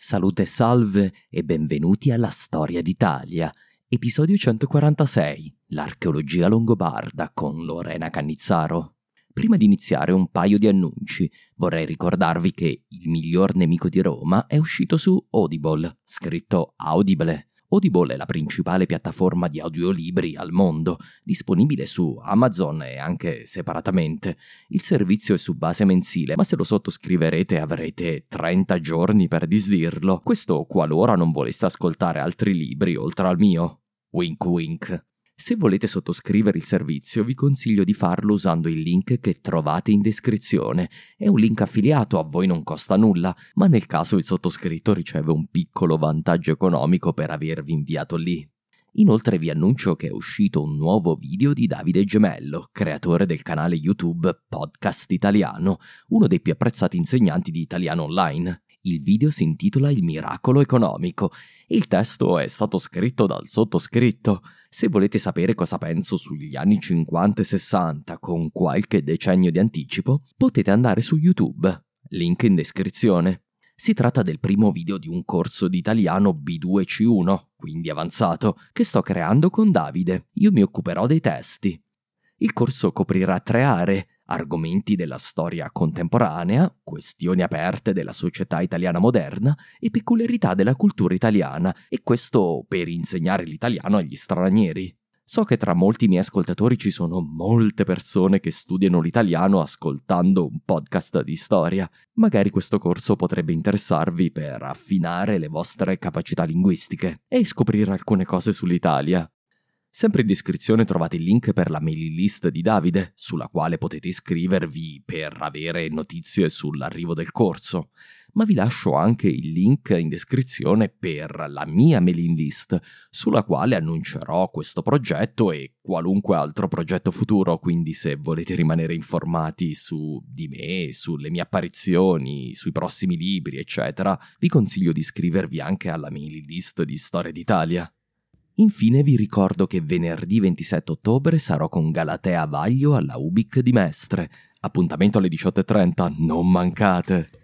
Salute e salve e benvenuti alla Storia d'Italia, episodio 146, l'archeologia longobarda con Lorena Cannizzaro. Prima di iniziare un paio di annunci, vorrei ricordarvi che Il miglior nemico di Roma è uscito su Audible, scritto Audible, Audible è la principale piattaforma di audiolibri al mondo, disponibile su Amazon e anche separatamente. Il servizio è su base mensile, ma se lo sottoscriverete avrete 30 giorni per disdirlo. Questo qualora non voleste ascoltare altri libri oltre al mio. Wink wink. Se volete sottoscrivere il servizio vi consiglio di farlo usando il link che trovate in descrizione. È un link affiliato, a voi non costa nulla, ma nel caso il sottoscritto riceve un piccolo vantaggio economico per avervi inviato lì. Inoltre vi annuncio che è uscito un nuovo video di Davide Gemello, creatore del canale YouTube Podcast Italiano, uno dei più apprezzati insegnanti di italiano online. Il video si intitola Il miracolo economico e il testo è stato scritto dal sottoscritto. Se volete sapere cosa penso sugli anni 50 e 60 con qualche decennio di anticipo, potete andare su YouTube, link in descrizione. Si tratta del primo video di un corso di italiano B2C1, quindi avanzato, che sto creando con Davide. Io mi occuperò dei testi. Il corso coprirà tre aree, argomenti della storia contemporanea, questioni aperte della società italiana moderna e peculiarità della cultura italiana, e questo per insegnare l'italiano agli stranieri. So che tra molti miei ascoltatori ci sono molte persone che studiano l'italiano ascoltando un podcast di storia. Magari questo corso potrebbe interessarvi per affinare le vostre capacità linguistiche e scoprire alcune cose sull'Italia. Sempre in descrizione trovate il link per la mailing list di Davide, sulla quale potete iscrivervi per avere notizie sull'arrivo del corso, ma vi lascio anche il link in descrizione per la mia mailing list, sulla quale annuncerò questo progetto e qualunque altro progetto futuro, quindi se volete rimanere informati su di me, sulle mie apparizioni, sui prossimi libri, eccetera, vi consiglio di iscrivervi anche alla mailing list di Storia d'Italia. Infine vi ricordo che venerdì 27 ottobre sarò con Galatea Vaglio alla Ubic di Mestre. Appuntamento alle 18.30, non mancate!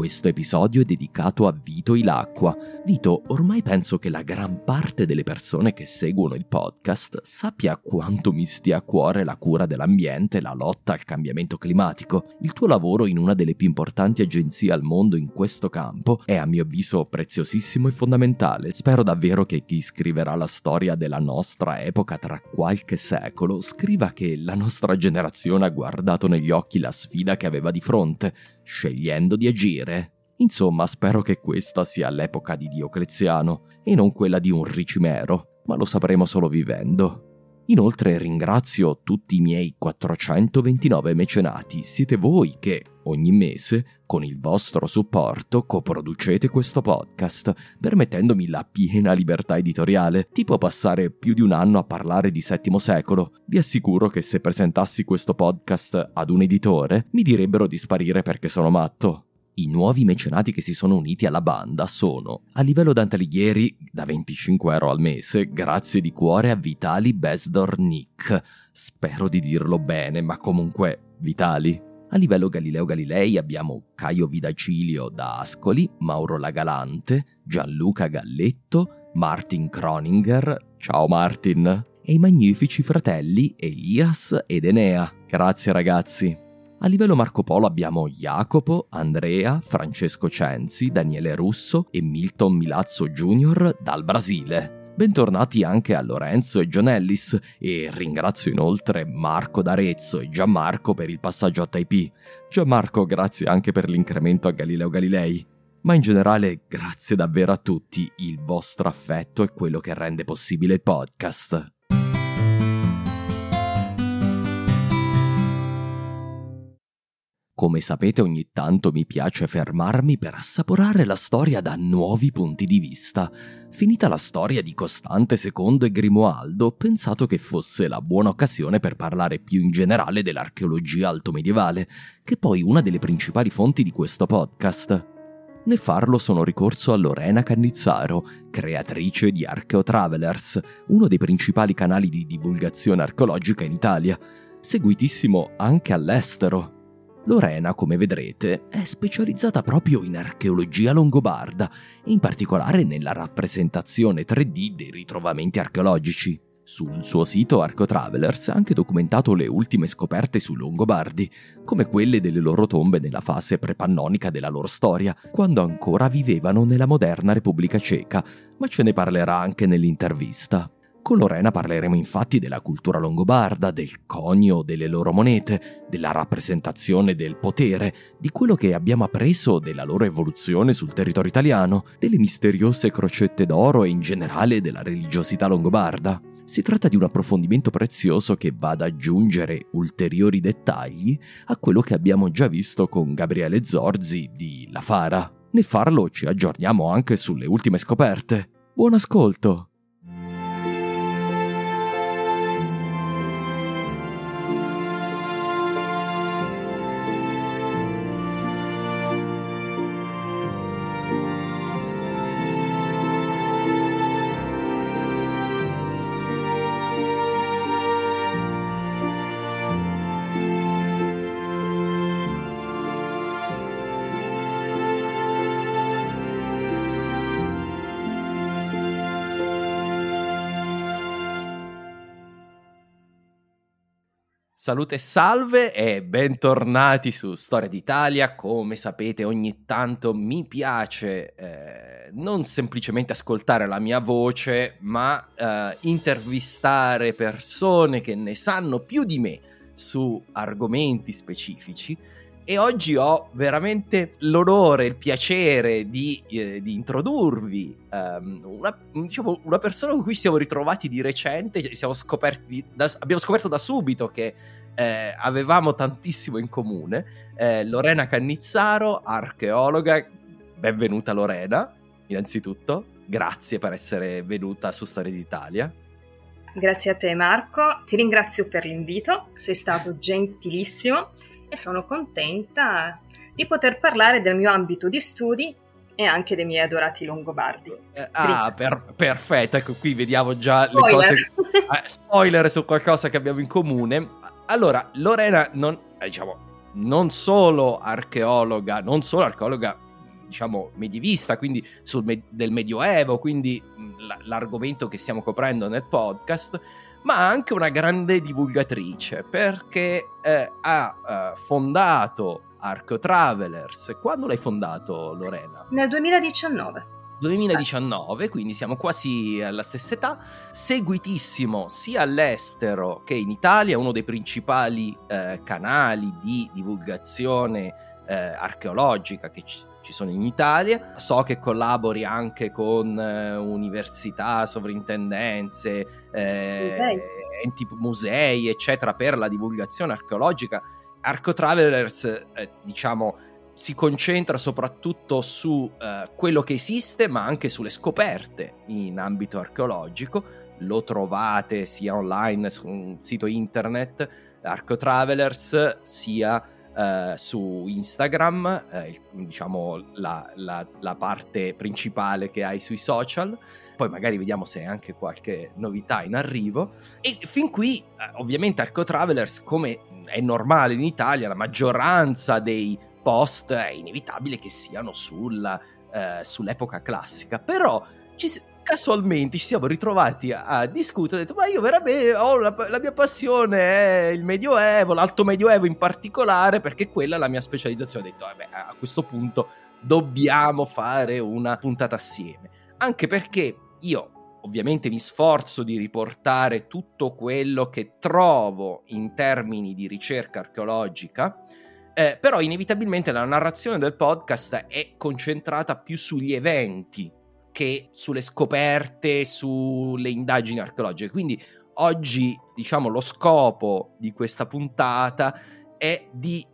Questo episodio è dedicato a Vito Ilacqua. Vito, ormai penso che la gran parte delle persone che seguono il podcast sappia quanto mi stia a cuore la cura dell'ambiente e la lotta al cambiamento climatico. Il tuo lavoro in una delle più importanti agenzie al mondo in questo campo è a mio avviso preziosissimo e fondamentale. Spero davvero che chi scriverà la storia della nostra epoca tra qualche secolo scriva che la nostra generazione ha guardato negli occhi la sfida che aveva di fronte scegliendo di agire. Insomma, spero che questa sia l'epoca di Diocleziano e non quella di un ricimero, ma lo sapremo solo vivendo. Inoltre ringrazio tutti i miei 429 mecenati, siete voi che ogni mese, con il vostro supporto, coproducete questo podcast, permettendomi la piena libertà editoriale, tipo passare più di un anno a parlare di VII secolo. Vi assicuro che se presentassi questo podcast ad un editore, mi direbbero di sparire perché sono matto. I nuovi mecenati che si sono uniti alla banda sono, a livello Dante Alighieri, da 25 euro al mese, grazie di cuore a Vitali Besdor Nick. Spero di dirlo bene, ma comunque Vitali. A livello Galileo Galilei abbiamo Caio Vidacilio da Ascoli, Mauro Lagalante, Gianluca Galletto, Martin Croninger, ciao Martin, e i magnifici fratelli Elias ed Enea. Grazie ragazzi. A livello Marco Polo abbiamo Jacopo, Andrea, Francesco Cenzi, Daniele Russo e Milton Milazzo Jr. dal Brasile. Bentornati anche a Lorenzo e John Ellis e ringrazio inoltre Marco d'Arezzo e Gianmarco per il passaggio a Taipei. Gianmarco grazie anche per l'incremento a Galileo Galilei. Ma in generale grazie davvero a tutti, il vostro affetto è quello che rende possibile il podcast. Come sapete ogni tanto mi piace fermarmi per assaporare la storia da nuovi punti di vista. Finita la storia di Costante II e Grimoaldo, ho pensato che fosse la buona occasione per parlare più in generale dell'archeologia altomedievale, che è poi una delle principali fonti di questo podcast. Nel farlo sono ricorso a Lorena Cannizzaro, creatrice di Archeo Travelers, uno dei principali canali di divulgazione archeologica in Italia, seguitissimo anche all'estero. Lorena, come vedrete, è specializzata proprio in archeologia longobarda, in particolare nella rappresentazione 3D dei ritrovamenti archeologici. Sul suo sito Arco Travelers ha anche documentato le ultime scoperte sui Longobardi, come quelle delle loro tombe nella fase prepannonica della loro storia, quando ancora vivevano nella moderna Repubblica Ceca, ma ce ne parlerà anche nell'intervista. Con Lorena parleremo infatti della cultura longobarda, del conio delle loro monete, della rappresentazione del potere, di quello che abbiamo appreso della loro evoluzione sul territorio italiano, delle misteriose crocette d'oro e in generale della religiosità longobarda. Si tratta di un approfondimento prezioso che va ad aggiungere ulteriori dettagli a quello che abbiamo già visto con Gabriele Zorzi di La Fara. Nel farlo ci aggiorniamo anche sulle ultime scoperte. Buon ascolto! Salute e salve e bentornati su Storia d'Italia. Come sapete, ogni tanto mi piace eh, non semplicemente ascoltare la mia voce, ma eh, intervistare persone che ne sanno più di me su argomenti specifici e oggi ho veramente l'onore, il piacere di, eh, di introdurvi um, una, diciamo, una, persona con cui siamo ritrovati di recente, siamo da, abbiamo scoperto da subito che eh, avevamo tantissimo in comune. Eh, Lorena Cannizzaro, archeologa, benvenuta Lorena, innanzitutto, grazie per essere venuta su Storia d'Italia. Grazie a te Marco, ti ringrazio per l'invito, sei stato gentilissimo e sono contenta di poter parlare del mio ambito di studi e anche dei miei adorati longobardi. Eh, ah, per, perfetto, ecco qui vediamo già spoiler. le cose. Eh, spoiler su qualcosa che abbiamo in comune. Allora, Lorena non, eh, diciamo, non solo archeologa, non solo archeologa, diciamo, medievista, quindi sul, del Medioevo, quindi l- l'argomento che stiamo coprendo nel podcast, ma anche una grande divulgatrice perché eh, ha eh, fondato Arco Travelers. Quando l'hai fondato, Lorena? Nel 2019. 2019, quindi siamo quasi alla stessa età, seguitissimo sia all'estero che in Italia, uno dei principali eh, canali di divulgazione eh, archeologica che ci, ci sono in Italia. So che collabori anche con eh, università, sovrintendenze, eh, musei. enti musei, eccetera, per la divulgazione archeologica. Arco Travelers, eh, diciamo, si concentra soprattutto su eh, quello che esiste, ma anche sulle scoperte in ambito archeologico. Lo trovate sia online su un sito internet, Arco Travelers, sia Uh, su Instagram, eh, diciamo la, la, la, parte principale che hai sui social. Poi magari vediamo se hai anche qualche novità in arrivo. E fin qui, eh, ovviamente, Arco Travelers, come è normale in Italia, la maggioranza dei post è inevitabile che siano sulla, eh, sull'epoca classica. Però ci, casualmente ci siamo ritrovati a, a discutere, ho detto ma io veramente ho la, la, mia passione è il medioevo, l'alto medioevo in particolare perché quella è la mia specializzazione, ho detto vabbè a questo punto dobbiamo fare una puntata assieme, anche perché io ovviamente mi sforzo di riportare tutto quello che trovo in termini di ricerca archeologica, eh, però inevitabilmente la narrazione del podcast è concentrata più sugli eventi che sulle scoperte, sulle indagini archeologiche. Quindi oggi, diciamo, lo scopo di questa puntata è di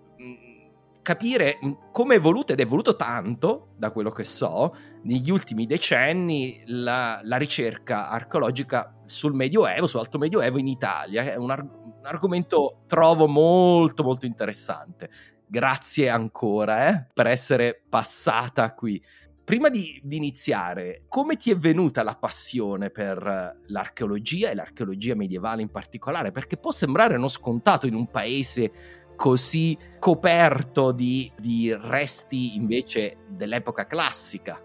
capire come è evoluto, ed è evoluto tanto, da quello che so, negli ultimi decenni la, la ricerca archeologica sul Medioevo, su Alto Medioevo in Italia. È un, un argomento, trovo, molto molto interessante. Grazie ancora eh, per essere passata qui. Prima di, di, iniziare, come ti è venuta la passione per l'archeologia e l'archeologia medievale in particolare? Perché può sembrare uno scontato in un paese così coperto di, di resti invece dell'epoca classica.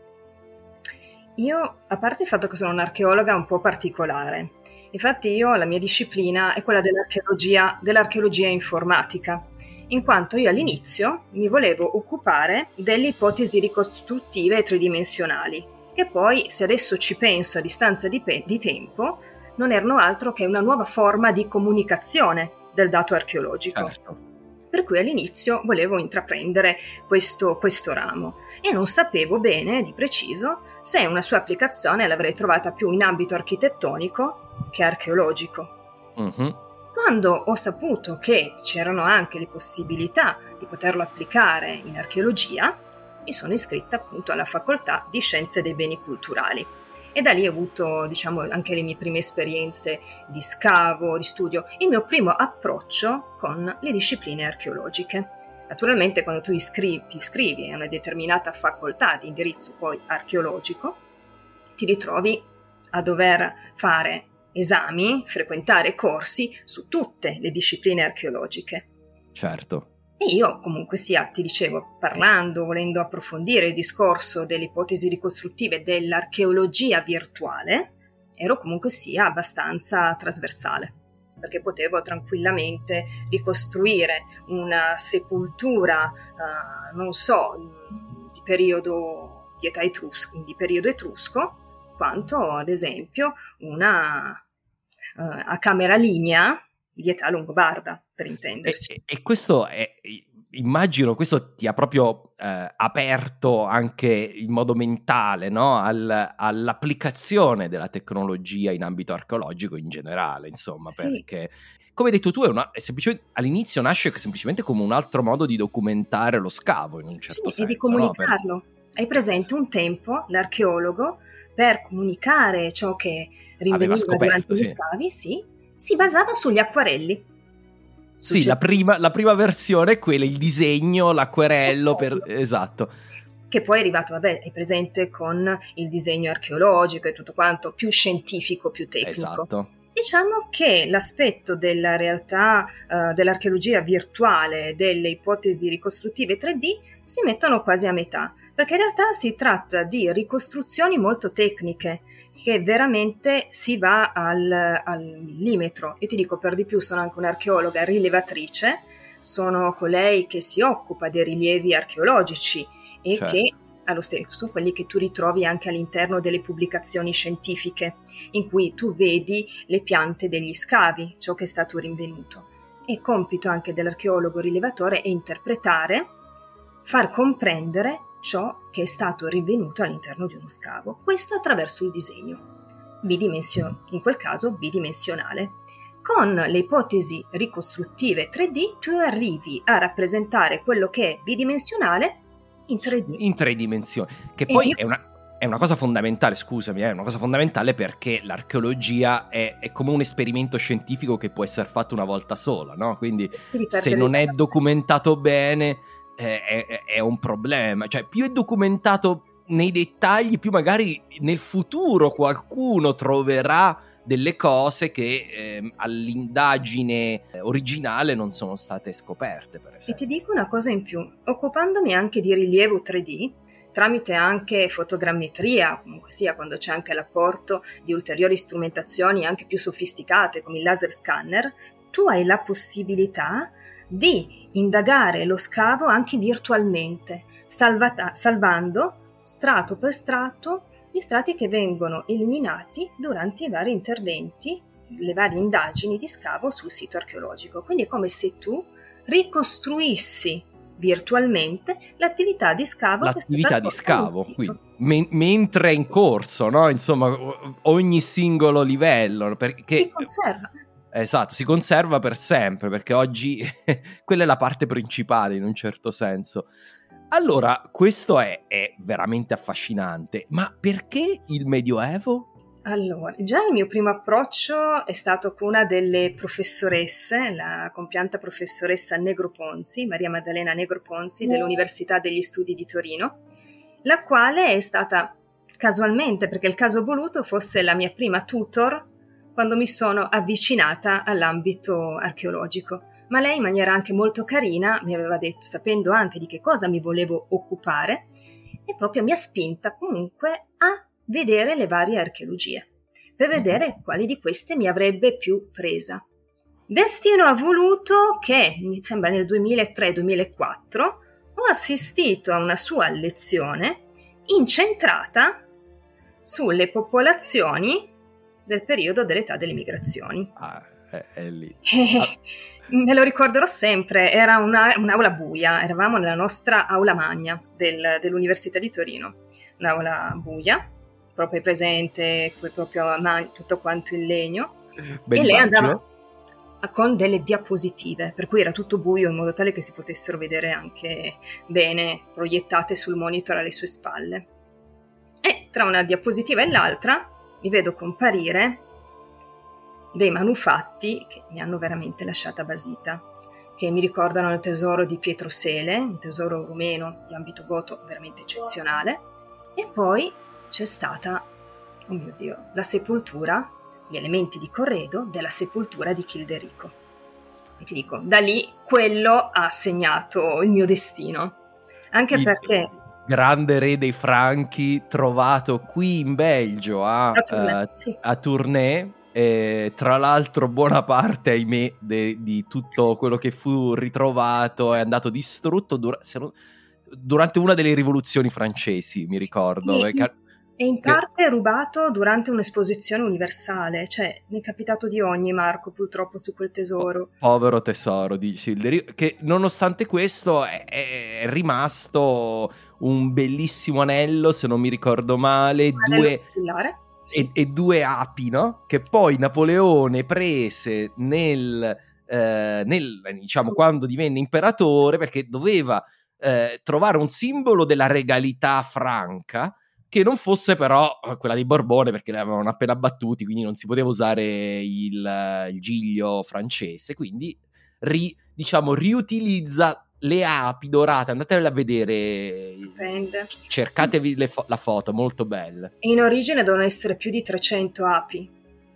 Io, a parte il fatto che sono un'archeologa un po' particolare, infatti io la mia disciplina è quella dell'archeologia, dell'archeologia informatica, in quanto io all'inizio mi volevo occupare delle ipotesi ricostruttive tridimensionali, che poi, se adesso ci penso a distanza di, pe- di tempo, non erano altro che una nuova forma di comunicazione del dato archeologico. Certo per cui all'inizio volevo intraprendere questo, questo ramo e non sapevo bene di preciso se una sua applicazione l'avrei trovata più in ambito architettonico che archeologico. Uh-huh. Quando ho saputo che c'erano anche le possibilità di poterlo applicare in archeologia, mi sono iscritta appunto alla facoltà di Scienze dei Beni Culturali e da lì ho avuto diciamo anche le mie prime esperienze di scavo, di studio, il mio primo approccio con le discipline archeologiche. Naturalmente quando tu iscrivi, ti iscrivi a una determinata facoltà di indirizzo poi archeologico, ti ritrovi a dover fare esami, frequentare corsi su tutte le discipline archeologiche. Certo. E io comunque sia, ti dicevo, parlando, volendo approfondire il discorso delle ipotesi ricostruttive dell'archeologia virtuale, ero comunque sia abbastanza trasversale, perché potevo tranquillamente ricostruire una sepoltura, uh, non so, di periodo di etrusco, di periodo etrusco, quanto ad esempio una uh, a camera lignea età longobarda, per intenderci. E, e questo è, immagino, questo ti ha proprio eh, aperto anche in modo mentale no? Al, all'applicazione della tecnologia in ambito archeologico in generale, insomma, sì. perché come hai detto tu, è una, è all'inizio nasce semplicemente come un altro modo di documentare lo scavo in un certo sì, senso. E di comunicarlo. No? Per... Hai presente un tempo l'archeologo per comunicare ciò che rinveniva durante gli scavi, sì, si basava sugli acquarelli. Sì, la prima, la prima, versione è quella, il disegno, l'acquerello, per... esatto. Che poi è arrivato, vabbè, è presente con il disegno archeologico e tutto quanto, più scientifico, più tecnico. Esatto. Diciamo che l'aspetto della realtà uh, dell'archeologia virtuale, delle ipotesi ricostruttive 3D, si mettono quasi a metà, perché in realtà si tratta di ricostruzioni molto tecniche, che veramente si va al, al millimetro. Io ti dico per di più, sono anche un'archeologa rilevatrice, sono colei che si occupa dei rilievi archeologici e certo. che allo stesso quelli che tu ritrovi anche all'interno delle pubblicazioni scientifiche, in cui tu vedi le piante degli scavi, ciò che è stato rinvenuto. E compito anche dell'archeologo rilevatore è interpretare, far comprendere ciò che è stato rinvenuto all'interno di uno scavo, questo attraverso il disegno, bidimension- in quel caso bidimensionale. Con le ipotesi ricostruttive 3D tu arrivi a rappresentare quello che è bidimensionale in 3D. In tre dimensioni, che poi io... è una, è una cosa fondamentale, scusami, è una cosa fondamentale perché l'archeologia è, è, come un esperimento scientifico che può essere fatto una volta sola, no? Quindi se non è documentato bene è, è, è un problema. Cioè, più è documentato nei dettagli, più magari nel futuro qualcuno troverà delle cose che eh, all'indagine originale non sono state scoperte. Per esempio. E ti dico una cosa in più, occupandomi anche di rilievo 3D, tramite anche fotogrammetria, comunque sia quando c'è anche l'apporto di ulteriori strumentazioni anche più sofisticate come il laser scanner, tu hai la possibilità di indagare lo scavo anche virtualmente, salvata- salvando strato per strato gli strati che vengono eliminati durante i vari interventi, le varie indagini di scavo sul sito archeologico. Quindi è come se tu ricostruissi virtualmente l'attività di scavo l'attività di scavo quindi, me- mentre è in corso no? insomma ogni singolo livello perché si conserva esatto si conserva per sempre perché oggi quella è la parte principale in un certo senso. Allora questo è, è veramente affascinante ma perché il medioevo? Allora, già il mio primo approccio è stato con una delle professoresse, la compianta professoressa Negro Ponzi, Maria Maddalena Negro Ponzi, dell'Università degli Studi di Torino, la quale è stata casualmente, perché il caso voluto fosse la mia prima tutor quando mi sono avvicinata all'ambito archeologico. Ma lei in maniera anche molto carina mi aveva detto, sapendo anche di che cosa mi volevo occupare, e proprio mi ha spinta comunque a vedere le varie archeologie, per mhm. vedere quali di queste mi avrebbe più presa. Destino ha voluto che, mi sembra nel 2003-2004, ho assistito a una sua lezione incentrata sulle popolazioni del periodo dell'età delle migrazioni. Ah, è, è lì. Me lo ricorderò sempre, era una, un'aula buia, eravamo nella nostra aula magna del, dell'Università di Torino, un'aula buia, proprio presente, proprio tutto quanto in legno. Ben e lei andava con delle diapositive, per cui era tutto buio in modo tale che si potessero vedere anche bene proiettate sul monitor alle sue spalle. E tra una diapositiva e l'altra mi vedo comparire dei manufatti che mi hanno veramente lasciata basita, che mi ricordano il tesoro di Pietro Sele, un tesoro rumeno di ambito goto veramente eccezionale, e poi c'è stata, oh mio Dio, la sepoltura, gli elementi di corredo della sepoltura di Childerico. E ti dico, da lì quello ha segnato il mio destino. Anche perché... Grande re dei Franchi trovato qui in Belgio a, a Tournai, uh, sì. a Tournai e tra l'altro buona parte, ahimè, de, di tutto quello che fu ritrovato è andato distrutto dura- non, durante una delle rivoluzioni francesi, mi ricordo. Sì, perché... E in parte rubato durante un'esposizione universale, cioè ne è capitato di ogni Marco purtroppo su quel tesoro. Po- povero tesoro di Schilder, che nonostante questo è, è, rimasto un bellissimo anello, se non mi ricordo male, due... Sì. E, e, due api, no? Che poi Napoleone prese nel, eh, nel diciamo, quando divenne imperatore, perché doveva eh, trovare un simbolo della regalità franca che non fosse però eh, quella di Borbone perché le avevano appena battuti, quindi non si poteva usare il, il giglio francese, quindi ri, diciamo, riutilizza le api dorate, andatele a vedere. Stupende. Cercatevi fo- la foto, molto belle. In origine devono essere più di 300 api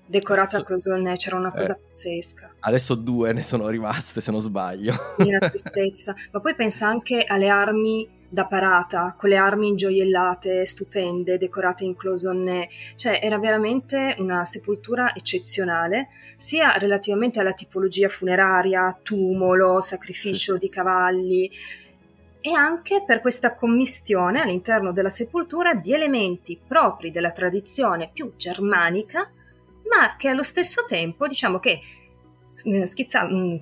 decorate a Crozonne, c'era una cosa eh. pazzesca. Adesso due ne sono rimaste, se non sbaglio. Una tristezza. Ma poi pensa anche alle armi da parata, con le armi ingioiellate, stupende, decorate in cloisonné, cioè era veramente una sepoltura eccezionale, sia relativamente alla tipologia funeraria, tumolo, sacrificio sì. di cavalli, e anche per questa commistione all'interno della sepoltura di elementi propri della tradizione più germanica, ma che allo stesso tempo, diciamo che eh, schizza, mm,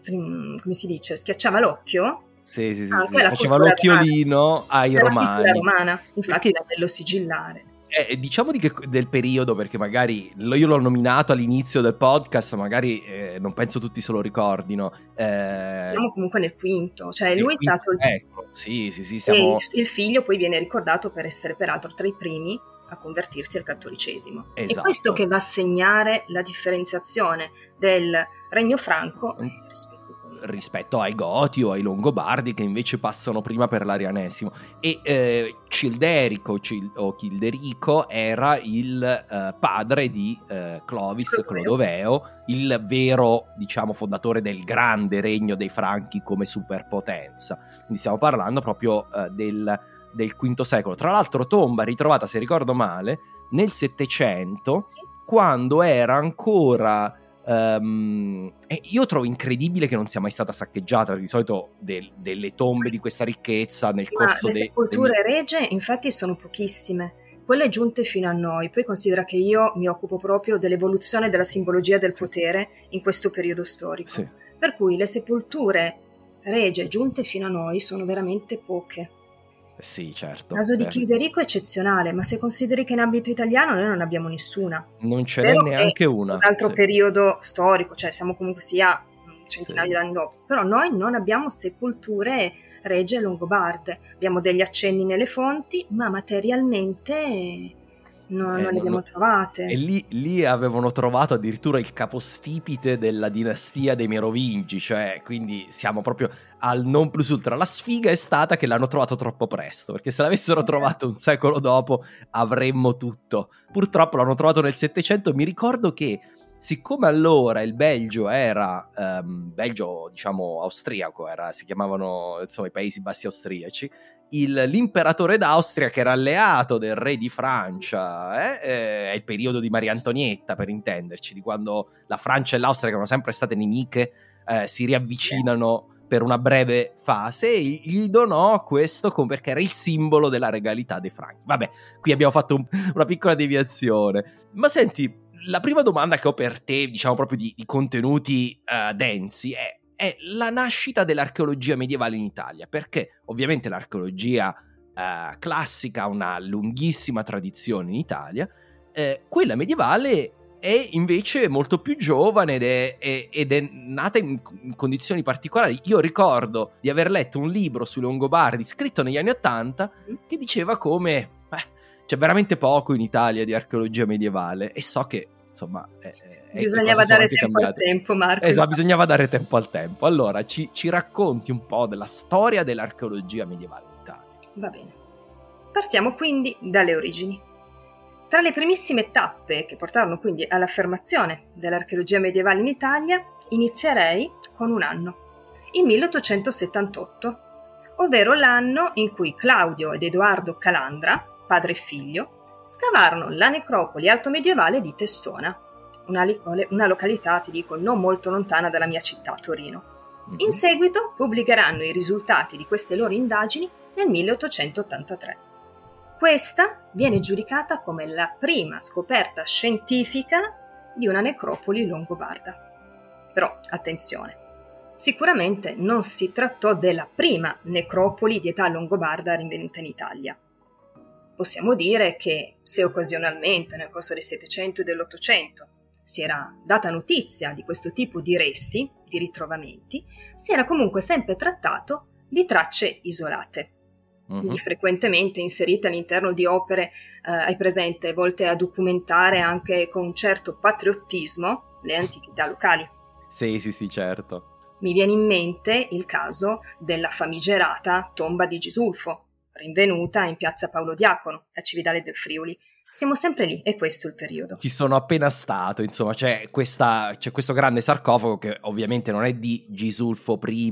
come si dice, schiacciava l'occhio sì, sì, sì, sì. faceva l'occhiolino ai romani. romana, infatti perché... l'anello sigillare. Eh, diciamo di che, del periodo, perché magari io l'ho nominato all'inizio del podcast, magari eh, non penso tutti se lo ricordino. Eh... Siamo comunque nel quinto, cioè lui è stato. Ecco, sì, sì, sì. Siamo... il figlio poi viene ricordato per essere peraltro tra i primi a convertirsi al cattolicesimo. Esatto. È questo che va a segnare la differenziazione del regno franco rispetto rispetto ai Goti o ai Longobardi che invece passano prima per l'arianesimo. E eh, Cilderico Cil- o Childerico era il eh, padre di eh, Clovis Clodoveo, il vero, diciamo, fondatore del grande regno dei Franchi come superpotenza. Quindi stiamo parlando proprio eh, del, del V secolo. Tra l'altro tomba ritrovata, se ricordo male, nel Settecento, sì. quando era ancora Um, io trovo incredibile che non sia mai stata saccheggiata. Di solito del, delle tombe di questa ricchezza nel Ma corso dei. Le sepolture dei... regie, infatti, sono pochissime. quelle giunte fino a noi. Poi considera che io mi occupo proprio dell'evoluzione della simbologia del potere in questo periodo storico. Sì. Per cui le sepolture regie giunte fino a noi sono veramente poche. Sì, certo. Il caso di Childerico è eccezionale, ma se consideri che in ambito italiano noi non abbiamo nessuna. Non ce n'è neanche una. Un altro sì. periodo storico, cioè siamo comunque sia centinaia sì. di anni dopo, però noi non abbiamo sepolture regie longobarde. Abbiamo degli accenni nelle fonti, ma materialmente No, eh, non le abbiamo non... trovate. E lì, lì, avevano trovato addirittura il capostipite della dinastia dei Merovingi, cioè quindi siamo proprio al non plus ultra. La sfiga è stata che l'hanno trovato troppo presto, perché se l'avessero eh. trovato un secolo dopo avremmo tutto. Purtroppo l'hanno trovato nel Settecento, mi ricordo che siccome allora il Belgio era um, Belgio diciamo austriaco era, si chiamavano insomma i Paesi Bassi austriaci il, l'imperatore d'Austria che era alleato del re di Francia eh, eh, è il periodo di Maria Antonietta per intenderci di quando la Francia e l'Austria che erano sempre state nemiche eh, si riavvicinano per una breve fase e gli donò questo perché era il simbolo della regalità dei franchi. Vabbè, qui abbiamo fatto un, una piccola deviazione. Ma senti, la prima domanda che ho per te, diciamo proprio di, di contenuti uh, densi, è, è, la nascita dell'archeologia medievale in Italia, perché ovviamente l'archeologia uh, classica ha una lunghissima tradizione in Italia, eh, quella medievale è invece molto più giovane ed è, è, ed è nata in, in, condizioni particolari. Io ricordo di aver letto un libro sui Longobardi scritto negli anni Ottanta che diceva come beh, c'è veramente poco in Italia di archeologia medievale e so che insomma è, bisognava dare tempo cambiate. al tempo Marco. Esatto bisognava dare tempo al tempo. Allora ci, ci racconti un po' della storia dell'archeologia medievale in Italia. Va bene. Partiamo quindi dalle origini. Tra le primissime tappe che portarono quindi all'affermazione dell'archeologia medievale in Italia, inizierei con un anno, il 1878, ovvero l'anno in cui Claudio ed Edoardo Calandra, padre e figlio, scavarono la necropoli alto medievale di Testona, una, una, località, ti dico, non molto lontana dalla mia città, Torino. Mhm. In seguito pubblicheranno i risultati di queste loro indagini nel 1883. Questa viene giudicata come la prima scoperta scientifica di una necropoli longobarda. Però, attenzione, sicuramente non si trattò della prima necropoli di età longobarda rinvenuta in Italia. Possiamo dire che se occasionalmente nel corso del Settecento e dell'Ottocento si era data notizia di questo tipo di resti, di ritrovamenti, si era comunque sempre trattato di tracce isolate uh-huh. frequentemente inserite all'interno di opere, eh, hai presente, volte a documentare anche con un certo patriottismo le antichità locali. Sì, sì, sì, certo. Mi viene in mente il caso della famigerata tomba di Gisulfo, rinvenuta in piazza Paolo Diacono, a Cividale del Friuli, siamo sempre lì, e questo è il periodo. Ci sono appena stato, insomma, c'è, questa, c'è questo grande sarcofago che ovviamente non è di Gisulfo I,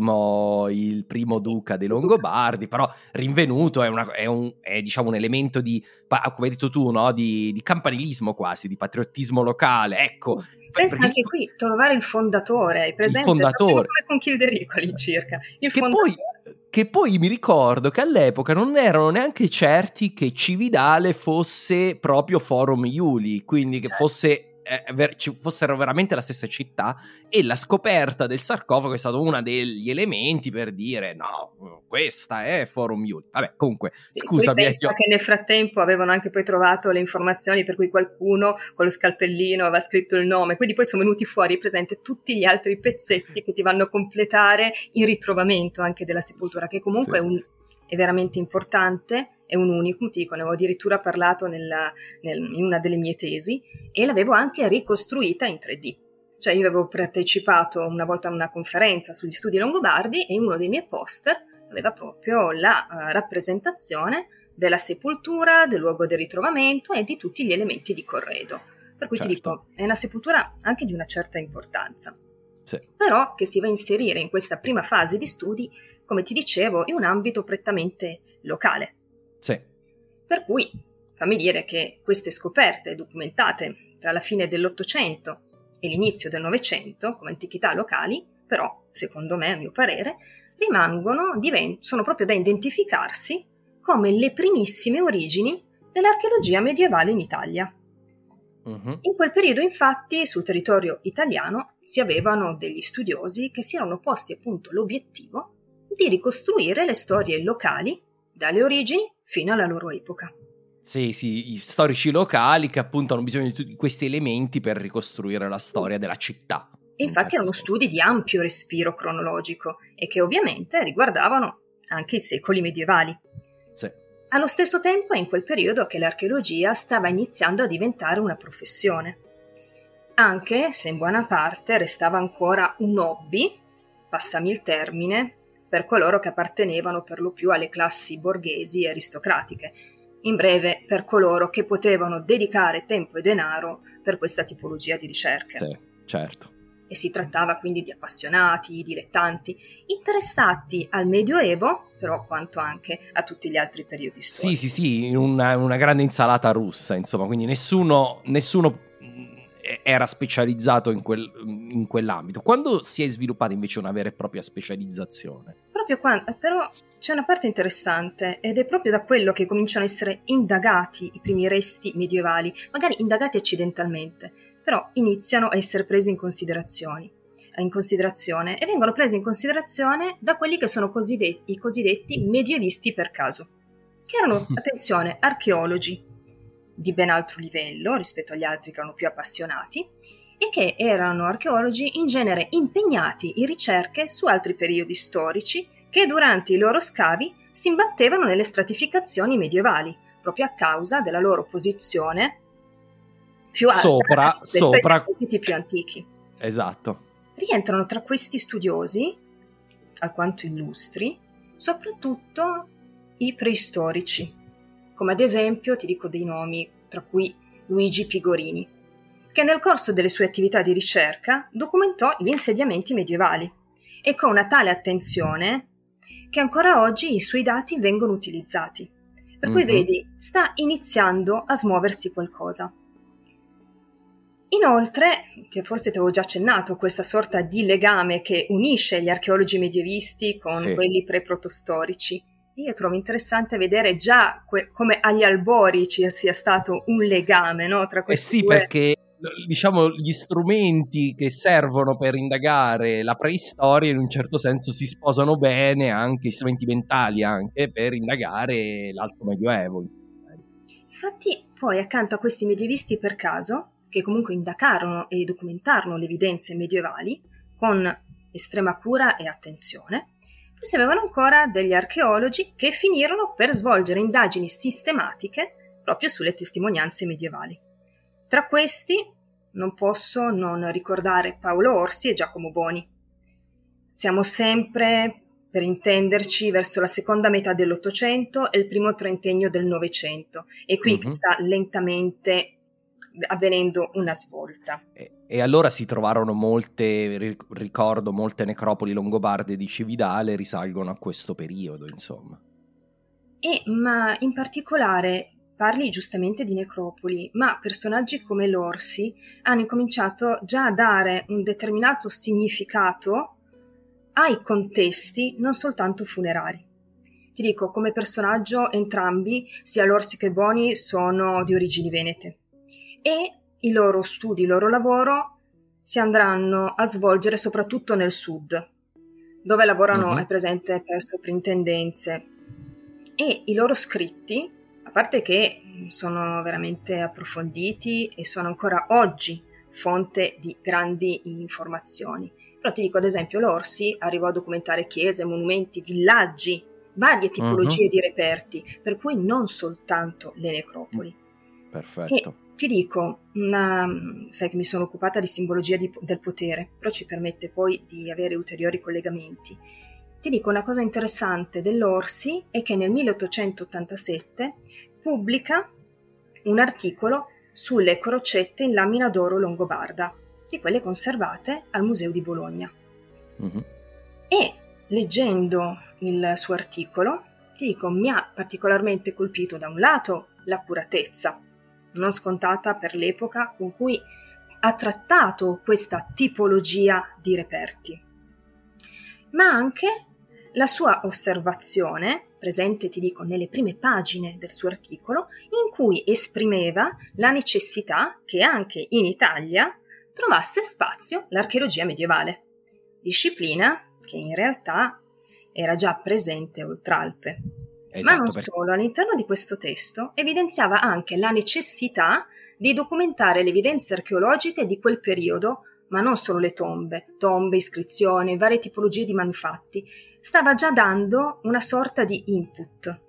il primo duca dei Longobardi, però rinvenuto è, una, è, un, è diciamo, un elemento di, come hai detto tu, no? di, di campanilismo quasi, di patriottismo locale. Ecco, Pensa perché... anche qui, trovare il fondatore, hai presente? Il fondatore. Come con Childerico all'incirca. Il che fondatore. poi che poi mi ricordo che all'epoca non erano neanche certi che Cividale fosse proprio Forum Iuli, quindi che certo. fosse ci fossero veramente la stessa città e la scoperta del sarcofago è stato uno degli elementi per dire no, questa è Forum Iuli. Vabbè, comunque, sì, scusa, penso che nel frattempo avevano anche poi trovato le informazioni per cui qualcuno con lo scalpellino aveva scritto il nome, quindi poi sono venuti fuori presente tutti gli altri pezzetti che ti vanno a completare il ritrovamento anche della sepoltura, che comunque sì, è un è veramente importante, è un unicum, ti dico, ne avevo addirittura parlato nella, nel, in una delle mie tesi e l'avevo anche ricostruita in 3D. Cioè io avevo partecipato una volta a una conferenza sugli studi longobardi e uno dei miei poster aveva proprio la uh, rappresentazione della sepoltura, del luogo del ritrovamento e di tutti gli elementi di corredo. Per cui certo. ti dico, è una sepoltura anche di una certa importanza. Sì. Però che si va a inserire in questa prima fase di studi come ti dicevo, in un ambito prettamente locale. Sì. Per cui fammi dire che queste scoperte documentate tra la fine dell'Ottocento e l'inizio del Novecento come antichità locali, però, secondo me, a mio parere, rimangono, divent- sono proprio da identificarsi come le primissime origini dell'archeologia medievale in Italia. Uh-huh. In quel periodo, infatti, sul territorio italiano si avevano degli studiosi che si erano posti appunto l'obiettivo di ricostruire le storie locali dalle origini fino alla loro epoca. Sì, sì, storici locali che appunto hanno bisogno di tutti questi elementi per ricostruire la storia della città. E infatti erano studi di ampio respiro cronologico e che ovviamente riguardavano anche i secoli medievali. Sì. Allo stesso tempo è in quel periodo che l'archeologia stava iniziando a diventare una professione. Anche se in buona parte restava ancora un hobby, passami il termine, per coloro che appartenevano per lo più alle classi borghesi e aristocratiche, in breve per coloro che potevano dedicare tempo e denaro per questa tipologia di ricerche. Sì, certo. E si trattava quindi di appassionati, dilettanti, interessati al Medioevo, però quanto anche a tutti gli altri periodi storici. Sì, sì, sì, una, una grande insalata russa, insomma, quindi nessuno, nessuno era specializzato in, quel, in, quell'ambito. Quando si è sviluppata invece una vera e propria specializzazione? Proprio quando, però c'è una parte interessante ed è proprio da quello che cominciano a essere indagati i primi resti medievali, magari indagati accidentalmente, però iniziano a essere presi in considerazione in considerazione e vengono presi in considerazione da quelli che sono cosiddetti, i cosiddetti medievisti per caso, che erano, attenzione, archeologi, di ben altro livello rispetto agli altri che erano più appassionati e che erano archeologi in genere impegnati in ricerche su altri periodi storici che durante i loro scavi si imbattevano nelle stratificazioni medievali, proprio a causa della loro posizione più alta sopra, sopra i più antichi. Esatto. Rientrano tra questi studiosi, alquanto illustri, soprattutto i preistorici, come ad esempio, ti dico dei nomi, tra cui Luigi Pigorini, che nel corso delle sue attività di ricerca documentò gli insediamenti medievali e con una tale attenzione che ancora oggi i suoi dati vengono utilizzati. Per cui mm-hmm. vedi, sta iniziando a smuoversi qualcosa. Inoltre, forse ti avevo già accennato, questa sorta di legame che unisce gli archeologi medievisti con sì. quelli pre-protostorici io trovo interessante vedere già que- come agli albori ci sia stato un legame no, tra questi eh sì, due. perché diciamo gli strumenti che servono per indagare la preistoria in un certo senso si sposano bene anche gli strumenti mentali anche per indagare l'alto medioevo infatti poi accanto a questi medievisti per caso che comunque indagarono e documentarono le evidenze medievali con estrema cura e attenzione si avevano ancora degli archeologi che finirono per svolgere indagini sistematiche proprio sulle testimonianze medievali. Tra questi non posso non ricordare Paolo Orsi e Giacomo Boni. Siamo sempre, per intenderci, verso la seconda metà dell'Ottocento e il primo trentennio del Novecento, e qui uh-huh. sta lentamente avvenendo una svolta. E, e, allora si trovarono molte, ricordo, molte necropoli longobarde di Cividale risalgono a questo periodo, insomma. E, ma in particolare parli giustamente di necropoli, ma personaggi come l'Orsi hanno incominciato già a dare un determinato significato ai contesti, non soltanto funerari. Ti dico, come personaggio entrambi, sia l'Orsi che Boni, sono di origini venete e i loro studi, il loro lavoro si andranno a svolgere soprattutto nel sud, dove lavorano, uh-huh. è presente per soprintendenze. E i loro scritti, a parte che sono veramente approfonditi e sono ancora oggi fonte di grandi informazioni. Però ti dico, ad esempio, l'Orsi arrivò a documentare chiese, monumenti, villaggi, varie tipologie uh-huh. di reperti, per cui non soltanto le necropoli. Perfetto. E ti dico, una, sai che mi sono occupata di simbologia di, del potere, però ci permette poi di avere ulteriori collegamenti. Ti dico una cosa interessante dell'Orsi è che nel 1887 pubblica un articolo sulle crocette in lamina d'oro longobarda, di quelle conservate al Museo di Bologna. Uh-huh. E leggendo il suo articolo, ti dico, mi ha particolarmente colpito da un lato l'accuratezza, non scontata per l'epoca con cui ha trattato questa tipologia di reperti, ma anche La sua osservazione, presente ti dico nelle prime pagine del suo articolo, in cui esprimeva la necessità che anche in Italia trovasse spazio l'archeologia medievale, disciplina che in realtà era già presente oltralpe. Esatto, Ma non perché... solo, all'interno di questo testo evidenziava anche la necessità di documentare le evidenze archeologiche di quel periodo, ma non solo le tombe, tombe, iscrizioni, varie tipologie di manufatti. Stava già dando una sorta di input.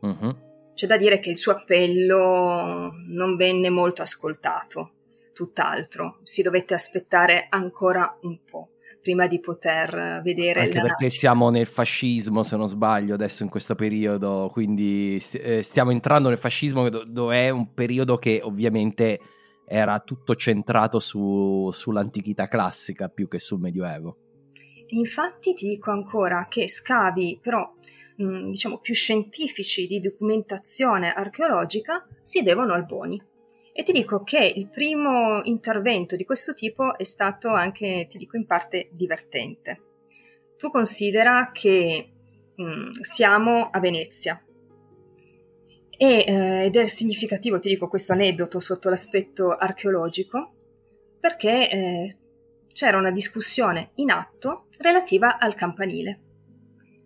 Uh-huh. C'è da dire che il suo appello non venne molto ascoltato, tutt'altro, si dovette aspettare ancora un po' prima di poter vedere anche perché nascita. siamo nel fascismo se non sbaglio adesso in questo periodo quindi eh, stiamo entrando nel fascismo dove è un periodo che ovviamente era tutto centrato su, sull'antichità classica più che sul medioevo infatti ti dico ancora che scavi però mh, diciamo più scientifici di documentazione archeologica si devono al Boni e ti dico che il primo intervento di questo tipo è stato anche, ti dico, in parte divertente. Tu considera che mh, mm, siamo a Venezia e, eh, ed è significativo, ti dico, questo aneddoto sotto l'aspetto archeologico perché eh, c'era una discussione in atto relativa al campanile.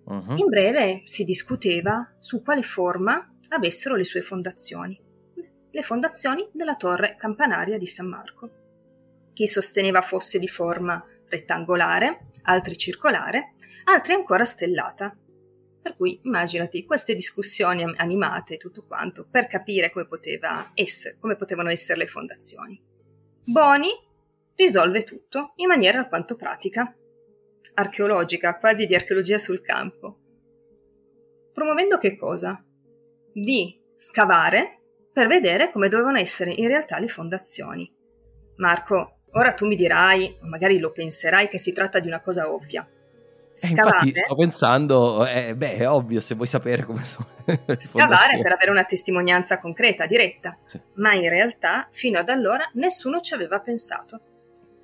Uh-huh. In breve si discuteva su quale forma avessero le sue fondazioni le fondazioni della torre campanaria di San Marco. Chi sosteneva fosse di forma rettangolare, altri circolare, altri ancora stellata. Per cui immaginati queste discussioni animate e tutto quanto per capire come, essere, come potevano essere le fondazioni. Boni risolve tutto in maniera alquanto pratica, archeologica, quasi di archeologia sul campo. Promuovendo che cosa? Di scavare per vedere come dovevano essere in realtà le fondazioni. Marco, ora tu mi dirai, o magari lo penserai, che si tratta di una cosa ovvia. Eh, infatti sto pensando, eh, beh, è ovvio se vuoi sapere come sono. scavare per avere una testimonianza concreta, diretta. Sì. Ma in realtà, fino ad allora, nessuno ci aveva pensato.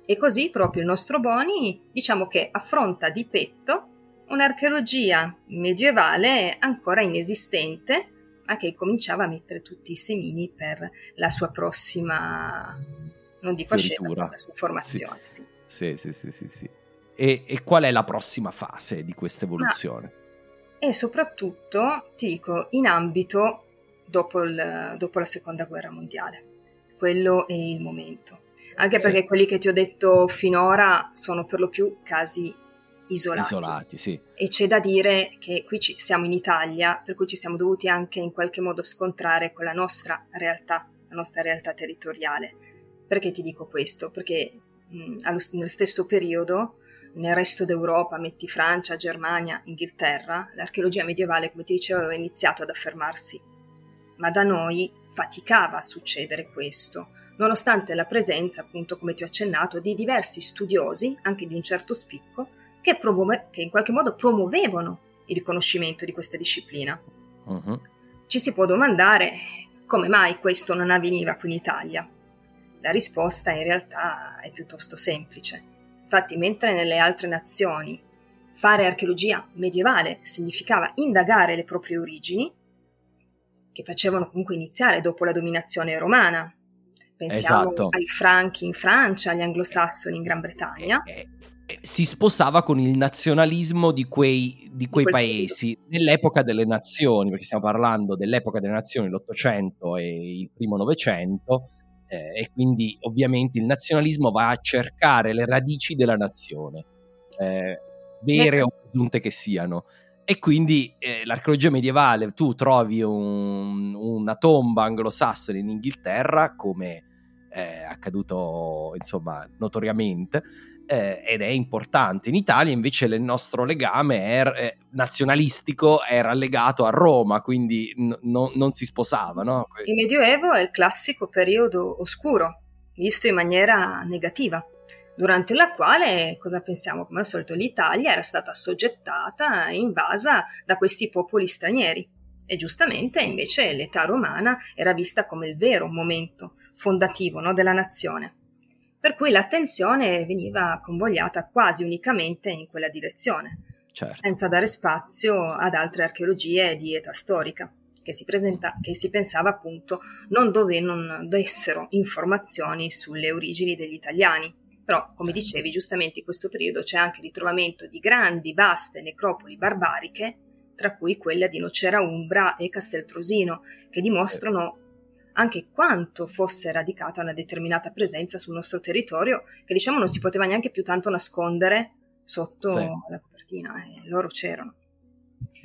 E così proprio il nostro Boni, diciamo che affronta di petto un'archeologia medievale ancora inesistente, ma che cominciava a mettere tutti i semini per la sua prossima, non dico scelta, la sua formazione. Sì. Sì. Sì, sì, sì, sì, e, e, qual è la prossima fase di questa evoluzione? e soprattutto, ti dico, in ambito dopo, il, dopo, la seconda guerra mondiale. Quello è il momento. Anche perché sì. quelli che ti ho detto finora sono per lo più casi isolati. Isolati, sì. E c'è da dire che qui ci, siamo in Italia, per cui ci siamo dovuti anche in qualche modo scontrare con la nostra realtà, la nostra realtà territoriale. Perché ti dico questo? Perché mh, allo, nello stesso periodo nel resto d'Europa, metti Francia, Germania, Inghilterra, l'archeologia medievale, come ti dicevo, aveva iniziato ad affermarsi. Ma da noi faticava a succedere questo, nonostante la presenza, appunto, come ti ho accennato, di diversi studiosi, anche di un certo spicco, che, promuove- che in qualche modo promuovevano il riconoscimento di questa disciplina. Uh-huh. Ci si può domandare come mai questo non avveniva qui in Italia. La risposta in realtà è piuttosto semplice. Infatti, mentre nelle altre nazioni fare archeologia medievale significava indagare le proprie origini, che facevano comunque iniziare dopo la dominazione romana. Pensiamo esatto. ai franchi in Francia, agli anglosassoni in Gran Bretagna. Eh, eh si sposava con il nazionalismo di quei, di quei paesi nell'epoca delle nazioni, perché stiamo parlando dell'epoca delle nazioni, l'Ottocento e il primo Novecento, eh, e quindi ovviamente il nazionalismo va a cercare le radici della nazione, eh, sì. vere o presunte che siano. E quindi eh, l'archeologia medievale, tu trovi un, una tomba anglosassone in Inghilterra, come è accaduto insomma notoriamente, eh, ed è importante. In Italia invece il nostro legame è, eh, nazionalistico era legato a Roma, quindi n- n- non si sposava. No? Il Medioevo è il classico periodo oscuro, visto in maniera negativa, durante la quale, cosa pensiamo? Come al solito l'Italia era stata assoggettata invasa da questi popoli stranieri. E giustamente invece l'età romana era vista come il vero momento fondativo no, della nazione per cui l'attenzione veniva convogliata quasi unicamente in quella direzione. certo. senza dare spazio ad altre archeologie di età storica. Che si, presenta, che si pensava appunto non, dove, non dessero informazioni sulle origini degli italiani. Però, come dicevi giustamente, in questo periodo c'è anche il ritrovamento di grandi, vaste necropoli barbariche, tra cui quella di Nocera Umbra e Casteltrosino, che dimostrano anche quanto fosse radicata una determinata presenza sul nostro territorio, che diciamo non si poteva neanche più tanto nascondere sotto sì. la copertina, e loro c'erano.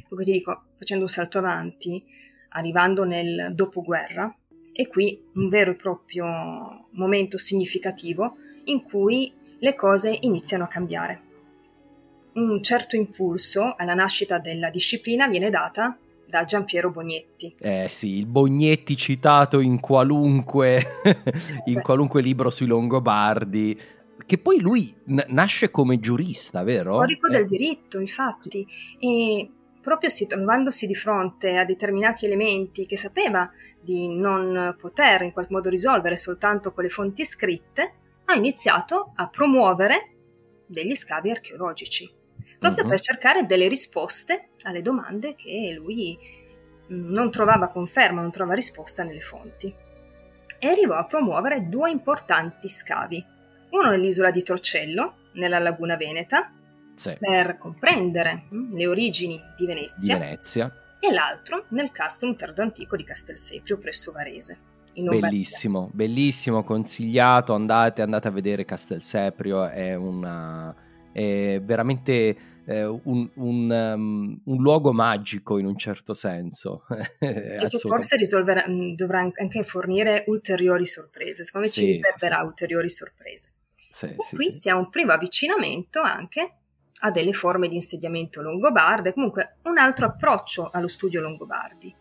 Poi ti dico, facendo un salto avanti, arrivando nel dopoguerra, è qui un vero e proprio momento significativo in cui le cose iniziano a cambiare. Un certo impulso alla nascita della disciplina viene data da Giampiero Bognetti. Eh sì, il Bognetti citato in qualunque, in qualunque libro sui Longobardi, che poi lui n- nasce come giurista, vero? Storico eh. del diritto, infatti, e proprio si, trovandosi di fronte a determinati elementi che sapeva di non poter in qualche modo risolvere soltanto con le fonti scritte, ha iniziato a promuovere degli scavi archeologici, proprio uh-huh. per cercare delle risposte alle domande che lui mm, non trovava conferma, non trovava risposta nelle fonti. E arrivò a promuovere due importanti scavi, uno nell'isola di Torcello, nella laguna Veneta, sì. per comprendere mm, le origini di Venezia, di Venezia, e l'altro nel castrum tardo antico di Castelseprio presso Varese. Bellissimo, bellissimo, consigliato, andate, andate a vedere Castelseprio, è, una, è veramente eh, un, un, um, un, luogo magico in un certo senso. e che forse risolverà, mm, dovrà anche fornire ulteriori sorprese, secondo me sì, ci riserverà sì, ulteriori sorprese. Sì, qui si ha un primo avvicinamento anche a delle forme di insediamento longobarde, comunque un altro approccio allo studio longobardi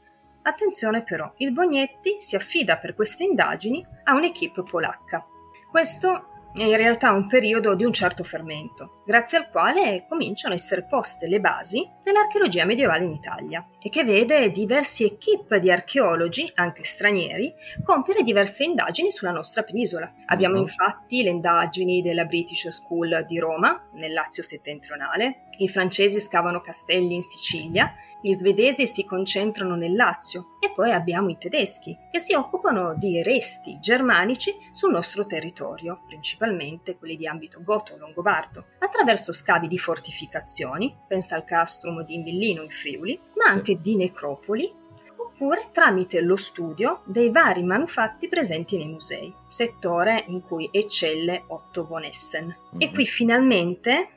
Attenzione però, il Bognetti si affida per queste indagini a un'equipe polacca. Questo è in realtà un periodo di un certo fermento, grazie al quale cominciano a essere poste le basi dell'archeologia medievale in Italia e che vede diversi equip di archeologi, anche stranieri, compiere diverse indagini sulla nostra penisola. Abbiamo uh-huh. infatti le indagini della British School di Roma, nel Lazio settentrionale, i francesi scavano castelli in Sicilia gli svedesi si concentrano nel Lazio e poi abbiamo i tedeschi che si occupano di resti germanici sul nostro territorio, principalmente quelli di ambito goto-longobardo, attraverso scavi di fortificazioni, pensa al castrum di Imbellino in Friuli, ma anche sì. di necropoli oppure tramite lo studio dei vari manufatti presenti nei musei, settore in cui eccelle Otto von Essen. Mm-hmm. E qui finalmente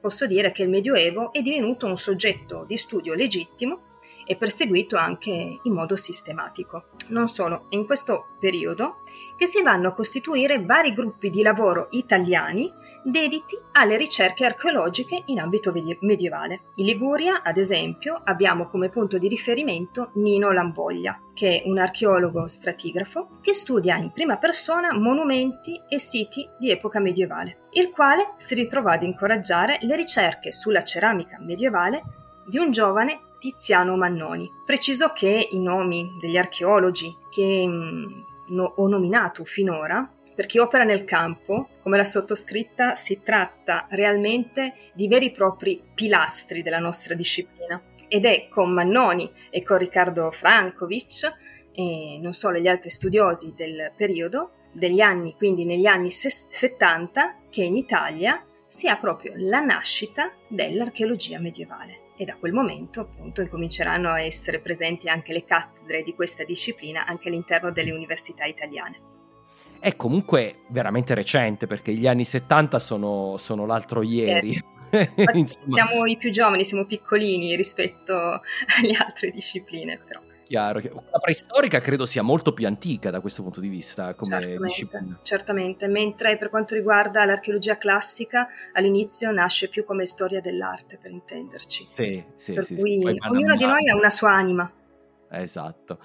posso dire che il Medioevo è divenuto un soggetto di studio legittimo e perseguito anche in modo sistematico. Non solo, è in questo periodo che si vanno a costituire vari gruppi di lavoro italiani dediti alle ricerche archeologiche in ambito medievale. In Liguria, ad esempio, abbiamo come punto di riferimento Nino Lamboglia, che è un archeologo stratigrafo che studia in prima persona monumenti e siti di epoca medievale, il quale si ritrova ad incoraggiare le ricerche sulla ceramica medievale di un giovane Tiziano Mannoni. Preciso che i nomi degli archeologi che mh, mm, no, ho nominato finora, per chi opera nel campo, come la sottoscritta, si tratta realmente di veri e propri pilastri della nostra disciplina. Ed è con Mannoni e con Riccardo Frankovic e non solo gli altri studiosi del periodo, degli anni, quindi negli anni 70, che in Italia si ha proprio la nascita dell'archeologia medievale e da quel momento appunto incominceranno a essere presenti anche le cattedre di questa disciplina anche all'interno delle università italiane. È comunque veramente recente perché gli anni 70 sono, sono l'altro ieri. Eh, siamo i più giovani, siamo piccolini rispetto alle altre discipline però chiaro. La preistorica credo sia molto più antica da questo punto di vista come certamente, disciplina. Certamente, mentre per quanto riguarda l'archeologia classica, all'inizio nasce più come storia dell'arte, per intenderci. Sì, sì, per sì. Cui sì, ognuno di noi ha una sua anima. Esatto.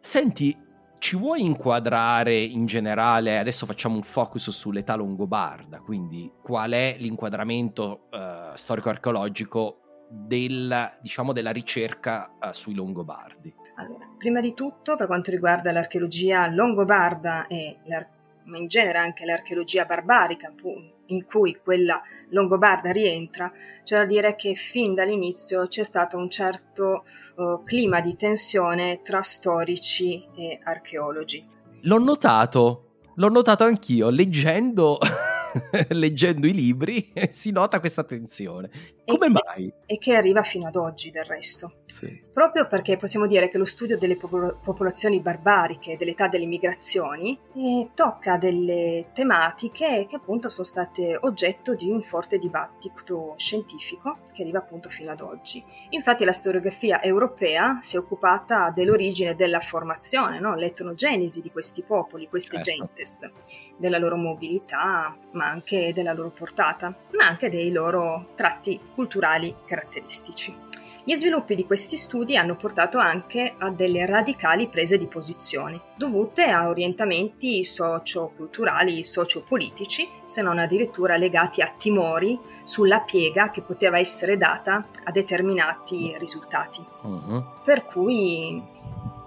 Senti, ci vuoi inquadrare in generale, adesso facciamo un focus sull'età longobarda, quindi qual è l'inquadramento uh, storico-archeologico del, diciamo, della ricerca uh, sui longobardi? Allora, prima di tutto, per quanto riguarda l'archeologia longobarda e in genere anche l'archeologia barbarica, in cui quella longobarda rientra, c'è da dire che fin dall'inizio c'è stato un certo uh, clima di tensione tra storici e archeologi. L'ho notato, l'ho notato anch'io leggendo leggendo i libri si nota questa tensione. Come e mai? e che arriva fino ad oggi del resto. Sì. Proprio perché possiamo dire che lo studio delle popolo- popolazioni barbariche dell'età delle migrazioni eh, tocca delle tematiche che appunto sono state oggetto di un forte dibattito scientifico che arriva appunto fino ad oggi. Infatti la storiografia europea si è occupata dell'origine della formazione, no? l'etnogenesi di questi popoli, queste Certo. gentes, della loro mobilità, ma anche della loro portata, ma anche dei loro tratti culturali caratteristici. Gli sviluppi di questi studi hanno portato anche a delle radicali prese di posizione, dovute a orientamenti socio-culturali, sociopolitici, se non addirittura legati a timori sulla piega che poteva essere data a determinati risultati. Mhm. Per cui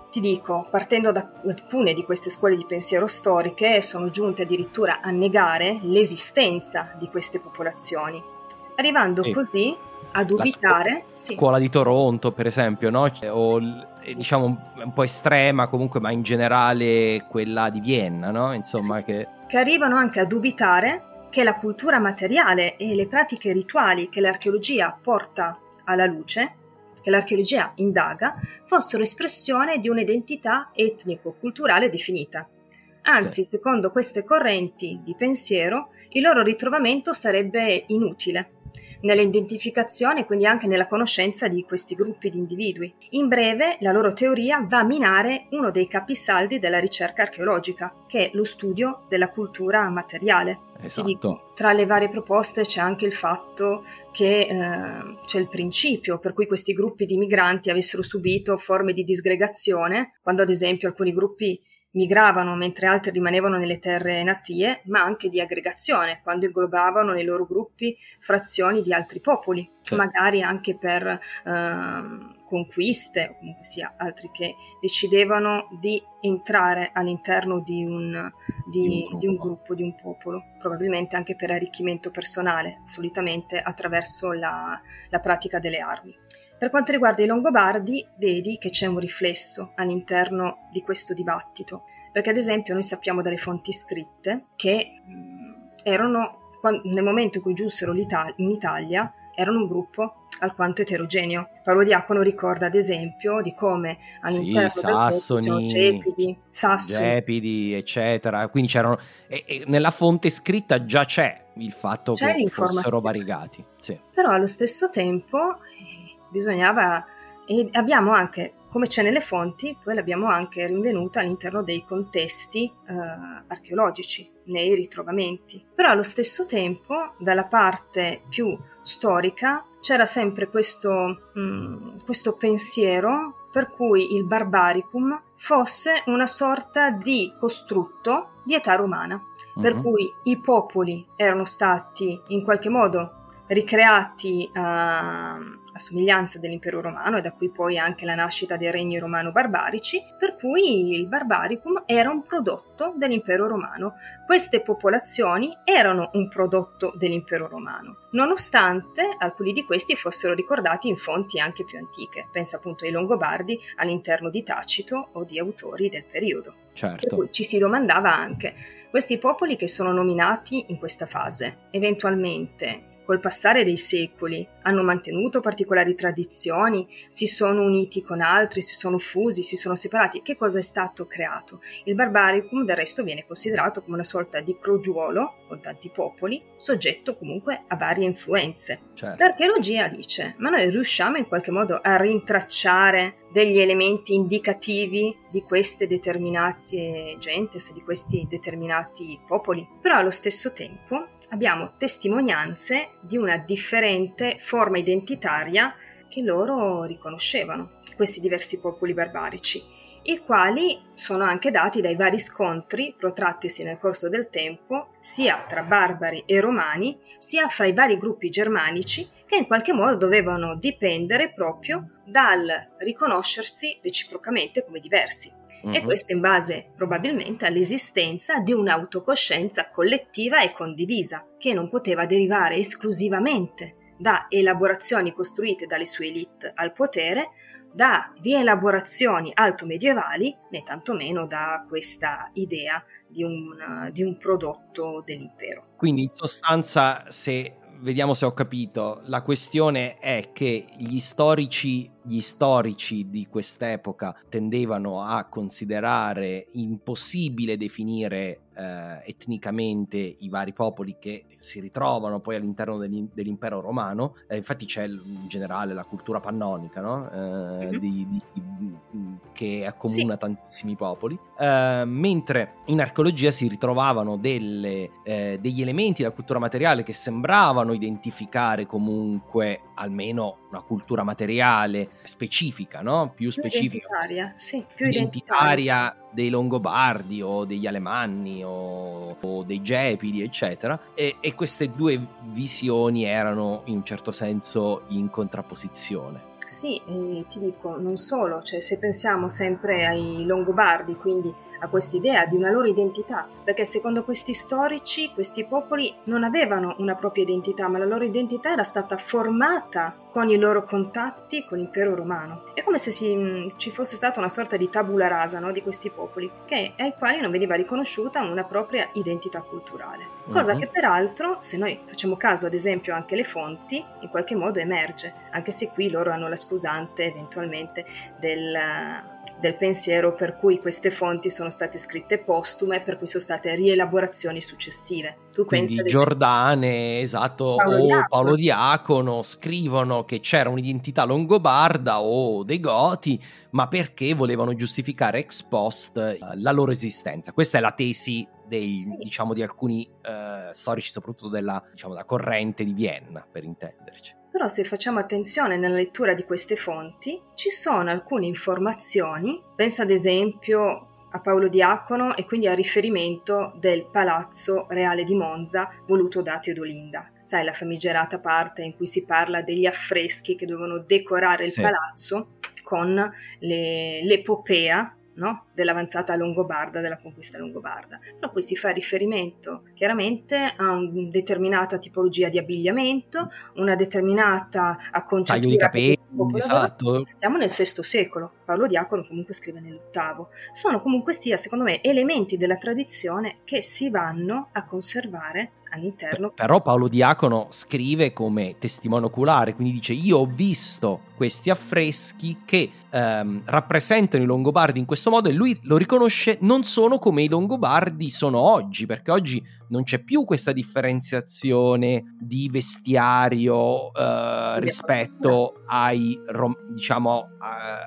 ti dico, partendo da alcune di queste scuole di pensiero storiche, sono giunte addirittura a negare l'esistenza di queste popolazioni, arrivando Sì. così a La dubitare. sì. Scuola di Toronto, per esempio, no? Cioè, O eh, diciamo un- po' estrema comunque, ma in generale quella di Vienna, no? Insomma, che che arrivano anche a dubitare che la cultura materiale e le pratiche rituali che l'archeologia porta alla luce, che l'archeologia indaga, fossero espressione di un'identità etnico-culturale definita. Anzi, secondo queste correnti di pensiero, il loro ritrovamento sarebbe inutile nell'identificazione e quindi anche nella conoscenza di questi gruppi di individui. In breve, la loro teoria va a minare uno dei capisaldi della ricerca archeologica, che è lo studio della cultura materiale. Esatto. dico, tra le varie proposte c'è anche il fatto che eh, c'è il principio per cui questi gruppi di migranti avessero subito forme di disgregazione, quando ad esempio alcuni gruppi migravano mentre altri rimanevano nelle terre natie, ma anche di aggregazione, quando inglobavano nei loro gruppi frazioni di altri popoli, Sì. magari anche per ehm, conquiste, o comunque sia altri che decidevano di entrare all'interno di un, di, Di un gruppo, di un popolo, probabilmente anche per arricchimento personale, solitamente attraverso la, la pratica delle armi. Per quanto riguarda i Longobardi, vedi che c'è un riflesso all'interno di questo dibattito, perché ad esempio noi sappiamo dalle fonti scritte che mh, erano, nel momento in cui giunsero in Italia, erano un gruppo alquanto eterogeneo. Paolo Diacono ricorda ad esempio di come all'interno Sì, Sassoni, c'erano Gepidi, Sassoni, Gepidi, eccetera. Quindi c'erano. E, e nella fonte scritta già c'è il fatto C'è che fossero variegati. Sì. però allo stesso tempo bisognava e abbiamo anche come c'è nelle fonti poi l'abbiamo anche rinvenuta all'interno dei contesti eh, archeologici nei ritrovamenti però allo stesso tempo dalla parte più storica c'era sempre questo, mh, questo pensiero per cui il barbaricum fosse una sorta di costrutto di età romana per Mhm. cui i popoli erano stati in qualche modo ricreati a, a somiglianza dell'impero romano e da qui poi anche la nascita dei regni romano-barbarici, per cui il barbaricum era un prodotto dell'impero romano. Queste popolazioni erano un prodotto dell'impero romano, nonostante alcuni di questi fossero ricordati in fonti anche più antiche, pensa appunto ai Longobardi all'interno di Tacito o di autori del periodo. Per Certo. ci si domandava anche, questi popoli che sono nominati in questa fase, eventualmente col passare dei secoli hanno mantenuto particolari tradizioni, si sono uniti con altri, si sono fusi, si sono separati, che cosa è stato creato? Il barbaricum del resto viene considerato come una sorta di crogiuolo con tanti popoli, soggetto comunque a varie influenze. certo. L'archeologia dice, ma noi riusciamo in qualche modo a rintracciare degli elementi indicativi di queste determinate gentes, di questi determinati popoli, però allo stesso tempo abbiamo testimonianze di una differente forma identitaria che loro riconoscevano, questi diversi popoli barbarici. i quali sono anche dati dai vari scontri protrattisi nel corso del tempo, sia tra barbari e romani, sia fra i vari gruppi germanici che in qualche modo dovevano dipendere proprio dal riconoscersi reciprocamente come diversi. Uh-huh. E mhm. questo in base probabilmente all'esistenza di un'autocoscienza collettiva e condivisa, che non poteva derivare esclusivamente da elaborazioni costruite dalle sue elite al potere, da rielaborazioni alto-medievali, né tantomeno da questa idea di un, di un prodotto dell'impero. Quindi in sostanza, se vediamo se ho capito, la questione è che gli storici gli storici di quest'epoca tendevano a considerare impossibile definire eh, etnicamente i vari popoli che si ritrovano poi all'interno dell'impero romano. Eh, infatti c'è in generale la cultura pannonica, no? eh, mm-hmm. di, di, che accomuna sì. tantissimi popoli, eh, mentre in archeologia si ritrovavano delle, eh, degli elementi della cultura materiale che sembravano identificare comunque almeno una cultura materiale specifica, no? Più specifica. Identitaria, sì, più identitaria dei Longobardi o degli Alemanni o, o dei Gepidi, eccetera. E, e queste due visioni erano in un certo senso in contrapposizione. Sì, ti dico, non solo, cioè se pensiamo sempre ai Longobardi, quindi a quest'idea di una loro identità, perché secondo questi storici questi popoli non avevano una propria identità, ma la loro identità era stata formata con i loro contatti con l'impero romano. È come se si, ci fosse stata una sorta di tabula rasa no, di questi popoli, che, ai quali non veniva riconosciuta una propria identità culturale. Cosa uh-huh. che peraltro, se noi facciamo caso ad esempio anche le fonti, in qualche modo emerge, anche se qui loro hanno la scusante eventualmente del del pensiero per cui queste fonti sono state scritte postume, per cui sono state rielaborazioni successive. Tu Quindi Giordane, esatto, Paolo o Diacono. Paolo Diacono scrivono che c'era un'identità longobarda o dei Goti, ma perché volevano giustificare ex post eh, la loro esistenza. Questa è la tesi dei, sì. diciamo, di alcuni uh, storici, soprattutto della, diciamo, della corrente di Vienna, per intenderci. Però se facciamo attenzione nella lettura di queste fonti, ci sono alcune informazioni, pensa ad esempio a Paolo Diacono e quindi al riferimento del palazzo reale di Monza voluto da Teodolinda. Sai, la famigerata parte in cui si parla degli affreschi che dovevano decorare il sì. palazzo con le, l'epopea no? dell'avanzata longobarda, della conquista longobarda. Però poi si fa riferimento chiaramente a una determinata tipologia di abbigliamento, una determinata acconciatura. Taglio di capelli, esatto. Siamo nel VI secolo, Paolo Diacono comunque scrive nell'ottavo. Sono comunque sia, secondo me, elementi della tradizione che si vanno a conservare all'interno. Però Paolo Diacono scrive come testimone oculare, quindi dice io ho visto questi affreschi che ehm, rappresentano i Longobardi in questo modo e lui lo riconosce non sono come i Longobardi sono oggi, perché oggi non c'è più questa differenziazione di vestiario eh, rispetto ai, diciamo,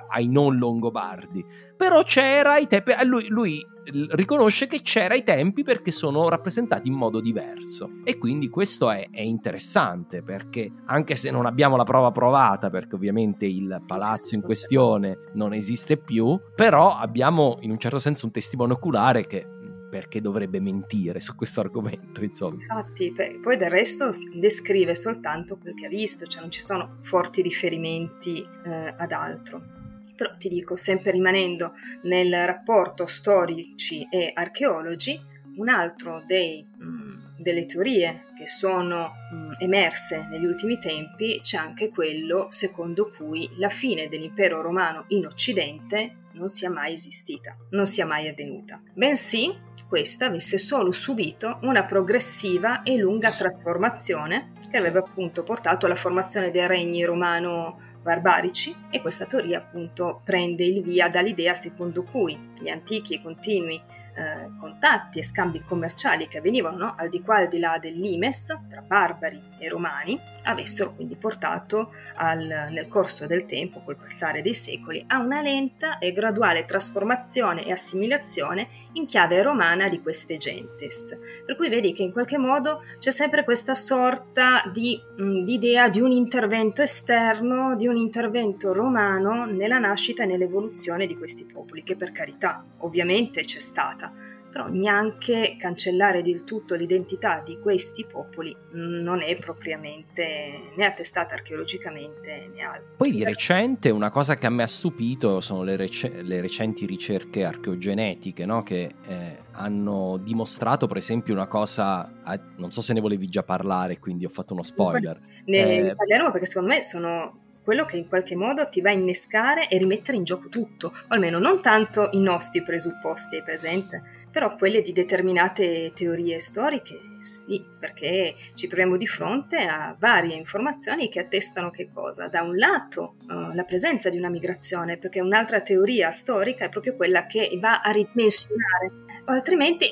ai non Longobardi. Però c'era ai tempi, lui, lui riconosce che c'era ai tempi perché sono rappresentati in modo diverso. E quindi questo è, è, interessante perché anche se non abbiamo la prova provata, perché ovviamente il palazzo in questione non esiste più, però abbiamo in un certo senso un testimone oculare che perché dovrebbe mentire su questo argomento, insomma. Infatti, poi del resto descrive soltanto quel che ha visto, cioè non ci sono forti riferimenti eh, ad altro. Però ti dico, sempre rimanendo nel rapporto storici e archeologi, un altro dei, mh, mm, delle teorie che sono mh, mm, emerse negli ultimi tempi c'è anche quello secondo cui la fine dell'impero romano in Occidente non sia mai esistita, non sia mai avvenuta, bensì questa avesse solo subito una progressiva e lunga trasformazione che aveva appunto portato alla formazione dei regni romano barbarici e questa teoria appunto prende il via dall'idea secondo cui gli antichi e continui eh, contatti e scambi commerciali che avvenivano no? al di qua e al di là del limes tra barbari e romani avessero quindi portato al, nel corso del tempo, col passare dei secoli, a una lenta e graduale trasformazione e assimilazione in chiave romana di queste gentes. Per cui vedi che in qualche modo c'è sempre questa sorta di, mh, di idea di un intervento esterno, di un intervento romano nella nascita e nell'evoluzione di questi popoli, che per carità ovviamente c'è stata però neanche cancellare del tutto l'identità di questi popoli non è propriamente né attestata archeologicamente né altro. Poi di recente una cosa che a me ha stupito sono le, rec- le recenti ricerche archeogenetiche no? che eh, hanno dimostrato per esempio una cosa, non so se ne volevi già parlare quindi ho fatto uno spoiler. Ne eh, parleremo perché secondo me sono quello che in qualche modo ti va a innescare e rimettere in gioco tutto, o almeno non tanto i nostri presupposti, è presente? Però quelle di determinate teorie storiche sì, perché ci troviamo di fronte a varie informazioni che attestano che cosa? Da un lato uh, la presenza di una migrazione, perché un'altra teoria storica è proprio quella che va a ridimensionare, o altrimenti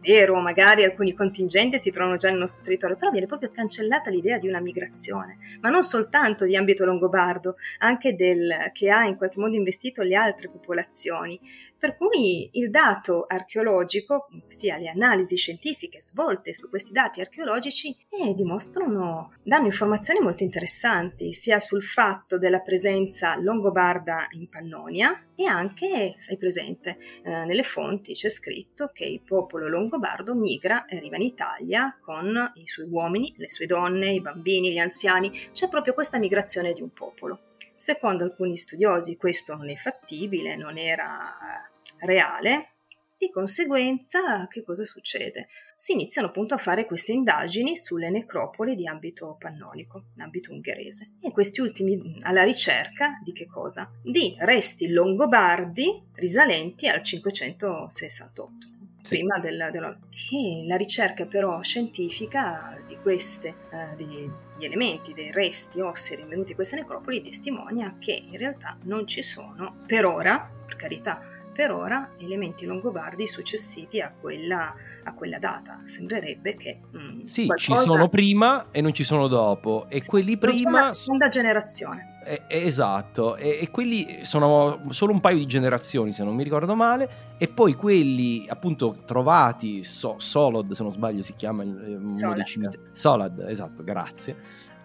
vero, magari alcuni contingenti si trovano già nel nostro territorio, però viene proprio cancellata l'idea di una migrazione, ma non soltanto di ambito longobardo, anche del che ha in qualche modo investito le altre popolazioni. Per cui il dato archeologico, sia le analisi scientifiche svolte su questi dati archeologici, eh, dimostrano, danno informazioni molto interessanti, sia sul fatto della presenza longobarda in Pannonia e anche, sai presente, eh, nelle fonti c'è scritto che il popolo longobardo migra e arriva in Italia con i suoi uomini, le sue donne, i bambini, gli anziani, c'è proprio questa migrazione di un popolo. Secondo alcuni studiosi questo non è fattibile, non era reale, di conseguenza che cosa succede? Si iniziano appunto a fare queste indagini sulle necropoli di ambito pannonico, in ambito ungherese. E questi ultimi alla ricerca di che cosa? Di resti longobardi risalenti al 568. Sì. Prima del, del, e la ricerca però scientifica di questi eh, elementi, dei resti ossei rinvenuti in queste necropoli testimonia che in realtà non ci sono, per ora, per carità, per ora elementi longobardi successivi a quella, a quella data. Sembrerebbe che... Mm, sì, qualcosa... ci sono prima e non ci sono dopo. E quelli prima... La seconda generazione. Eh, esatto, e, e, quelli sono solo un paio di generazioni se non mi ricordo male, e poi quelli appunto trovati, so, Solod se non sbaglio si chiama dei cimiteri, Solad, esatto, grazie,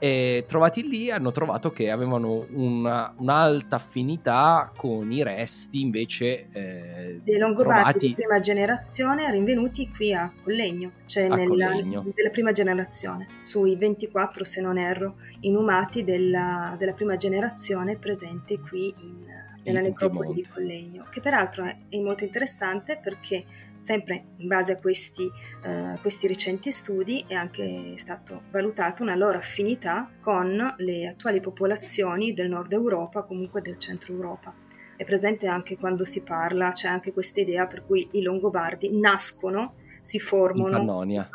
e trovati lì hanno trovato che avevano una, un'alta affinità con i resti invece eh, dei Longobardi trovati... di prima generazione rinvenuti qui a Collegno, cioè a nella, Collegno. della prima generazione, sui 24 se non erro inumati della, della prima generazione presente qui in nella necropoli di Collegno, che peraltro è, molto interessante perché sempre in base a questi, uh, questi recenti studi è anche stato valutato una loro affinità con le attuali popolazioni del nord Europa, comunque del centro Europa. È presente anche quando si parla, c'è anche questa idea per cui i Longobardi nascono si formano in Pannonia.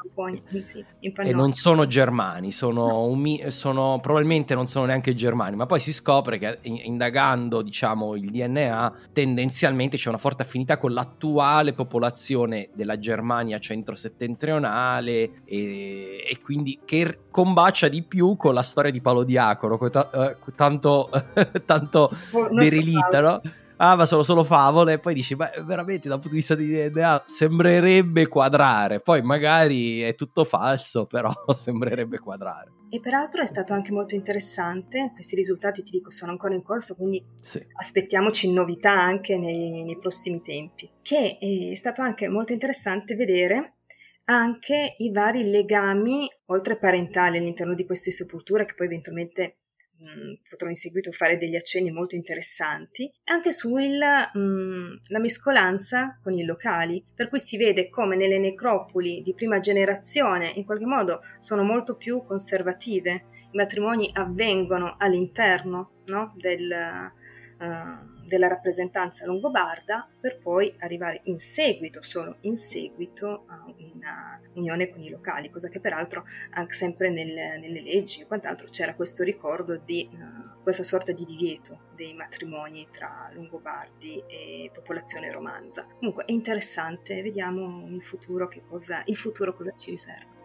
Sì, in Pannonia. E non sono germani, sono, umi- sono, probabilmente non sono neanche germani, ma poi si scopre che indagando diciamo, il DNA tendenzialmente c'è una forte affinità con l'attuale popolazione della Germania centro-settentrionale e, e quindi che combacia di più con la storia di Paolo Diacoro, eh, tanto, tanto derelita, no? Ah ma sono solo favole? E poi dici beh veramente dal punto di vista di DNA sembrerebbe quadrare. Poi magari è tutto falso però sembrerebbe quadrare. E peraltro è stato anche molto interessante questi risultati ti dico sono ancora in corso quindi sì. aspettiamoci novità anche nei, nei prossimi tempi. Che è stato anche molto interessante vedere anche i vari legami, oltre parentali all'interno di queste sepolture, che poi eventualmente potrò in seguito fare degli accenni molto interessanti, anche sulla mm, mescolanza con i locali, per cui si vede come nelle necropoli di prima generazione in qualche modo sono molto più conservative, i matrimoni avvengono all'interno no, del, uh, della rappresentanza longobarda per poi arrivare in seguito, solo in seguito, a una unione con i locali, cosa che peraltro anche sempre nel, nelle leggi e quant'altro c'era questo ricordo di uh, questa sorta di divieto dei matrimoni tra longobardi e popolazione romanza. Comunque è interessante, vediamo in futuro che cosa, il futuro cosa ci riserva.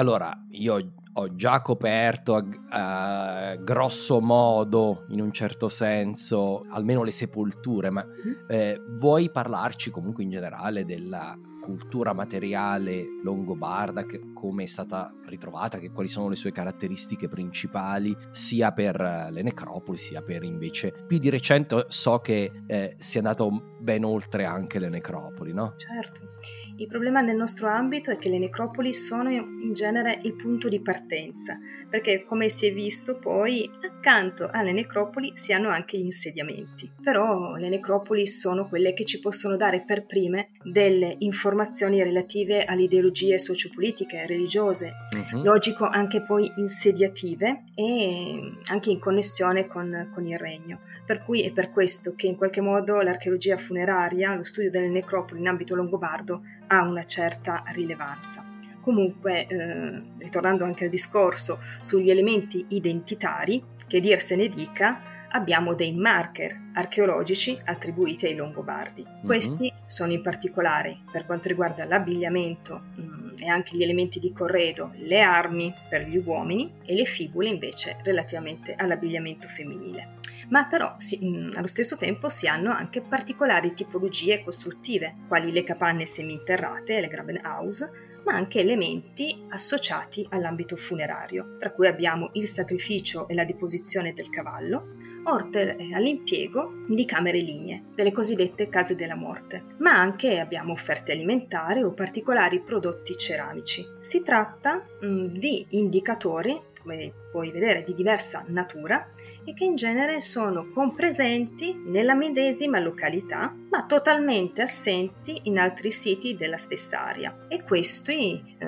Allora, io ho già coperto a, a, grosso modo, in un certo senso, almeno le sepolture, ma mm-hmm. eh, vuoi parlarci comunque in generale della cultura materiale longobarda, che, come è stata ritrovata, che quali sono le sue caratteristiche principali, sia per le necropoli, sia per invece più di recente so che eh, sia andato ben oltre anche le necropoli, no? Certo. Il problema nel nostro ambito è che le necropoli sono in genere il punto di partenza, perché come si è visto poi accanto alle necropoli si hanno anche gli insediamenti. Però le necropoli sono quelle che ci possono dare per prime delle informazioni relative alle ideologie sociopolitiche, religiose, uh-huh. logico anche poi insediative e anche in connessione con, con il regno. Per cui è per questo che in qualche modo l'archeologia funeraria, lo studio delle necropoli in ambito longobardo, ha una certa rilevanza. Comunque, eh, ritornando anche al discorso sugli elementi identitari, che dir se ne dica, abbiamo dei marker archeologici attribuiti ai Longobardi. Mm-hmm. Questi sono in particolare per quanto riguarda l'abbigliamento mh, mm, e anche gli elementi di corredo, le armi per gli uomini e le fibule invece relativamente all'abbigliamento femminile ma però si, mm, allo stesso tempo si hanno anche particolari tipologie costruttive, quali le capanne seminterrate le Grabenhaus, ma anche elementi associati all'ambito funerario, tra cui abbiamo il sacrificio e la deposizione del cavallo, oltre all'impiego di camere lignee, delle cosiddette case della morte, ma anche abbiamo offerte alimentari o particolari prodotti ceramici. Si tratta mh, mm, di indicatori, come puoi vedere, di diversa natura e che in genere sono compresenti nella medesima località, ma totalmente assenti in altri siti della stessa area. E questi eh,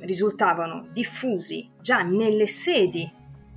risultavano diffusi già nelle sedi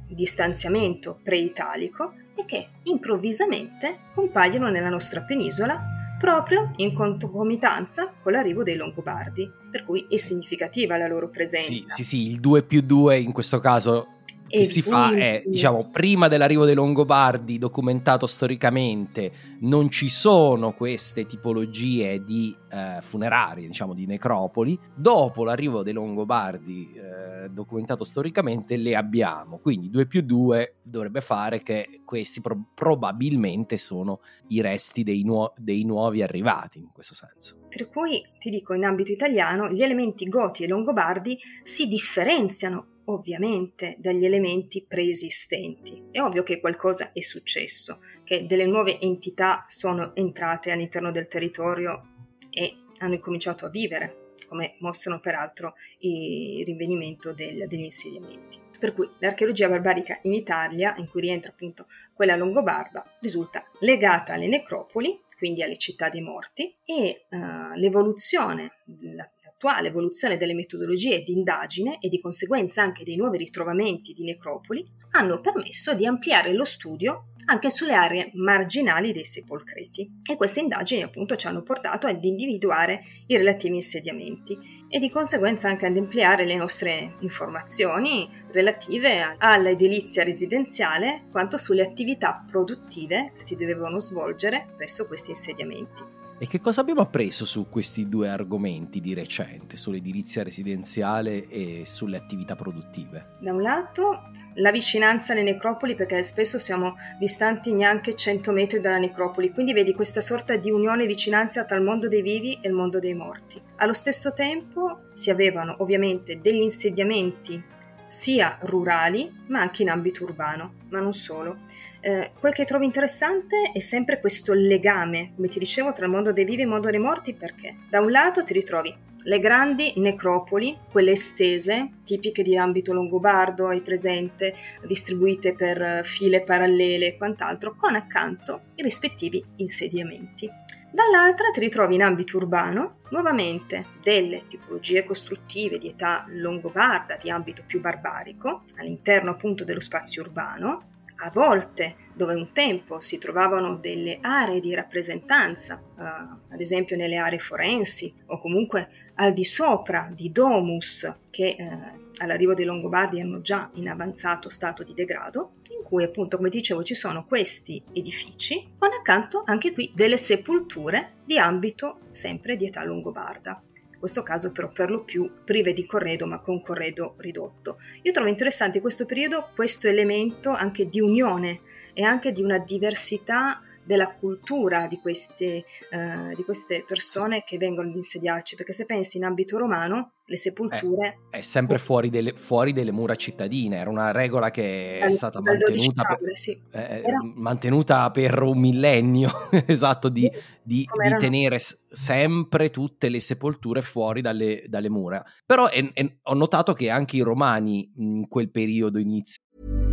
di stanziamento pre-italico e che improvvisamente compaiono nella nostra penisola proprio in concomitanza con l'arrivo dei Longobardi, per cui è significativa la loro presenza. Sì, sì, sì, il 2 più 2 in questo caso che si fa è, diciamo, prima dell'arrivo dei Longobardi, documentato storicamente, non ci sono queste tipologie di eh, funerari, diciamo, di necropoli. Dopo l'arrivo dei Longobardi, eh, documentato storicamente, le abbiamo. Quindi 2 più 2 dovrebbe fare che questi pro- probabilmente sono i resti dei, nuo- dei nuovi arrivati, in questo senso. Per cui, ti dico, in ambito italiano, gli elementi goti e longobardi si differenziano ovviamente dagli elementi preesistenti. È ovvio che qualcosa è successo, che delle nuove entità sono entrate all'interno del territorio e hanno incominciato a vivere, come mostrano peraltro il rinvenimento del, degli insediamenti. Per cui l'archeologia barbarica in Italia, in cui rientra appunto quella longobarda, risulta legata alle necropoli, quindi alle città dei morti, e uh, l'evoluzione, la l'attuale evoluzione delle metodologie di indagine e di conseguenza anche dei nuovi ritrovamenti di necropoli hanno permesso di ampliare lo studio anche sulle aree marginali dei sepolcreti e queste indagini appunto ci hanno portato ad individuare i relativi insediamenti e di conseguenza anche ad ampliare le nostre informazioni relative all'edilizia residenziale quanto sulle attività produttive che si dovevano svolgere presso questi insediamenti. E che cosa abbiamo appreso su questi due argomenti di recente, sull'edilizia residenziale e sulle attività produttive? Da un lato la vicinanza alle necropoli perché spesso siamo distanti neanche 100 metri dalla necropoli, quindi vedi questa sorta di unione e vicinanza tra il mondo dei vivi e il mondo dei morti. Allo stesso tempo si avevano ovviamente degli insediamenti sia rurali ma anche in ambito urbano, ma non solo Eh, quel che trovo interessante è sempre questo legame, come ti dicevo, tra il mondo dei vivi e il mondo dei morti, perché da un lato ti ritrovi le grandi necropoli, quelle estese, tipiche di ambito longobardo, hai presente, distribuite per file parallele e quant'altro, con accanto i rispettivi insediamenti. Dall'altra ti ritrovi in ambito urbano nuovamente delle tipologie costruttive di età longobarda, di ambito più barbarico, all'interno appunto dello spazio urbano, a volte dove un tempo si trovavano delle aree di rappresentanza, uh, ad esempio nelle aree forensi o comunque al di sopra di domus che uh, all'arrivo dei Longobardi erano già in avanzato stato di degrado, in cui appunto come dicevo ci sono questi edifici con accanto anche qui delle sepolture di ambito sempre di età longobarda questo caso però per lo più prive di corredo ma con corredo ridotto. Io trovo interessante in questo periodo questo elemento anche di unione e anche di una diversità della cultura di queste, uh, di queste, persone che vengono ad insediarci, perché se pensi in ambito romano, le sepolture... È, è sempre fuori delle, fuori delle, mura cittadine, era una regola che è stata mantenuta, per, sì. eh, era... mantenuta, per, un millennio, esatto, di, di, di tenere sempre tutte le sepolture fuori dalle, dalle mura. Però è, è, ho notato che anche i romani in quel periodo iniziano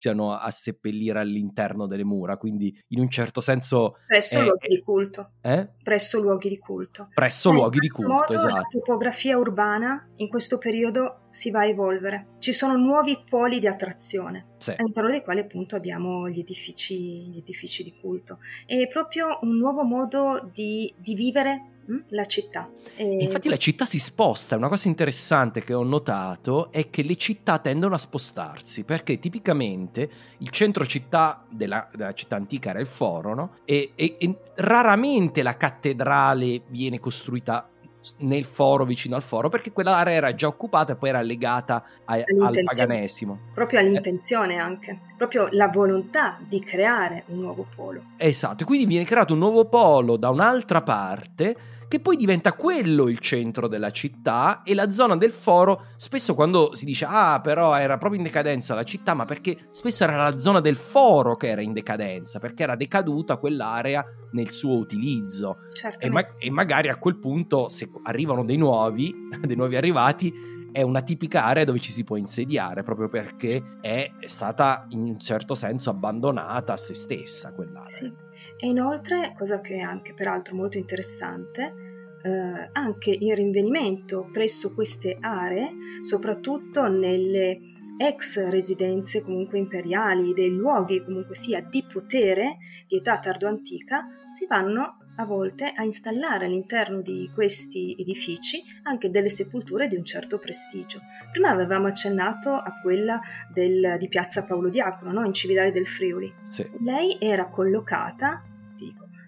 Iniziano a seppellire all'interno delle mura, quindi in un certo senso... Presso è, luoghi di culto. Eh? Presso luoghi di culto. Presso eh, luoghi di culto, modo, esatto. La topografia urbana in questo periodo si va a evolvere. Ci sono nuovi poli di attrazione, sì. all'interno dei quali appunto abbiamo gli edifici, gli edifici di culto. È proprio un nuovo modo di, di vivere Mm, la città. E... Infatti la città si sposta, una cosa interessante che ho notato è che le città tendono a spostarsi, perché tipicamente il centro città della, della città antica era il foro, no? e, e, e raramente la cattedrale viene costruita nel foro, vicino al foro, perché quell'area era già occupata e poi era legata a, al paganesimo. Proprio all'intenzione eh. anche, proprio la volontà di creare un nuovo polo. Esatto, e quindi viene creato un nuovo polo da un'altra parte che poi diventa quello il centro della città e la zona del foro, spesso quando si dice ah però era proprio in decadenza la città, ma perché spesso era la zona del foro che era in decadenza, perché era decaduta quell'area nel suo utilizzo. E, ma- e magari a quel punto se arrivano dei nuovi, dei nuovi arrivati, è una tipica area dove ci si può insediare proprio perché è stata in un certo senso abbandonata a se stessa quell'area. Sì. E inoltre, cosa che è anche peraltro molto interessante, eh, anche il rinvenimento presso queste aree, soprattutto nelle ex residenze comunque imperiali, dei luoghi comunque sia di potere di età tardo-antica, si vanno a volte a installare all'interno di questi edifici anche delle sepolture di un certo prestigio. Prima avevamo accennato a quella del, di Piazza Paolo Diacono, no? in Cividale del Friuli. Sì. Lei era collocata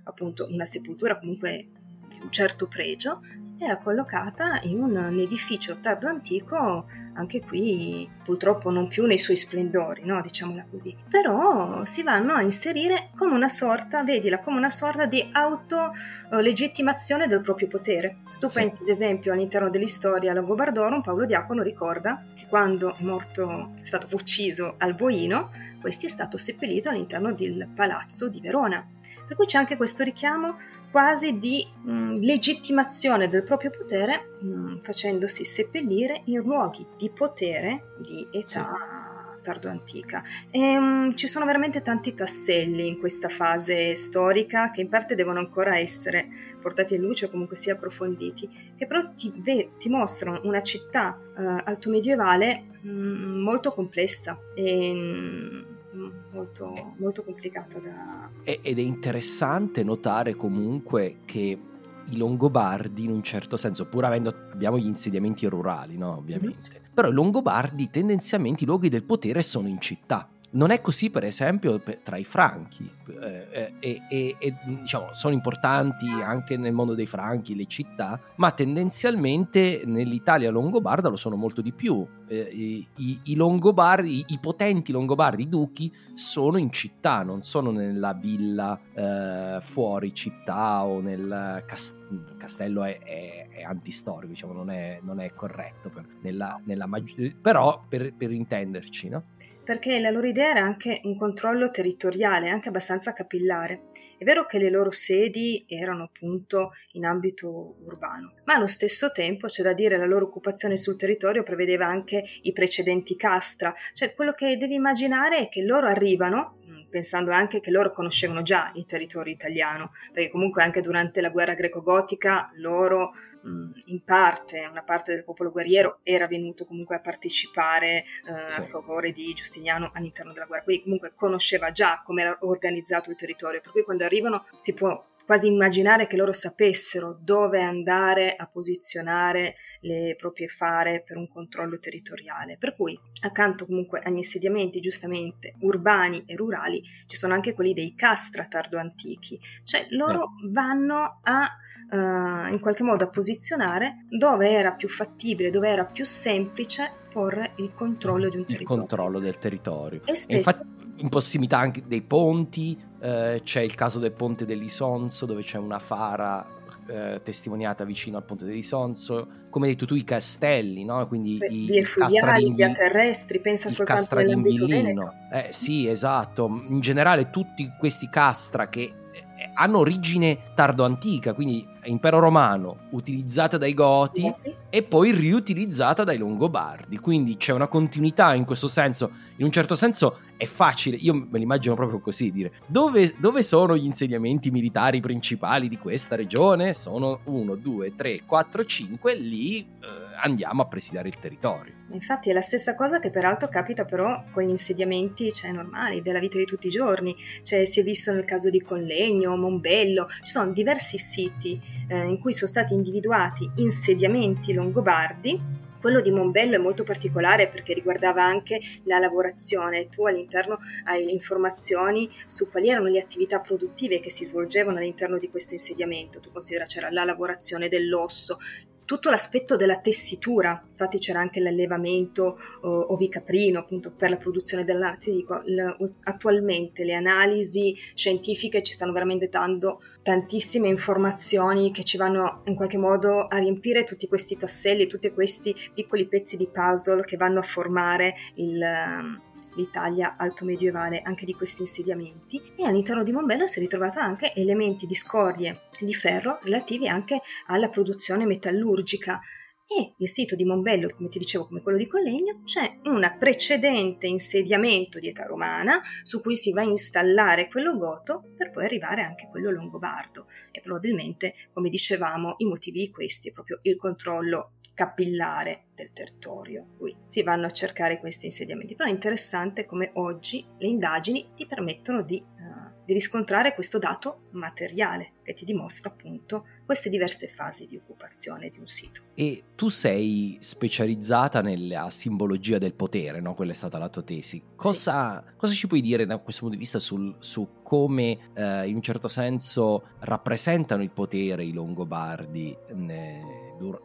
appunto una sepoltura comunque di un certo pregio, era collocata in un edificio tardo antico, anche qui purtroppo non più nei suoi splendori, no? diciamola così. Però si vanno a inserire come una sorta, vedila, come una sorta di autolegittimazione del proprio potere. Se tu sì. pensi ad esempio all'interno dell'istoria Longobardorum, Paolo Diacono ricorda che quando è morto, è stato ucciso al Boino, questi è stato seppellito all'interno del palazzo di Verona per cui c'è anche questo richiamo quasi di mh, mm, legittimazione del proprio potere, mh, mm, facendosi seppellire in luoghi di potere di età tardo-antica. E, um, ci sono veramente tanti tasselli in questa fase storica che in parte devono ancora essere portati in luce o comunque sia approfonditi, che però ti, ve- ti mostrano una città uh, altomedievale mh, molto complessa e mh, molto, molto complicata da... Ed è interessante notare comunque che i Longobardi in un certo senso, pur avendo abbiamo gli insediamenti rurali, no, ovviamente. Mm-hmm. Però i Longobardi tendenzialmente i luoghi del potere sono in città. Non è così, per esempio, tra i franchi, eh, eh, e, e, diciamo, sono importanti anche nel mondo dei franchi le città, ma tendenzialmente nell'Italia longobarda lo sono molto di più. Eh, i, i, longobardi, i, potenti longobardi, i duchi, sono in città, non sono nella villa eh, fuori città o nel cast- castello è, è, è antistorico, diciamo, non è, non è corretto, per, nella, nella maggi- però per, per intenderci, no? Perché la loro idea era anche un controllo territoriale, anche abbastanza capillare. È vero che le loro sedi erano appunto in ambito urbano, ma allo stesso tempo c'è da dire la loro occupazione sul territorio prevedeva anche i precedenti castra, cioè quello che devi immaginare è che loro arrivano pensando anche che loro conoscevano già il territorio italiano, perché comunque anche durante la guerra greco-gotica loro mh, in parte, una parte del popolo guerriero sì. era venuto comunque a partecipare eh, sì. a favore di Giustiniano all'interno della guerra, quindi comunque conosceva già come era organizzato il territorio, per cui quando arrivano si può quasi immaginare che loro sapessero dove andare a posizionare le proprie fare per un controllo territoriale. Per cui, accanto comunque agli insediamenti giustamente urbani e rurali, ci sono anche quelli dei castra tardo-antichi, cioè loro vanno a uh, in qualche modo a posizionare dove era più fattibile, dove era più semplice porre il controllo di un territorio. Il controllo del territorio. E spesso... E infatti in prossimità anche dei ponti, eh, c'è il caso del ponte dell'Isonzo dove c'è una fara eh, testimoniata vicino al ponte dell'Isonzo, come hai detto tu i castelli, no? quindi Beh, i vie fluviali, via terrestri, pensa soltanto all'ambito Veneto. Eh, sì, esatto, in generale tutti questi castra che hanno origine tardo-antica, quindi impero romano, utilizzata dai Goti e poi riutilizzata dai Longobardi. Quindi c'è una continuità in questo senso. In un certo senso è facile, io me l'immagino proprio così dire. Dove, dove sono gli insediamenti militari principali di questa regione? Sono 1, 2, 3, 4, 5, lì eh, andiamo a presidiare il territorio. Infatti è la stessa cosa che peraltro capita però con gli insediamenti cioè, normali della vita di tutti i giorni, cioè si è visto nel caso di Collegno, Mombello, ci sono diversi siti eh, in cui sono stati individuati insediamenti longobardi quello di Mombello è molto particolare perché riguardava anche la lavorazione. Tu all'interno hai informazioni su quali erano le attività produttive che si svolgevano all'interno di questo insediamento. Tu considera c'era la lavorazione dell'osso, tutto l'aspetto della tessitura, infatti c'era anche l'allevamento uh, ovicaprino appunto per la produzione del latte, dico, l- attualmente le analisi scientifiche ci stanno veramente dando tantissime informazioni che ci vanno in qualche modo a riempire tutti questi tasselli, tutti questi piccoli pezzi di puzzle che vanno a formare il... L'Italia alto-medievale anche di questi insediamenti. E all'interno di Mombello si è ritrovato anche elementi di scorie di ferro relativi anche alla produzione metallurgica e il sito di Mombello, come ti dicevo, come quello di Collegno, c'è un precedente insediamento di età romana su cui si va a installare quello goto per poi arrivare anche quello longobardo e probabilmente, come dicevamo, i motivi di questi è proprio il controllo capillare del territorio. Qui si vanno a cercare questi insediamenti. Però è interessante come oggi le indagini ti permettono di, uh, di riscontrare questo dato materiale che ti dimostra appunto queste diverse fasi di occupazione di un sito. E tu sei specializzata nella simbologia del potere, no? Quella è stata la tua tesi. Cosa, sì. cosa ci puoi dire da questo punto di vista sul, su come eh, in un certo senso rappresentano il potere i Longobardi? Ne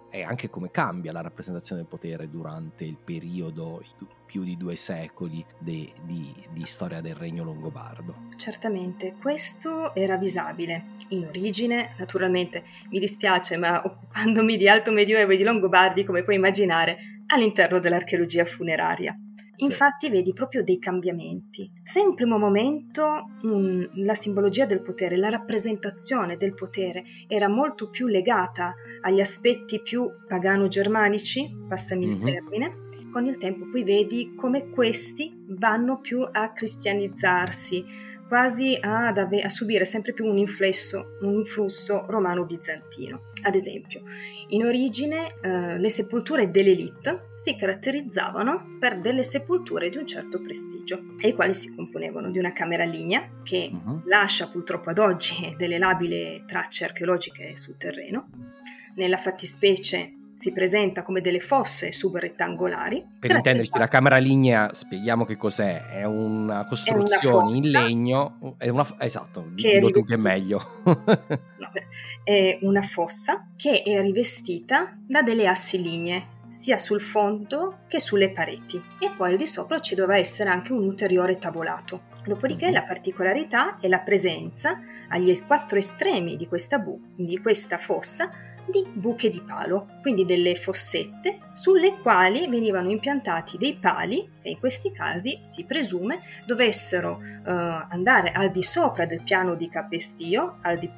e anche come cambia la rappresentazione del potere durante il periodo più di due secoli de, di, di storia del regno longobardo. Certamente, questo era visabile in origine, naturalmente mi dispiace, ma occupandomi di alto medioevo e di longobardi, come puoi immaginare, all'interno dell'archeologia funeraria. Infatti vedi proprio dei cambiamenti. Se in primo momento um, la simbologia del potere, la rappresentazione del potere era molto più legata agli aspetti più pagano-germanici, passami mm-hmm. il mhm. termine, con il tempo poi vedi come questi vanno più a cristianizzarsi, quasi ad ave- a subire sempre più un, inflesso, un influsso romano-bizantino. Ad esempio, in origine eh, le sepolture dell'elite si caratterizzavano per delle sepolture di un certo prestigio, le quali si componevano di una camera lignea che uh-huh. lascia purtroppo ad oggi delle labili tracce archeologiche sul terreno. Nella fattispecie si presenta come delle fosse subrettangolari. Per intenderci, la camera lignea, spieghiamo che cos'è, è una costruzione è una in legno, è una, esatto, dillo tu che è meglio. no, è una fossa che è rivestita da delle assi lignee, sia sul fondo che sulle pareti e poi al di sopra ci doveva essere anche un ulteriore tavolato. Dopodiché mhm. la particolarità è la presenza agli quattro estremi di questa, bu- di questa fossa di buche di palo, quindi delle fossette sulle quali venivano impiantati dei pali che in questi casi si presume dovessero eh, andare al di sopra del piano di capestio, al di,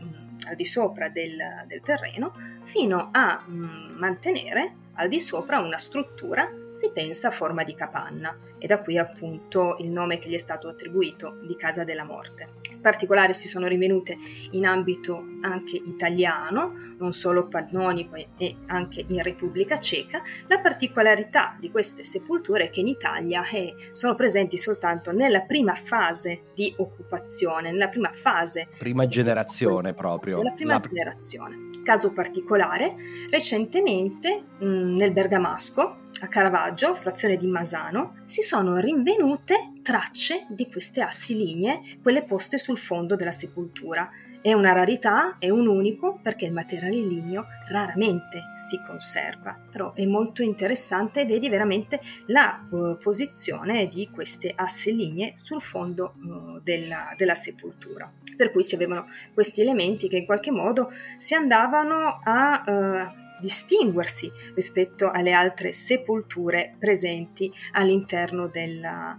al di sopra del, del, terreno, fino a mh, mm, mantenere al di sopra una struttura, si pensa a forma di capanna, e da qui appunto il nome che gli è stato attribuito di Casa della Morte. Particolari si sono rinvenute in ambito anche italiano, non solo pannonico e anche in Repubblica Ceca. La particolarità di queste sepolture è che in Italia eh, sono presenti soltanto nella prima fase di occupazione, nella prima fase. Prima generazione proprio. Nella prima La... generazione. Caso particolare, recentemente mh, nel Bergamasco, a Caravaggio, frazione di Masano, si sono rinvenute tracce di queste assi lignee, quelle poste sul fondo della sepoltura. È una rarità, è un unico perché il materiale in ligno raramente si conserva, però è molto interessante e vedi veramente la uh, posizione di queste assi lignee sul fondo uh, della, della sepoltura. Per cui si avevano questi elementi che in qualche modo si andavano a uh, distinguersi rispetto alle altre sepolture presenti all'interno della,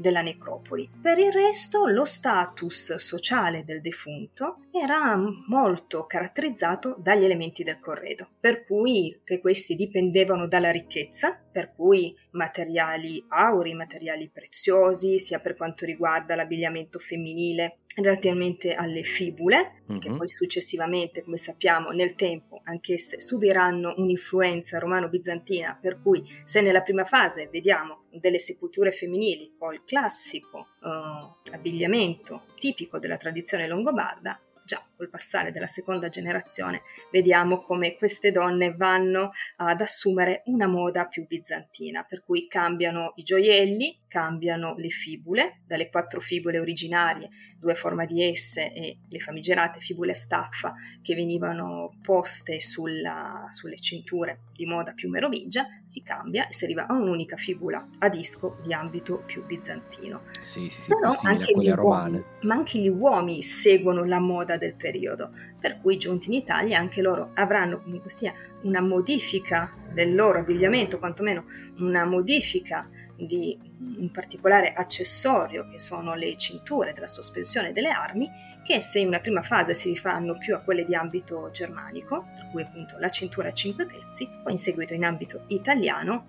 della necropoli. Per il resto lo status sociale del defunto era molto caratterizzato dagli elementi del corredo, per cui che questi dipendevano dalla ricchezza, per cui materiali auri, materiali preziosi, sia per quanto riguarda l'abbigliamento femminile relativamente alle fibule, mm-hmm. che mhm. poi successivamente, come sappiamo, nel tempo anch'esse subiranno un'influenza romano-bizantina, per cui se nella prima fase vediamo delle sepolture femminili col classico uh, abbigliamento tipico della tradizione longobarda, già col passare della seconda generazione vediamo come queste donne vanno ad assumere una moda più bizantina, per cui cambiano i gioielli, cambiano le fibule, dalle quattro fibule originarie, due a forma di esse e le famigerate fibule a staffa che venivano poste sulla, sulle cinture di moda più merovingia, si cambia e si arriva a un'unica fibula a disco di ambito più bizantino. Sì, sì, sì, Però anche a quelle romane. Uomini, ma anche gli uomini seguono la moda del periodo, per cui giunti in Italia anche loro avranno comunque sia una modifica del loro abbigliamento, quantomeno una modifica di un particolare accessorio che sono le cinture della sospensione delle armi che se in una prima fase si rifanno più a quelle di ambito germanico, per cui appunto la cintura a cinque pezzi, poi in seguito in ambito italiano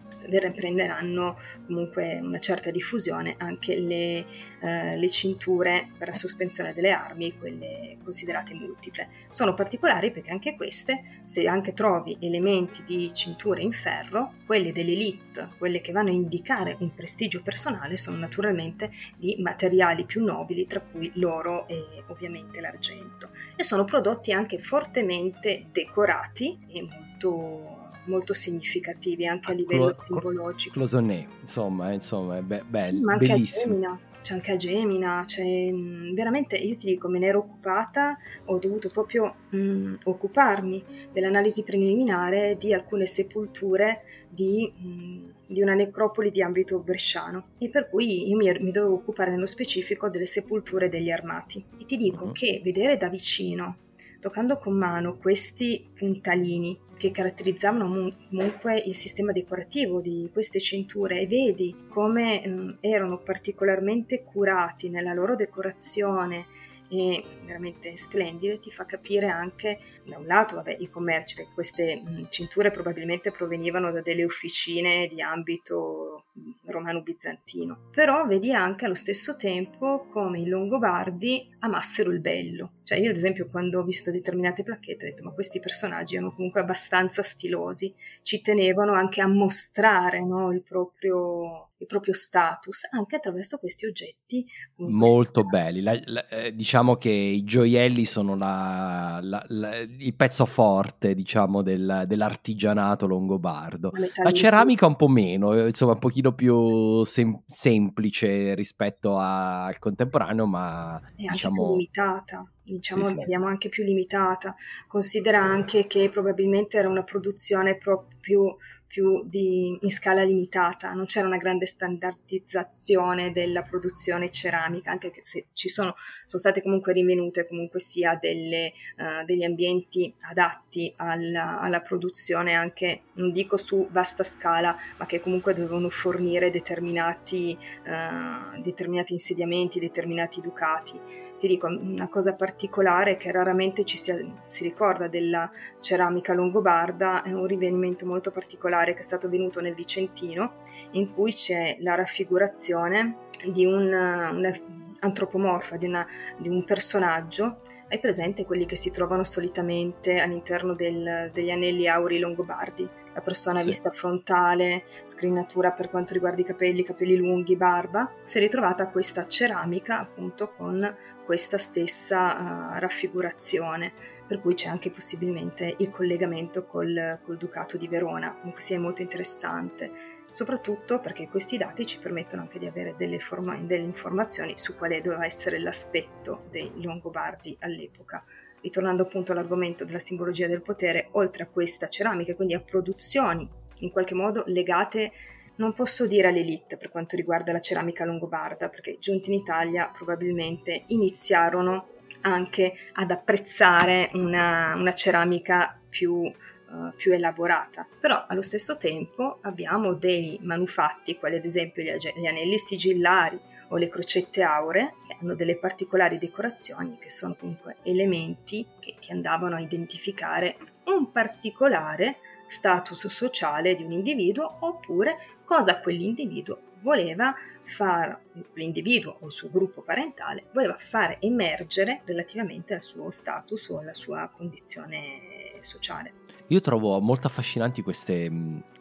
prenderanno comunque una certa diffusione anche le, eh, le cinture per la sospensione delle armi, quelle considerate multiple. Sono particolari perché anche queste, se anche trovi elementi di cinture in ferro, quelle dell'elite, quelle che vanno a indicare un prestigio personale, sono naturalmente di materiali più nobili, tra cui l'oro e ovviamente l'argento e sono prodotti anche fortemente decorati e molto molto significativi anche a livello Clo- simbologico. Cloisonné, insomma, insomma, è be- bello, sì, bellissimo. Gemina, c'è anche a Gemina, c'è, mm, veramente io ti dico, me ne ero occupata, ho dovuto proprio mh, mm, occuparmi dell'analisi preliminare di alcune sepolture di, mh, mm, di, una necropoli di ambito bresciano e per cui io mi, mi, dovevo occupare nello specifico delle sepolture degli armati. E ti dico uh-huh. che vedere da vicino, toccando con mano questi puntalini che caratterizzavano comunque il sistema decorativo di queste cinture e vedi come mh, erano particolarmente curati nella loro decorazione e veramente splendide, ti fa capire anche da un lato vabbè, i commerci, perché queste cinture probabilmente provenivano da delle officine di ambito romano-bizantino, però vedi anche allo stesso tempo come i Longobardi amassero il bello. Cioè io ad esempio quando ho visto determinate placchette ho detto ma questi personaggi erano comunque abbastanza stilosi, ci tenevano anche a mostrare no, il, proprio, il, proprio, status anche attraverso questi oggetti. Molto belli, la, la, eh, diciamo che i gioielli sono la, il pezzo forte diciamo del, dell'artigianato longobardo, la ceramica un po' meno, eh, insomma un pochino più sem- semplice rispetto a, al contemporaneo ma è diciamo... limitata diciamo sì, sì. anche più limitata. Considera anche che probabilmente era una produzione proprio più di, in scala limitata, non c'era una grande standardizzazione della produzione ceramica, anche se ci sono, sono state comunque rinvenute comunque sia delle, uh, degli ambienti adatti alla, alla, produzione anche, non dico su vasta scala, ma che comunque dovevano fornire determinati, uh, determinati insediamenti, determinati ducati ti dico una cosa particolare che raramente ci si, si, ricorda della ceramica longobarda, è un rivenimento molto particolare che è stato venuto nel Vicentino, in cui c'è la raffigurazione di un, una antropomorfa, di, una, di un personaggio hai presente quelli che si trovano solitamente all'interno del, degli anelli auri longobardi? La persona sì. vista frontale, scrinatura per quanto riguarda i capelli, capelli lunghi, barba, si è ritrovata questa ceramica appunto con questa stessa uh, raffigurazione, per cui c'è anche possibilmente il collegamento col, col Ducato di Verona, comunque sia molto interessante, soprattutto perché questi dati ci permettono anche di avere delle, forma- delle informazioni su quale doveva essere l'aspetto dei Longobardi all'epoca ritornando appunto all'argomento della simbologia del potere, oltre a questa ceramica, quindi a produzioni in qualche modo legate, non posso dire all'elite per quanto riguarda la ceramica longobarda, perché giunti in Italia probabilmente iniziarono anche ad apprezzare una, una ceramica più, uh, più, elaborata. Però allo stesso tempo abbiamo dei manufatti, quali ad esempio gli anelli sigillari o le crocette auree, che hanno delle particolari decorazioni che sono comunque elementi che ti andavano a identificare un particolare status sociale di un individuo oppure cosa quell'individuo voleva far, l'individuo o il suo gruppo parentale voleva fare emergere relativamente al suo status o alla sua condizione sociale. Io trovo molto affascinanti queste,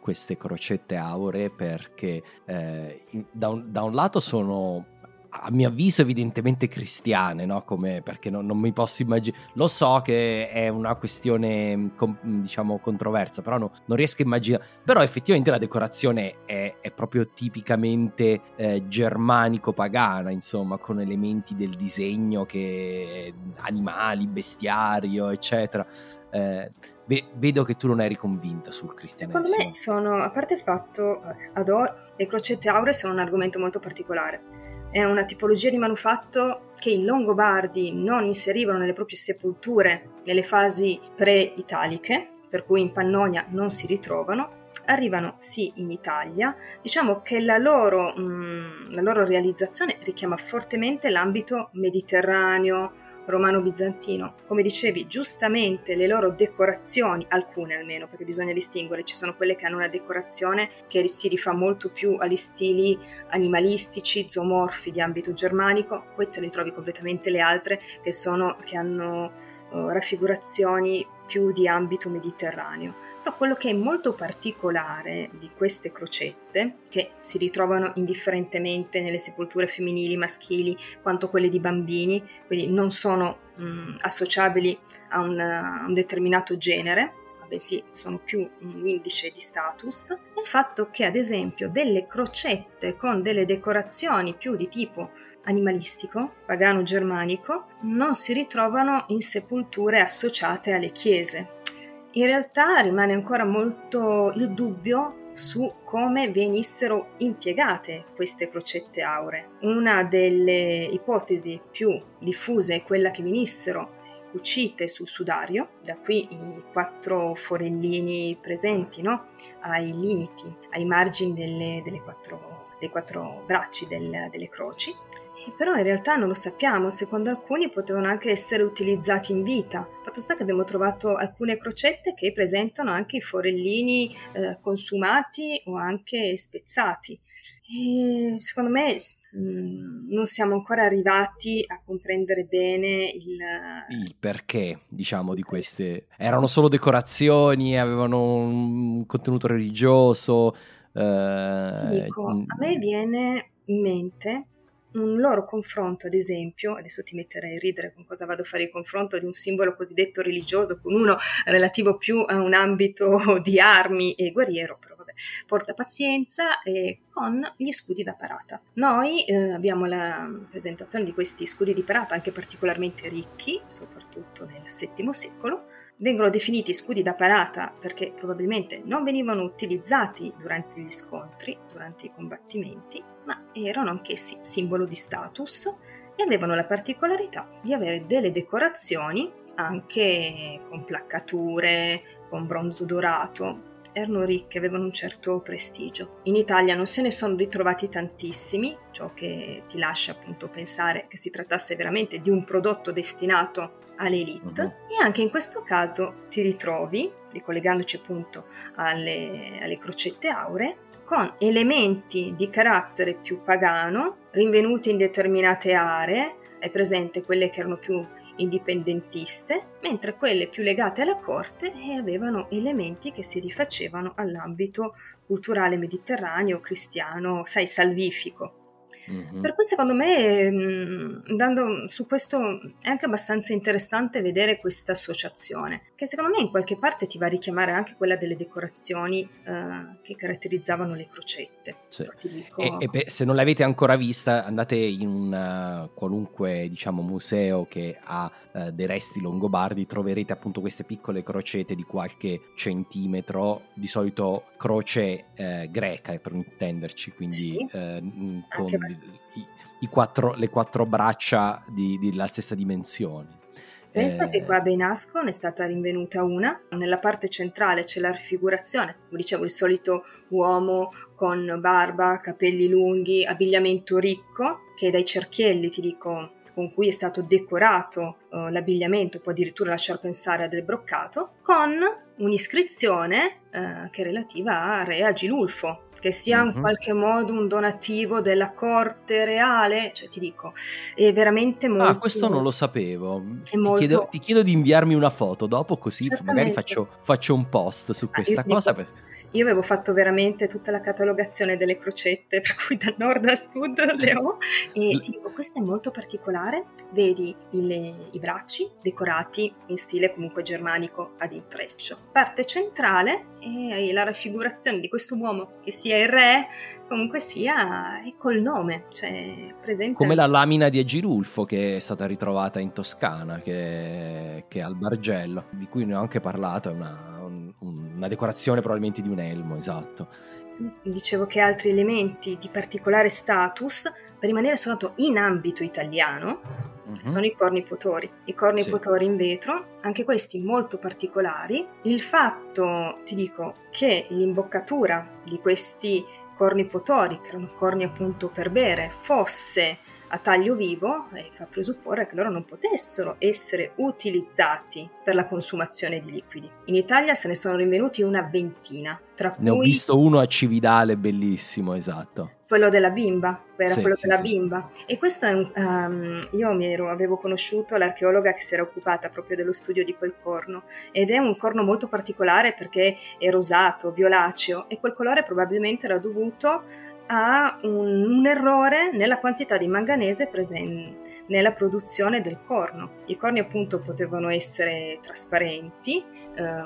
queste crocette auree perché eh, da, un, da un lato sono a mio avviso evidentemente cristiane, no? Come, perché non, non, mi posso immaginare, lo so che è una questione com, diciamo controversa, però no, non riesco a immaginare, però effettivamente la decorazione è, è proprio tipicamente eh, germanico-pagana, insomma, con elementi del disegno che animali, bestiario, eccetera. Eh, vedo che tu non eri convinta sul cristianesimo. Secondo me sono, a parte il fatto, adoro, le crocette auree sono un argomento molto particolare è una tipologia di manufatto che i Longobardi non inserivano nelle proprie sepolture nelle fasi pre-italiche, per cui in Pannonia non si ritrovano, arrivano sì in Italia, diciamo che la loro, mh, mm, la loro realizzazione richiama fortemente l'ambito mediterraneo, romano-bizantino. Come dicevi, giustamente le loro decorazioni, alcune almeno, perché bisogna distinguere, ci sono quelle che hanno una decorazione che si rifà molto più agli stili animalistici, zoomorfi di ambito germanico, poi te ne trovi completamente le altre che, sono, che hanno uh, raffigurazioni più di ambito mediterraneo. Però quello che è molto particolare di queste crocette, che si ritrovano indifferentemente nelle sepolture femminili, maschili, quanto quelle di bambini, quindi non sono mh, associabili a un, a un determinato genere, bensì sono più un indice di status, è il fatto che ad esempio delle crocette con delle decorazioni più di tipo animalistico, pagano germanico, non si ritrovano in sepolture associate alle chiese, in realtà rimane ancora molto il dubbio su come venissero impiegate queste crocette auree. Una delle ipotesi più diffuse è quella che venissero cucite sul sudario, da qui i quattro forellini presenti no? ai limiti, ai margini delle, delle quattro, dei quattro bracci del, delle croci, però in realtà non lo sappiamo, secondo alcuni potevano anche essere utilizzati in vita. Fatto sta che abbiamo trovato alcune crocette che presentano anche i forellini eh, consumati o anche spezzati. E secondo me mh, mm, non siamo ancora arrivati a comprendere bene il... il perché, diciamo, di queste... Erano solo decorazioni, avevano un contenuto religioso. Eh... Dico, a me viene in mente un loro confronto, ad esempio, adesso ti metterei a ridere con cosa vado a fare il confronto di un simbolo cosiddetto religioso con uno relativo più a un ambito di armi e guerriero, però vabbè, porta pazienza, e con gli scudi da parata. Noi eh, abbiamo la presentazione di questi scudi di parata anche particolarmente ricchi, soprattutto nel VII secolo, vengono definiti scudi da parata perché probabilmente non venivano utilizzati durante gli scontri, durante i combattimenti, ma erano anch'essi simbolo di status e avevano la particolarità di avere delle decorazioni anche con placcature, con bronzo dorato, erano ricche, avevano un certo prestigio. In Italia non se ne sono ritrovati tantissimi, ciò che ti lascia appunto pensare che si trattasse veramente di un prodotto destinato all'elite uh-huh. e anche in questo caso ti ritrovi, ricollegandoci appunto alle, alle crocette auree, con elementi di carattere più pagano rinvenuti in determinate aree, hai presente quelle che erano più indipendentiste, mentre quelle più legate alla corte avevano elementi che si rifacevano all'ambito culturale mediterraneo, cristiano, sai, salvifico. Mm-hmm. Per cui secondo me, andando su questo, è anche abbastanza interessante vedere questa associazione, che secondo me in qualche parte ti va a richiamare anche quella delle decorazioni eh, che caratterizzavano le crocette. Sì. Dico... E, e beh, se non l'avete ancora vista, andate in un qualunque diciamo, museo che ha uh, dei resti longobardi, troverete appunto queste piccole crocete di qualche centimetro, di solito croce uh, greca per intenderci, quindi sì. con i, i quattro, le quattro braccia della stessa dimensione. Pensa eh... che qua a Benasco ne è stata rinvenuta una, nella parte centrale c'è la raffigurazione, come dicevo il solito uomo con barba, capelli lunghi, abbigliamento ricco, che dai cerchielli ti dico con cui è stato decorato uh, l'abbigliamento, può addirittura lasciar pensare a del broccato, con un'iscrizione uh, che è relativa a Re Agilulfo, che sia in qualche modo un donativo della corte reale, cioè ti dico, è veramente molto... Ah, questo non lo sapevo. Ti, molto... chiedo, ti, chiedo, di inviarmi una foto dopo così Certamente. magari faccio, faccio, un post su questa ah, cosa. Per... Io avevo fatto veramente tutta la catalogazione delle crocette, per cui da nord a sud le ho, e ti dico, questa è molto particolare, vedi il, i bracci decorati in stile comunque germanico ad intreccio. Parte centrale e la raffigurazione di questo uomo, che sia il re, comunque sia, è col nome, cioè presente... Come la lamina di Agirulfo che è stata ritrovata in Toscana, che, che è al Bargello, di cui ne ho anche parlato, è una una decorazione probabilmente di un elmo, esatto. Dicevo che altri elementi di particolare status, per rimanere soltanto in ambito italiano, uh-huh. sono i corni potori. I corni sì. potori in vetro, anche questi molto particolari. Il fatto, ti dico, che l'imboccatura di questi corni potori, che erano corni appunto per bere, fosse a taglio vivo e fa presupporre che loro non potessero essere utilizzati per la consumazione di liquidi. In Italia se ne sono rinvenuti una ventina, tra cui... Ne ho visto uno a Cividale, bellissimo, esatto. Quello della bimba, era sì, quello sì, della sì. bimba. E questo è un... Um, io mi ero, avevo conosciuto l'archeologa che si era occupata proprio dello studio di quel corno ed è un corno molto particolare perché è rosato, violaceo e quel colore probabilmente era dovuto a un, un, errore nella quantità di manganese presente nella produzione del corno. I corni appunto potevano essere trasparenti, eh,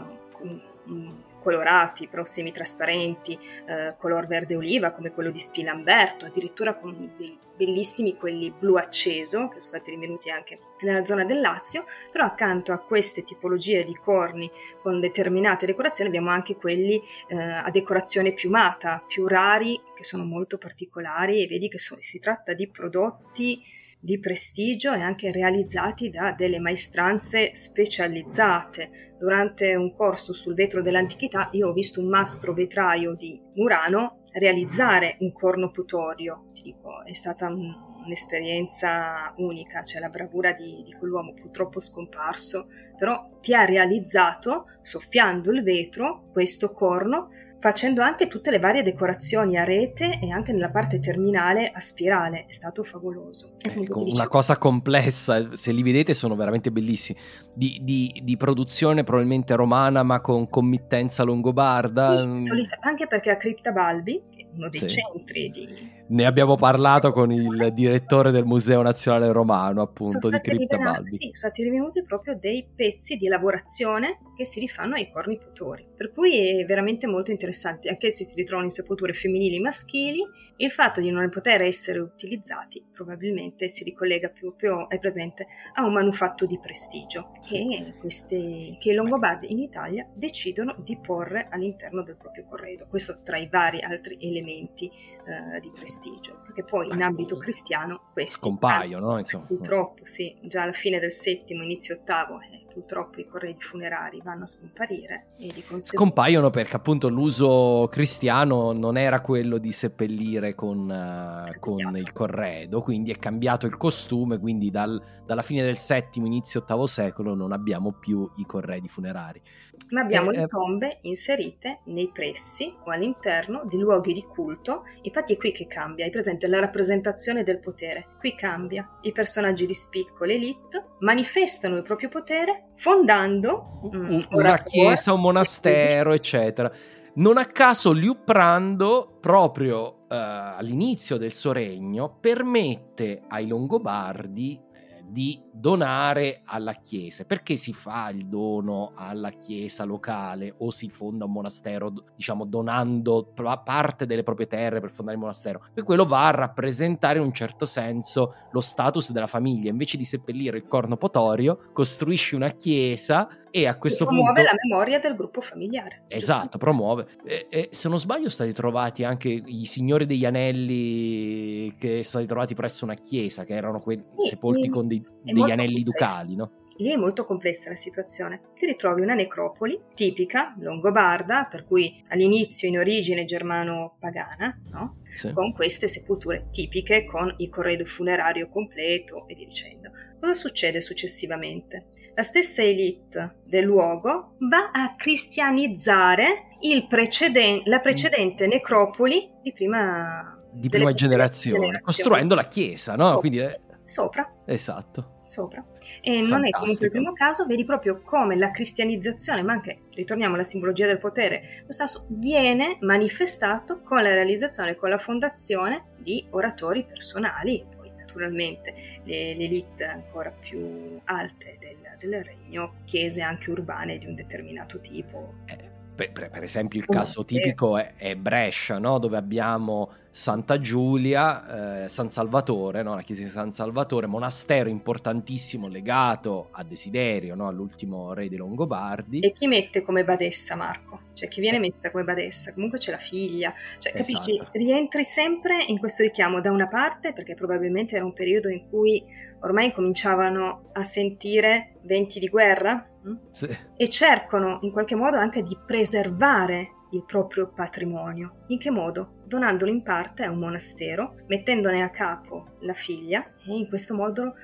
colorati, però semitrasparenti, eh, color verde oliva come quello di Spilamberto, addirittura con dei bellissimi quelli blu acceso che sono stati rinvenuti anche nella zona del Lazio, però accanto a queste tipologie di corni con determinate decorazioni abbiamo anche quelli eh, a decorazione piumata, più rari, che sono molto particolari e vedi che so, si tratta di prodotti di prestigio e anche realizzati da delle maestranze specializzate. Durante un corso sul vetro dell'antichità io ho visto un mastro vetraio di Murano realizzare un corno putorio. Ti dico, è stata un, un'esperienza unica, cioè la bravura di, di quell'uomo purtroppo scomparso, però ti ha realizzato, soffiando il vetro, questo corno facendo anche tutte le varie decorazioni a rete e anche nella parte terminale a spirale. È stato favoloso. Ecco, una cosa complessa, se li vedete sono veramente bellissimi. Di, di, di produzione probabilmente romana ma con committenza longobarda. Sì, anche perché a Cripta Balbi, uno dei sì. centri di... Ne abbiamo parlato con il direttore del Museo Nazionale Romano, appunto, di Cripta Balbi. Sì, sono stati rivenuti proprio dei pezzi di lavorazione che si rifanno ai corni putori. Per cui è veramente molto interessante, anche se si ritrovano in sepolture femminili e maschili, il fatto di non poter essere utilizzati probabilmente si ricollega più, più è presente a un manufatto di prestigio sì. che, queste, che i Longobardi in Italia decidono di porre all'interno del proprio corredo. Questo tra i vari altri elementi uh, di prestigio, perché poi in ambito cristiano questi compaiono, insomma. Purtroppo sì, già alla fine del settimo, inizio ottavo, eh, purtroppo i corredi funerari vanno a scomparire e di conseguenza... Scompaiono perché appunto l'uso cristiano non era quello di seppellire con, uh, con il corredo, quindi è cambiato il costume, quindi dal, dalla fine del settimo, inizio ottavo secolo non abbiamo più i corredi funerari. Ma abbiamo eh, le tombe inserite nei pressi o all'interno di luoghi di culto, infatti è qui che cambia, hai presente la rappresentazione del potere, qui cambia, i personaggi di spicco, l'elite, manifestano il proprio potere fondando mm, una chiesa, un monastero, eccetera. Non a caso Liu Prando, proprio uh, all'inizio del suo regno, permette ai Longobardi di donare alla chiesa. Perché si fa il dono alla chiesa locale o si fonda un monastero, diciamo, donando parte delle proprie terre per fondare il monastero? Per quello va a rappresentare in un certo senso lo status della famiglia. Invece di seppellire il corno potorio, costruisci una chiesa e a questo promuove punto... la memoria del gruppo familiare. Esatto, promuove. E, e, se non sbaglio stati trovati anche i signori degli anelli che sono stati trovati presso una chiesa, che erano quelli sì, sepolti con dei, degli anelli complessa. ducali, no? Lì è molto complessa la situazione. Ti ritrovi una necropoli tipica, longobarda, per cui all'inizio in origine germano-pagana, no? sì. con queste sepolture tipiche, con il corredo funerario completo e via dicendo. Cosa succede successivamente? La stessa elite del luogo va a cristianizzare preceden- la precedente necropoli di prima, di prima generazione, generazione, costruendo la chiesa, no? Quindi Sopra. Esatto. Sopra. E Fantastico. non è comunque il primo caso, vedi proprio come la cristianizzazione, ma anche, ritorniamo alla simbologia del potere, lo stesso viene manifestato con la realizzazione, con la fondazione di oratori personali, poi naturalmente le, le elite ancora più alte del, del regno, chiese anche urbane di un determinato tipo. Eh, per, per, esempio il caso tipico è, è Brescia, no? dove abbiamo Santa Giulia, eh, San Salvatore, no? la chiesa di San Salvatore, monastero importantissimo legato a Desiderio, no? all'ultimo re dei Longobardi. E chi mette come badessa Marco? Cioè chi viene messa come badessa? Comunque c'è la figlia, cioè capisci? Esatto. Rientri sempre in questo richiamo da una parte perché probabilmente era un periodo in cui ormai cominciavano a sentire venti di guerra? Sì. e cercano in qualche modo anche di preservare il proprio patrimonio. In che modo? Donandolo in parte a un monastero, mettendone a capo la figlia e in questo modo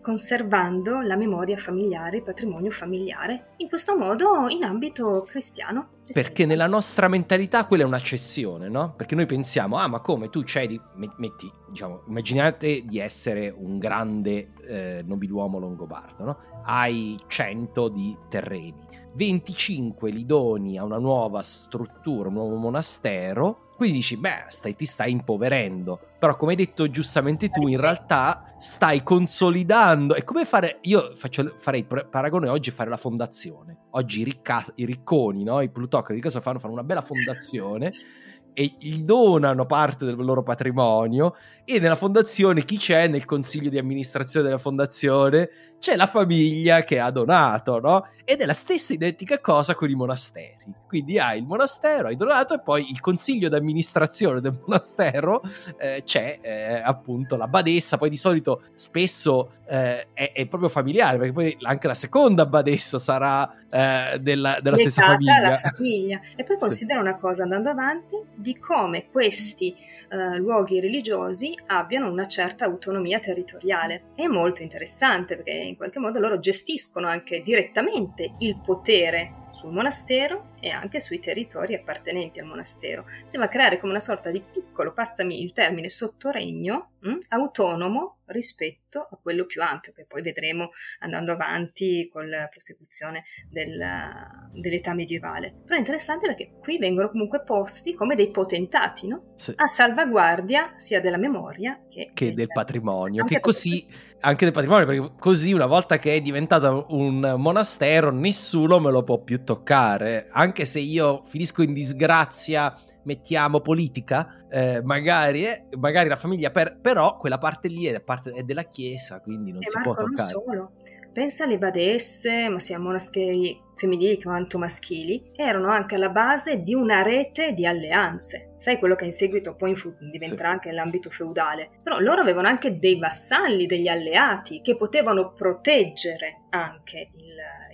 conservando la memoria familiare, il patrimonio familiare, in questo modo in ambito cristiano. Perché nella nostra mentalità quella è una cessione, no? Perché noi pensiamo, ah ma come tu cedi, metti, diciamo, immaginate di essere un grande eh, nobiluomo longobardo, no? Hai 100 di terreni 25 li doni a una nuova struttura, un nuovo monastero, quindi dici, beh, stai, ti stai impoverendo. Però come hai detto giustamente tu, in realtà stai consolidando. È come fare, io faccio, farei il paragone oggi fare la fondazione. Oggi i, ricca, i ricconi, no? i plutocrati, cosa fanno? Fanno una bella fondazione e gli donano parte del loro patrimonio e nella fondazione chi c'è nel consiglio di amministrazione della fondazione c'è la famiglia che ha donato, no? Ed è la stessa identica cosa con i monasteri. Quindi hai il monastero, hai donato e poi il consiglio di amministrazione del monastero eh, c'è eh, appunto la badessa, poi di solito spesso eh, è, è, proprio familiare perché poi anche la seconda badessa sarà eh, della, della stessa famiglia. famiglia. E poi considera sì. una cosa andando avanti, di come questi eh, luoghi religiosi abbiano una certa autonomia territoriale. È molto interessante perché in qualche modo loro gestiscono anche direttamente il potere sul monastero e anche sui territori appartenenti al monastero. Si va a creare come una sorta di piccolo, passami il termine, sottoregno mh, autonomo rispetto a quello più ampio che poi vedremo andando avanti con la prosecuzione del, dell'età medievale. Però è interessante perché qui vengono comunque posti come dei potentati, no? Sì. A salvaguardia sia della memoria che, che del, del patrimonio, che così anche del patrimonio, perché così una volta che è diventato un monastero nessuno me lo può più toccare, anche se io finisco in disgrazia, mettiamo politica, eh, magari, eh, magari la famiglia, per, però quella parte lì è, parte, è della chiesa, quindi non e si Marco, può toccare. Non solo. Pensa alle badesse, ma sia monasteri femminili quanto maschili, erano anche alla base di una rete di alleanze. Sai quello che in seguito poi diventerà sì. anche l'ambito feudale. Però loro avevano anche dei vassalli, degli alleati che potevano proteggere anche il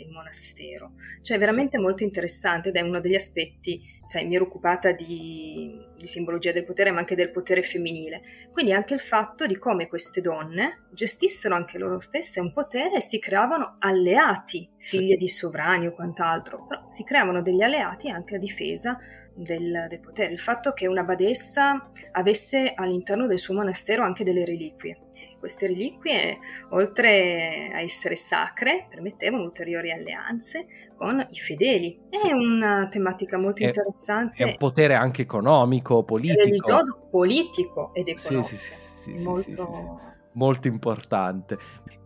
il monastero. Cioè, è veramente sì. molto interessante ed è uno degli aspetti, sai, mi ero occupata di, di, simbologia del potere, ma anche del potere femminile. Quindi anche il fatto di come queste donne gestissero anche loro stesse un potere e si creavano alleati, figlie sì. di sovrani o quant'altro, però si creavano degli alleati anche a difesa del, del potere. Il fatto che una badessa avesse all'interno del suo monastero anche delle reliquie queste reliquie, oltre a essere sacre, permettevano ulteriori alleanze con i fedeli. È sì. una tematica molto è, interessante. È un potere anche economico, politico. Religioso, politico ed economico. Sì, sì, sì, molto... molto importante.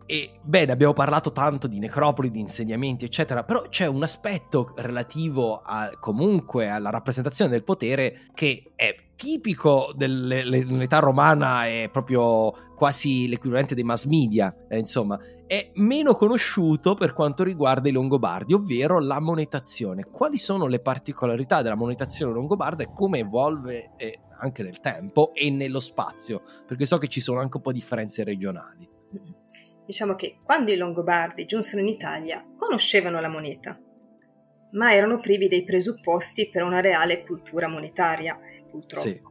E bene, abbiamo parlato tanto di necropoli, di insediamenti, eccetera, però c'è un aspetto relativo a, comunque alla rappresentazione del potere che è tipico dell'età romana, è proprio quasi l'equivalente dei mass media, eh, insomma, è meno conosciuto per quanto riguarda i Longobardi, ovvero la monetazione. Quali sono le particolarità della monetazione longobarda e come evolve eh, anche nel tempo e nello spazio? Perché so che ci sono anche un po' differenze regionali. Diciamo che quando i Longobardi giunsero in Italia conoscevano la moneta, ma erano privi dei presupposti per una reale cultura monetaria, purtroppo. Sì.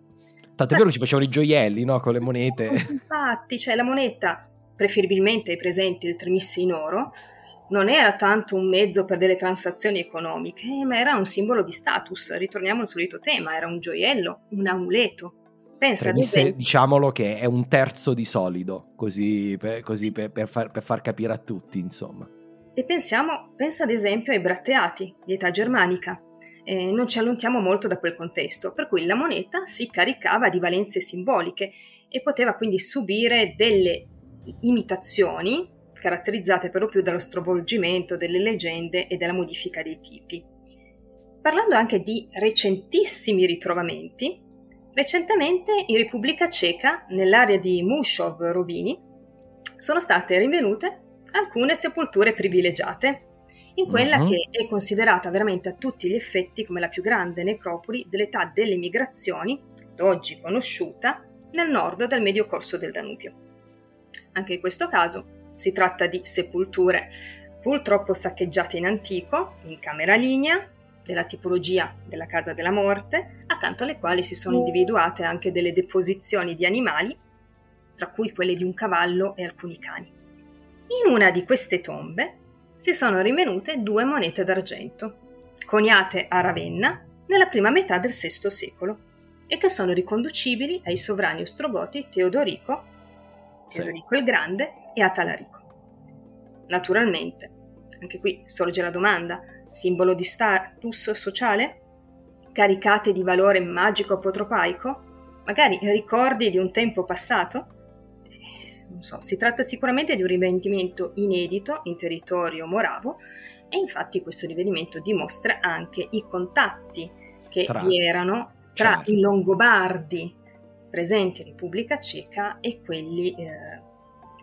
Tant'è vero che ci facevano i gioielli, no? Con le monete. Infatti, cioè la moneta, preferibilmente ai presenti il trimisse in oro, non era tanto un mezzo per delle transazioni economiche, ma era un simbolo di status. Ritorniamo al solito tema, era un gioiello, un amuleto. Pensa Premisse, esempio, diciamolo che è un terzo di solido, così, per, così per, per, far, per, far, capire a tutti, insomma. E pensiamo, pensa ad esempio ai bratteati di età germanica. Eh, non ci allontaniamo molto da quel contesto, per cui la moneta si caricava di valenze simboliche e poteva quindi subire delle imitazioni caratterizzate per lo più dallo stravolgimento delle leggende e dalla modifica dei tipi. Parlando anche di recentissimi ritrovamenti, Recentemente in Repubblica Ceca, nell'area di Mushov Robini, sono state rinvenute alcune sepolture privilegiate in quella uh-huh. che è considerata veramente a tutti gli effetti come la più grande necropoli dell'età delle migrazioni, oggi conosciuta, nel nord del medio corso del Danubio. Anche in questo caso si tratta di sepolture purtroppo saccheggiate in antico, in camera lignea, della tipologia della casa della morte, accanto alle quali si sono individuate anche delle deposizioni di animali, tra cui quelle di un cavallo e alcuni cani. In una di queste tombe si sono rinvenute due monete d'argento, coniate a Ravenna nella prima metà del VI secolo e che sono riconducibili ai sovrani ostrogoti Teodorico, Teodorico il Grande e Atalarico. Naturalmente, anche qui sorge la domanda, simbolo di status sociale? Caricate di valore magico apotropaico? Magari ricordi di un tempo passato? Non so, si tratta sicuramente di un rinvenimento inedito in territorio moravo e infatti questo rivenimento dimostra anche i contatti che tra, vi erano tra certo. i Longobardi presenti in Repubblica Ceca e quelli eh,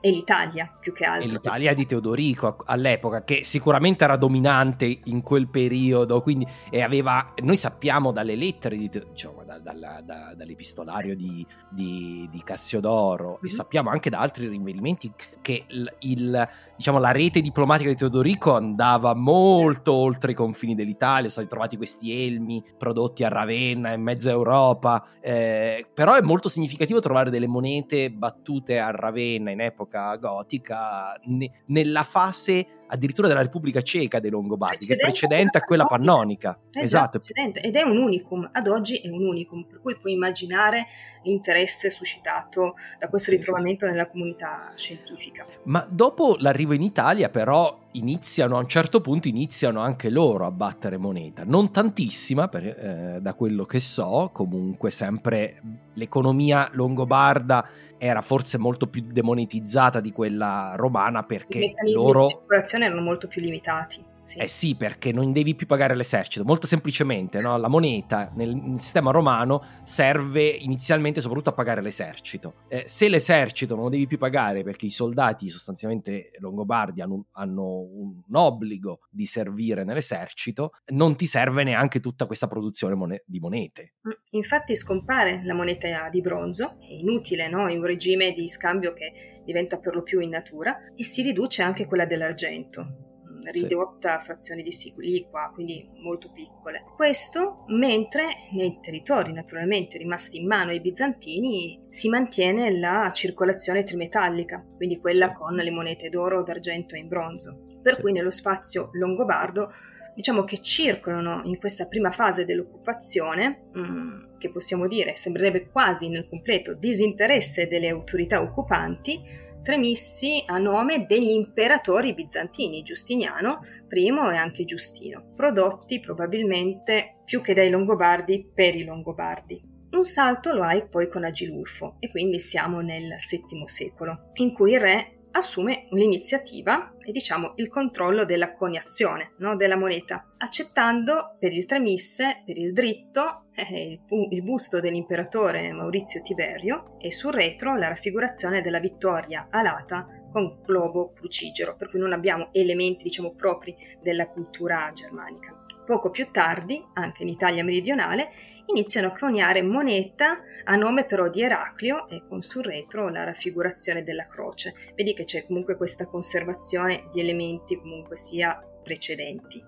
e l'Italia più che altro. E l'Italia di Teodorico all'epoca, che sicuramente era dominante in quel periodo, quindi e aveva, noi sappiamo dalle lettere, di, diciamo, da, da, da, dall'epistolario di, di, di Cassiodoro, mm-hmm. e sappiamo anche da altri rinvenimenti che il, il, diciamo, la rete diplomatica di Teodorico andava molto oltre i confini dell'Italia, sono trovati questi elmi prodotti a Ravenna in mezza Europa, eh, però è molto significativo trovare delle monete battute a Ravenna in epoca gotica ne, nella fase addirittura della Repubblica Ceca dei Longobardi, che è precedente a quella pannonica. Esatto, esatto. ed è un unicum, ad oggi è un unicum, per cui puoi immaginare l'interesse suscitato da questo ritrovamento nella comunità scientifica. Ma dopo l'arrivo in Italia però iniziano, a un certo punto iniziano anche loro a battere moneta, non tantissima per, eh, da quello che so, comunque sempre l'economia longobarda era forse molto più demonetizzata di quella romana perché I meccanismi loro... di circolazione erano molto più limitati. Sì. Eh sì, perché non devi più pagare l'esercito. Molto semplicemente, no? la moneta nel, nel, sistema romano serve inizialmente soprattutto a pagare l'esercito. Eh, se l'esercito non lo devi più pagare perché i soldati sostanzialmente longobardi hanno, hanno un, un, obbligo di servire nell'esercito, non ti serve neanche tutta questa produzione mon- di monete. Mm, infatti scompare la moneta di bronzo, è inutile no? in un regime di scambio che diventa per lo più in natura, e si riduce anche quella dell'argento ridotta sì. frazioni di liqua, quindi molto piccole. Questo mentre nei territori naturalmente rimasti in mano ai bizantini si mantiene la circolazione trimetallica, quindi quella sì. con le monete d'oro, d'argento e in bronzo. Per sì. cui nello spazio longobardo diciamo che circolano in questa prima fase dell'occupazione, mh, mm, che possiamo dire sembrerebbe quasi nel completo disinteresse delle autorità occupanti, tremissi a nome degli imperatori bizantini, Giustiniano I e anche Giustino, prodotti probabilmente più che dai Longobardi per i Longobardi. Un salto lo hai poi con Agilulfo e quindi siamo nel VII secolo, in cui il re assume l'iniziativa e diciamo il controllo della coniazione no, della moneta, accettando per il tremisse, per il dritto, il, busto dell'imperatore Maurizio Tiberio e sul retro la raffigurazione della vittoria alata con globo crucigero, per cui non abbiamo elementi diciamo propri della cultura germanica. Poco più tardi, anche in Italia meridionale, iniziano a coniare moneta a nome però di Eraclio e con sul retro la raffigurazione della croce. Vedi che c'è comunque questa conservazione di elementi comunque sia precedenti.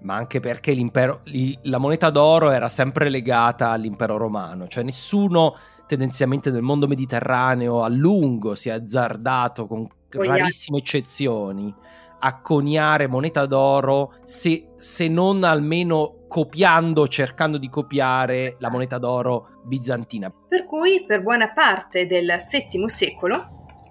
Ma anche perché la moneta d'oro era sempre legata all'impero romano, cioè nessuno tendenzialmente nel mondo mediterraneo a lungo si è azzardato con rarissime eccezioni a coniare moneta d'oro se, se non almeno copiando, cercando di copiare la moneta d'oro bizantina. Per cui per buona parte del VII secolo,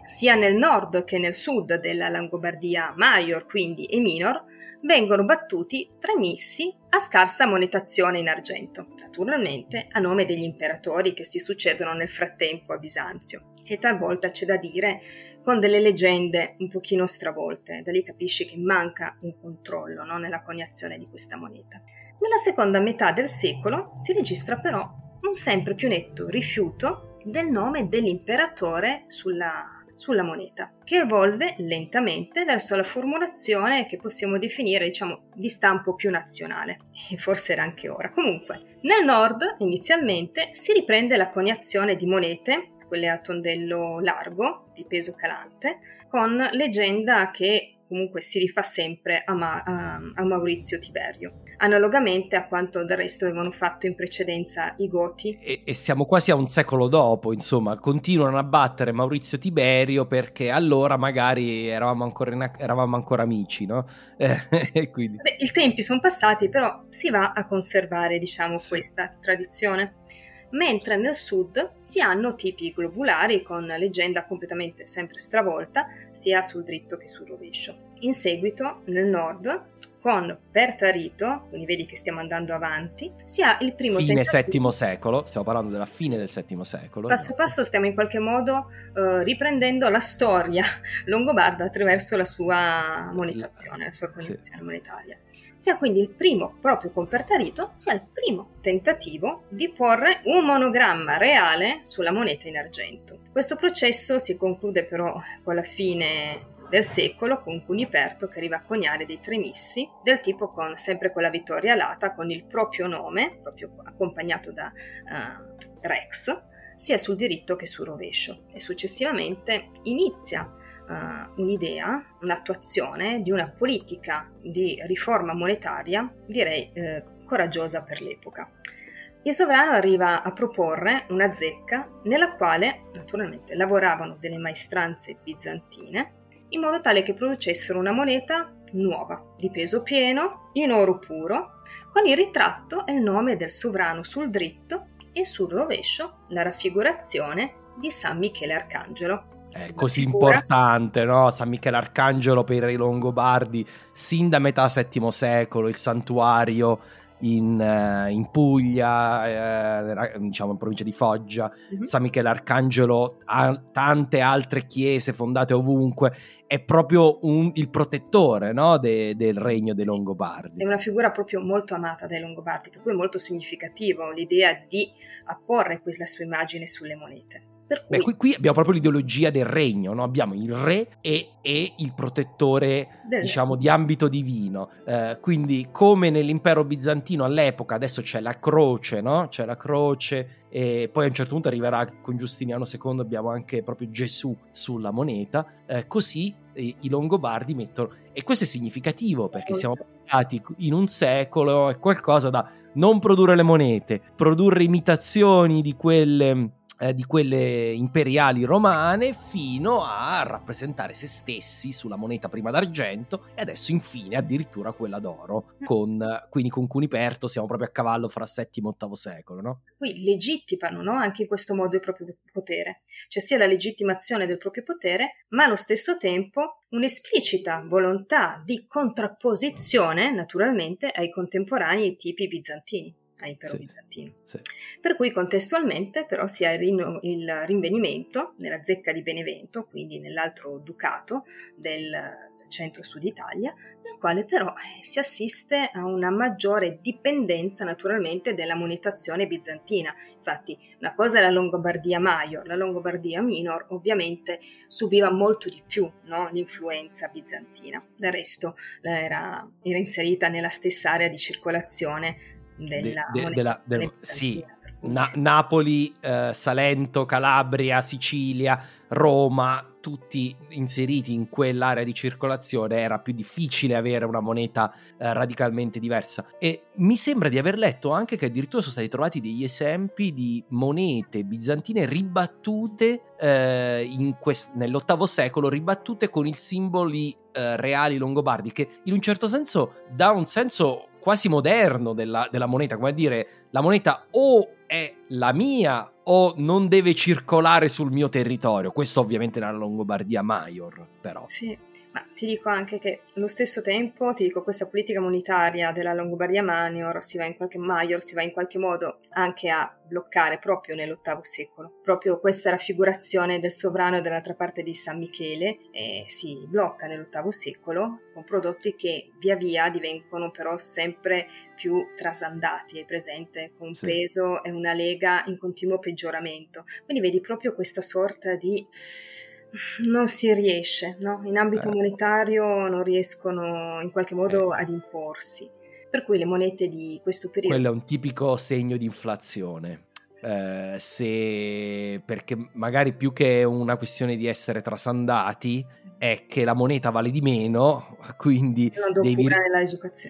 sia nel nord che nel sud della Langobardia Maior, quindi e Minor, vengono battuti tre missi a scarsa monetazione in argento, naturalmente a nome degli imperatori che si succedono nel frattempo a Bisanzio. E talvolta c'è da dire con delle leggende un pochino stravolte, da lì capisci che manca un controllo no, nella coniazione di questa moneta. Nella seconda metà del secolo si registra però un sempre più netto rifiuto del nome dell'imperatore sulla, sulla moneta, che evolve lentamente verso la formulazione che possiamo definire, diciamo, di stampo più nazionale. E forse era anche ora. Comunque, nel nord, inizialmente, si riprende la coniazione di monete, quelle a tondello largo, di peso calante, con leggenda che comunque si rifà sempre a, Ma- a, Maurizio Tiberio, analogamente a quanto del resto avevano fatto in precedenza i Goti. E, e, siamo quasi a un secolo dopo, insomma, continuano a battere Maurizio Tiberio perché allora magari eravamo ancora, in, eravamo ancora amici, no? Eh, quindi... Beh, I tempi sono passati, però si va a conservare, diciamo, questa tradizione mentre nel sud si hanno tipi globulari con leggenda completamente sempre stravolta sia sul dritto che sul rovescio. In seguito, nel nord, con Pertarito, quindi vedi che stiamo andando avanti, sia il primo fine tentativo... VII secolo, stiamo parlando della fine del VII secolo. Passo passo stiamo in qualche modo uh, riprendendo la storia longobarda attraverso la sua monetazione, la sua connessione sì. monetaria. Sia quindi il primo, proprio con Pertarito, sia il primo tentativo di porre un monogramma reale sulla moneta in argento. Questo processo si conclude però con la fine del secolo con Cuniperto che arriva a coniare dei tremissi del tipo con sempre con la vittoria alata con il proprio nome, proprio accompagnato da uh, Rex, sia sul diritto che sul rovescio e successivamente inizia uh, un'idea, un'attuazione di una politica di riforma monetaria, direi eh, coraggiosa per l'epoca. Il sovrano arriva a proporre una zecca nella quale naturalmente lavoravano delle maestranze bizantine in modo tale che producessero una moneta nuova, di peso pieno, in oro puro, con il ritratto e il nome del sovrano sul dritto e sul rovescio la raffigurazione di San Michele Arcangelo. È così figura. importante, no? San Michele Arcangelo per i Longobardi, sin da metà VII secolo, il santuario in, uh, in Puglia, eh, diciamo in provincia di Foggia, mm-hmm. San Michele Arcangelo, ha tante altre chiese fondate ovunque, è proprio un, il protettore no? De, del regno dei sì. Longobardi. È una figura proprio molto amata dai Longobardi, per cui è molto significativo l'idea di apporre questa sua immagine sulle monete. Cui... Beh, qui, qui, abbiamo proprio l'ideologia del regno, no? abbiamo il re e, e il protettore, del... diciamo, di ambito divino. Eh, quindi, come nell'impero bizantino all'epoca, adesso c'è la croce, no? C'è la croce, e poi a un certo punto arriverà con Giustiniano II, abbiamo anche proprio Gesù sulla moneta. Eh, così eh, i Longobardi mettono. E questo è significativo perché siamo passati in un secolo, è qualcosa da non produrre le monete, produrre imitazioni di quelle eh, di quelle imperiali romane fino a rappresentare se stessi sulla moneta prima d'argento e adesso infine addirittura quella d'oro mm. con, quindi con Cuniperto siamo proprio a cavallo fra VII e VIII secolo no? qui legittimano no? anche in questo modo il proprio potere c'è sia la legittimazione del proprio potere ma allo stesso tempo un'esplicita volontà di contrapposizione naturalmente ai contemporanei tipi bizantini a impero sì, bizantino. Sì. Per cui contestualmente però si ha il, rin- il, rinvenimento nella zecca di Benevento, quindi nell'altro ducato del, del centro-sud Italia, nel quale però eh, si assiste a una maggiore dipendenza naturalmente della monetazione bizantina. Infatti una cosa è la Longobardia Maior, la Longobardia Minor ovviamente subiva molto di più no? l'influenza bizantina, del resto era, era inserita nella stessa area di circolazione della, de, de, della, del, sì, Na- Napoli, eh, Salento, Calabria, Sicilia, Roma, tutti inseriti in quell'area di circolazione, era più difficile avere una moneta eh, radicalmente diversa. E mi sembra di aver letto anche che addirittura sono stati trovati degli esempi di monete bizantine ribattute eh, quest- nell'VIII secolo, ribattute con i simboli eh, reali longobardi, che in un certo senso dà un senso quasi moderno della, della moneta, come a dire la moneta o è la mia o non deve circolare sul mio territorio. Questo ovviamente nella Longobardia Maior, però. Sì, ma ti dico anche che allo stesso tempo, ti dico, questa politica monetaria della Longobardia Maior si va in qualche, Maior, si va in qualche modo anche a bloccare proprio nell'VIII secolo. Proprio questa raffigurazione del sovrano dall'altra parte di San Michele eh, si blocca nell'VIII secolo con prodotti che via via divengono però sempre più trasandati, è presente, con un sì. peso e una lega in continuo peggioramento. Quindi vedi proprio questa sorta di non si riesce, no? in ambito eh. monetario non riescono in qualche modo eh. ad imporsi. Per cui le monete di questo periodo... Quello è un tipico segno di inflazione. Eh, se perché magari più che una questione di essere trasandati è che la moneta vale di meno, quindi devi...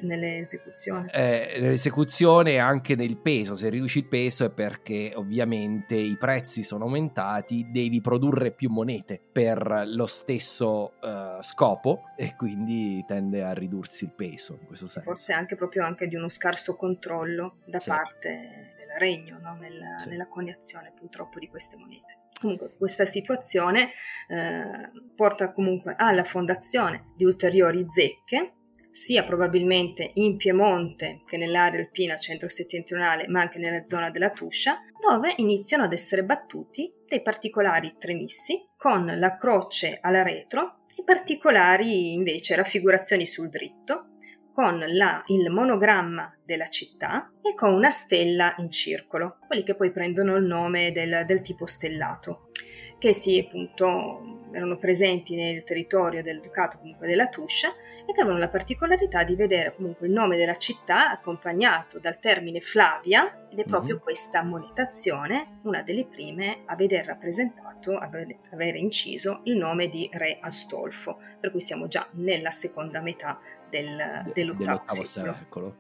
nell'esecuzione. Eh, nell'esecuzione e anche nel peso, se riduci il peso è perché ovviamente i prezzi sono aumentati, devi produrre più monete per lo stesso uh, scopo e quindi tende a ridursi il peso in questo senso. Forse anche proprio anche di uno scarso controllo da sì. parte del regno no? nella, sì. nella coniazione purtroppo di queste monete. Comunque questa situazione eh, porta comunque alla fondazione di ulteriori zecche sia probabilmente in Piemonte che nell'area alpina centro-settentrionale, ma anche nella zona della Tuscia, dove iniziano ad essere battuti dei particolari tremissi con la croce alla retro e particolari invece raffigurazioni sul dritto con la, il monogramma della città e con una stella in circolo, quelli che poi prendono il nome del, del tipo stellato, che si appunto erano presenti nel territorio del ducato comunque della Tuscia e che avevano la particolarità di vedere comunque il nome della città accompagnato dal termine Flavia ed è proprio mm-hmm. questa monetazione una delle prime a veder rappresentato, a aver inciso il nome di Re Astolfo, per cui siamo già nella seconda metà del, dell'ottavo, dell'ottavo secolo.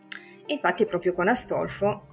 infatti è proprio con Astolfo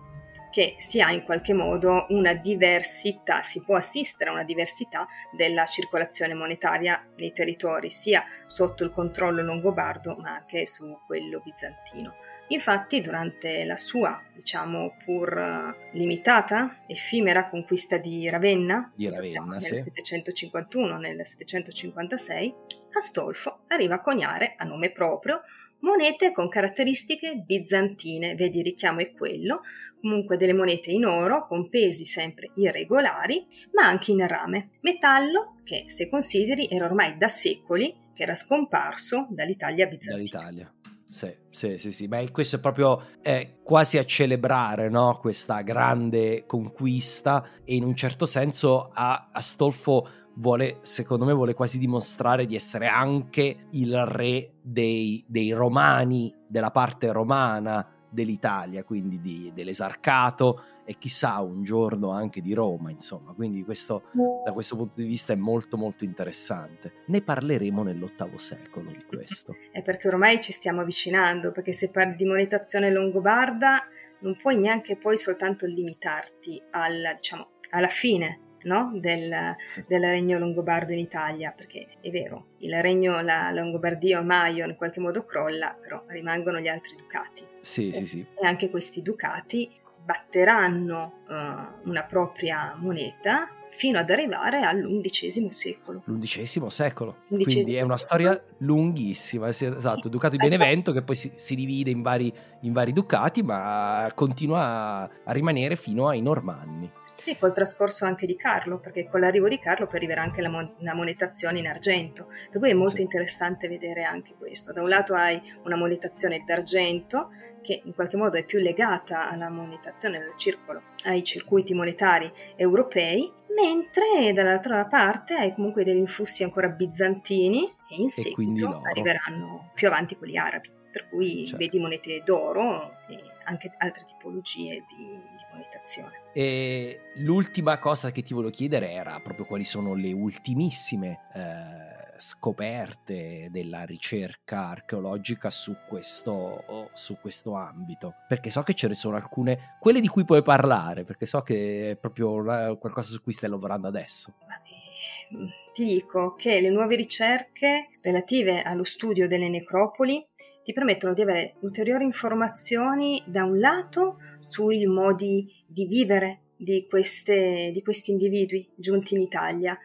che si ha in qualche modo una diversità, si può assistere a una diversità della circolazione monetaria nei territori, sia sotto il controllo longobardo ma anche su quello bizantino. Infatti, durante la sua, diciamo, pur limitata, effimera conquista di Ravenna, di Ravenna nel sì. 751, nel 756, Astolfo arriva a coniare a nome proprio monete con caratteristiche bizantine, vedi richiamo è quello, comunque delle monete in oro con pesi sempre irregolari, ma anche in rame, metallo che se consideri era ormai da secoli che era scomparso dall'Italia bizantina. Dall'Italia. Sì, sì, sì, sì, ma questo è proprio eh, quasi a celebrare no? questa grande conquista e in un certo senso a Astolfo vuole, secondo me, vuole quasi dimostrare di essere anche il re dei, dei romani, della parte romana dell'Italia, quindi di, dell'esarcato e chissà un giorno anche di Roma, insomma. Quindi questo, da questo punto di vista è molto molto interessante. Ne parleremo nell'ottavo secolo di questo. È perché ormai ci stiamo avvicinando, perché se parli di monetazione longobarda non puoi neanche poi soltanto limitarti alla, diciamo, alla fine no? del, sì. del, regno longobardo in Italia, perché è vero, il regno la Longobardia o Maio in qualche modo crolla, però rimangono gli altri ducati. Sì, e, sì, sì. E anche questi ducati batteranno uh, una propria moneta fino ad arrivare all'undicesimo secolo. L'undicesimo secolo. L'undicesimo Quindi è una storia lunghissima. Esatto, Ducato di Benevento che poi si, si divide in vari, in vari, ducati, ma continua a, a rimanere fino ai Normanni. Sì, col trascorso anche di Carlo, perché con l'arrivo di Carlo poi arriverà anche la, mon- la monetazione in argento. Per cui è molto sì. interessante vedere anche questo. Da un lato hai una monetazione d'argento, che in qualche modo è più legata alla monetazione del circolo, ai circuiti monetari europei, mentre dall'altra parte hai comunque degli influssi ancora bizantini e in e seguito arriveranno più avanti quelli arabi, per cui certo. vedi monete d'oro e anche altre tipologie di, di monetazione. E l'ultima cosa che ti volevo chiedere era proprio quali sono le ultimissime eh, scoperte della ricerca archeologica su questo, su questo ambito, perché so che ce ne sono alcune, quelle di cui puoi parlare, perché so che è proprio qualcosa su cui stai lavorando adesso. Eh, ti dico che le nuove ricerche relative allo studio delle necropoli ti permettono di avere ulteriori informazioni da un lato sui modi di vivere di, queste, di questi individui giunti in Italia,